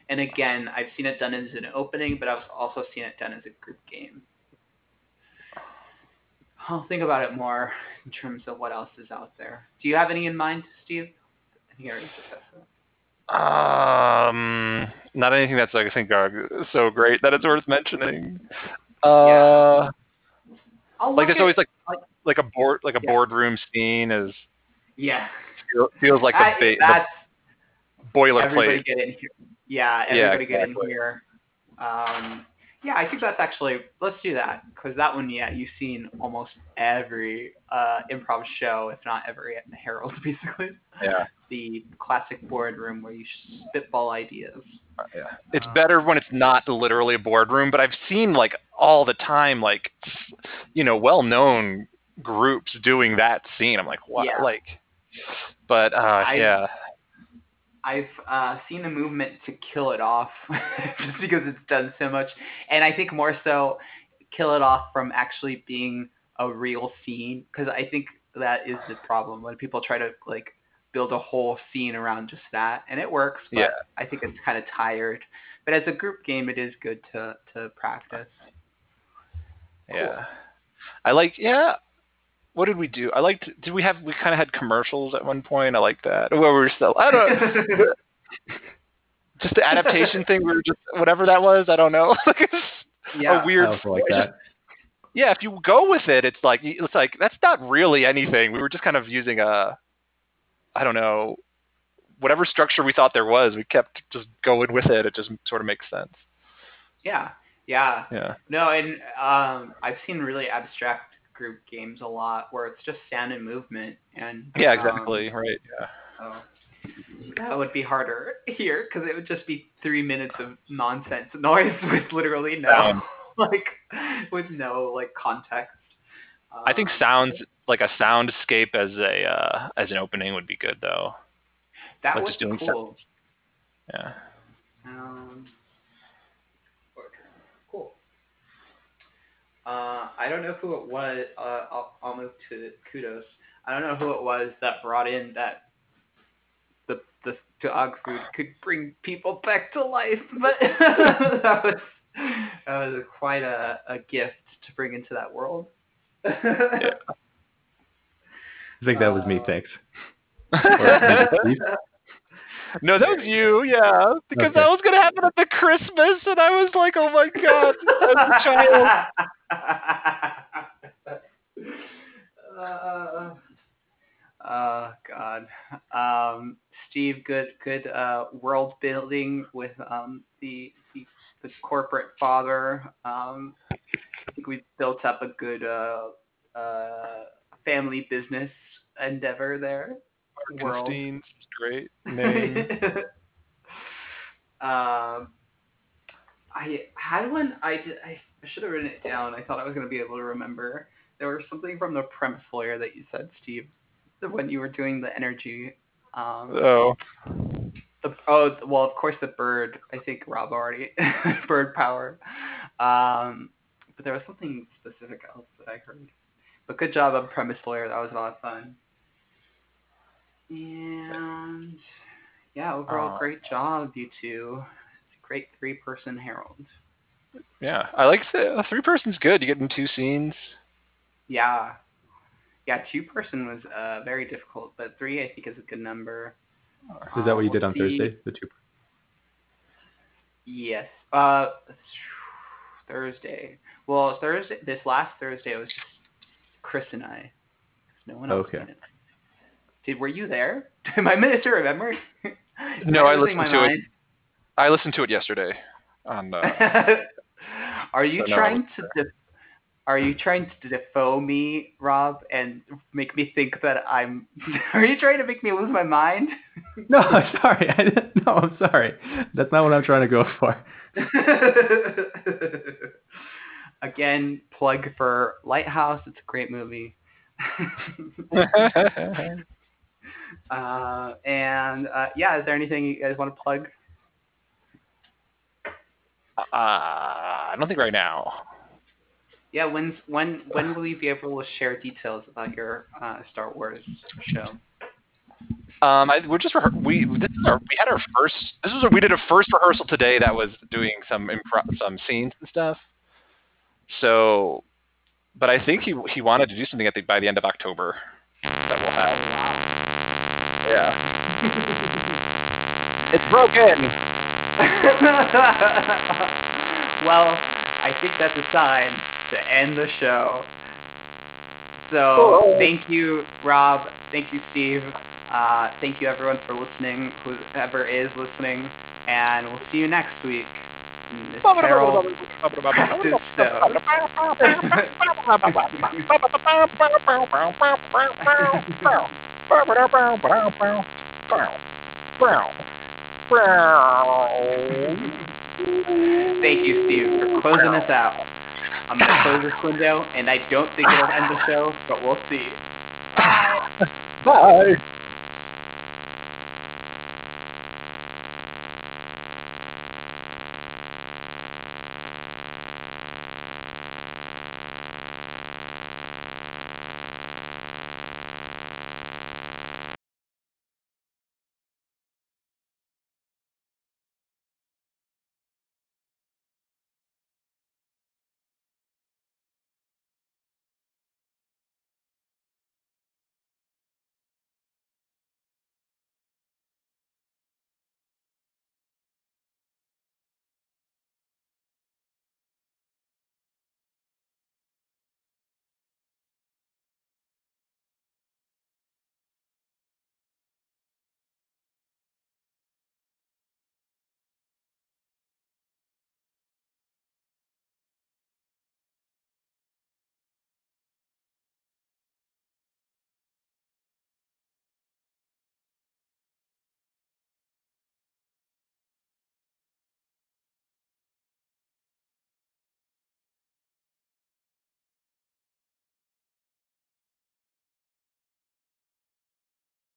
and again, I've seen it done as an opening, but I've also seen it done as a group game. I'll think about it more in terms of what else is out there. Do you have any in mind, Steve? I think I already discussed that. Um, not anything that's like I think are so great that it's worth mentioning. Uh, I'll like there's at- always like like- like a board like a Yeah. boardroom scene is yeah. feel- feels like That- the, ba- that's the everybody boilerplate. get in here. Yeah, Yeah, everybody get in here. Um, Yeah, I think that's actually let's do that because that one, yeah, you've seen almost every uh, improv show, if not every at the Harold, basically. Yeah. The classic boardroom where you spitball ideas. Yeah. It's better when it's not literally a boardroom, but I've seen like all the time, like you know, well-known groups doing that scene. I'm like, what? Yeah. Like, but uh, I- yeah, I've uh, seen a movement to kill it off just because it's done so much, and I think more so kill it off from actually being a real scene because I think that is the problem when people try to like build a whole scene around just that, and it works, but Yeah. I think it's kind of tired. But as a group game, it is good to to practice. yeah. I like, yeah. What did we do? I liked. Did we have? We kind of had commercials at one point. I like that. Where we were still. I don't. know. just the adaptation thing. We were just whatever that was. I don't know. Like it's yeah. a weird. I like it's that. just- yeah, if you go with it, it's like it's like that's not really anything. We were just kind of using a, I don't know, whatever structure we thought there was. We kept just going with it. It just sort of makes sense. Yeah. Yeah. Yeah. No, and um, I've seen really abstract group games a lot where it's just sound and movement, and Yeah, um, exactly. right. Yeah. so that would be harder here because it would just be three minutes of nonsense noise with literally no Sound. like with no like context. I think Um, sounds like a soundscape as a uh, as an opening would be good though. that like was just doing cool. Yeah. Um, Uh, I don't know who it was. Uh, I'll, I'll move to kudos. I don't know who it was that brought in that the the dog food could bring people back to life, but that was that was quite a, a gift to bring into that world. I think that was me. Uh, Thanks. No, that was you. Yeah, because Okay. that was gonna happen at the Christmas, and I was like, oh my god, as a child. Uh, oh God. Um, Steve, good good uh, world building with um, the, the the corporate father. Um, I think we built up a good uh, uh, family business endeavor there. Christine's great name. um, I had one. I did. I, I should have written it down. I thought I was going to be able to remember. There was something from the premise lawyer that you said, Steve, when you were doing the energy. Um, oh, the oh well, of course the bird. I think Rob already bird power. Um, but there was something specific else that I heard. But good job on premise lawyer. That was a lot of fun. And yeah, overall, Uh, great job, you two. It's a great three-person Harold. Yeah. I like the a three person's good. You get in two scenes. Yeah, yeah. Two-person was uh very difficult, but three I think is a good number. Is that what you Uh, did on let's see. Thursday? The two. Yes. Uh, Thursday. Well, Thursday. This last Thursday it was just Chris and I. No one else. Okay. did were you there? Am I meant to remember? No, I listened my to it. I listened to it yesterday. On uh, mind? are you So trying wasn't to? Def- are you trying to Dafoe me, Rob, and make me think that I'm? Are you trying to make me lose my mind? No, sorry. I didn't, no, I'm sorry. That's not what I'm trying to go for. Again, plug for Lighthouse. It's a great movie. uh, and uh, yeah, is there anything you guys want to plug? Uh, I don't think right now. Yeah, when's when when will you be able to share details about your uh, Star Wars show? Um, I, we're just rehe- we this is our, we had our first. This was a, we did a first rehearsal today that was doing some improv some scenes and stuff. So, but I think he he wanted to do something at the by the end of October that we'll have. Yeah, it's broken. well, I think that's a sign to end the show. So Oh. thank you, Rob. Thank you, Steve. Uh, thank you, everyone, for listening, whoever is listening, and we'll see you next week. Feral. Thank you, Steve, for closing us out. I'm gonna close this window, and I don't think it'll end the show, but we'll see. Bye.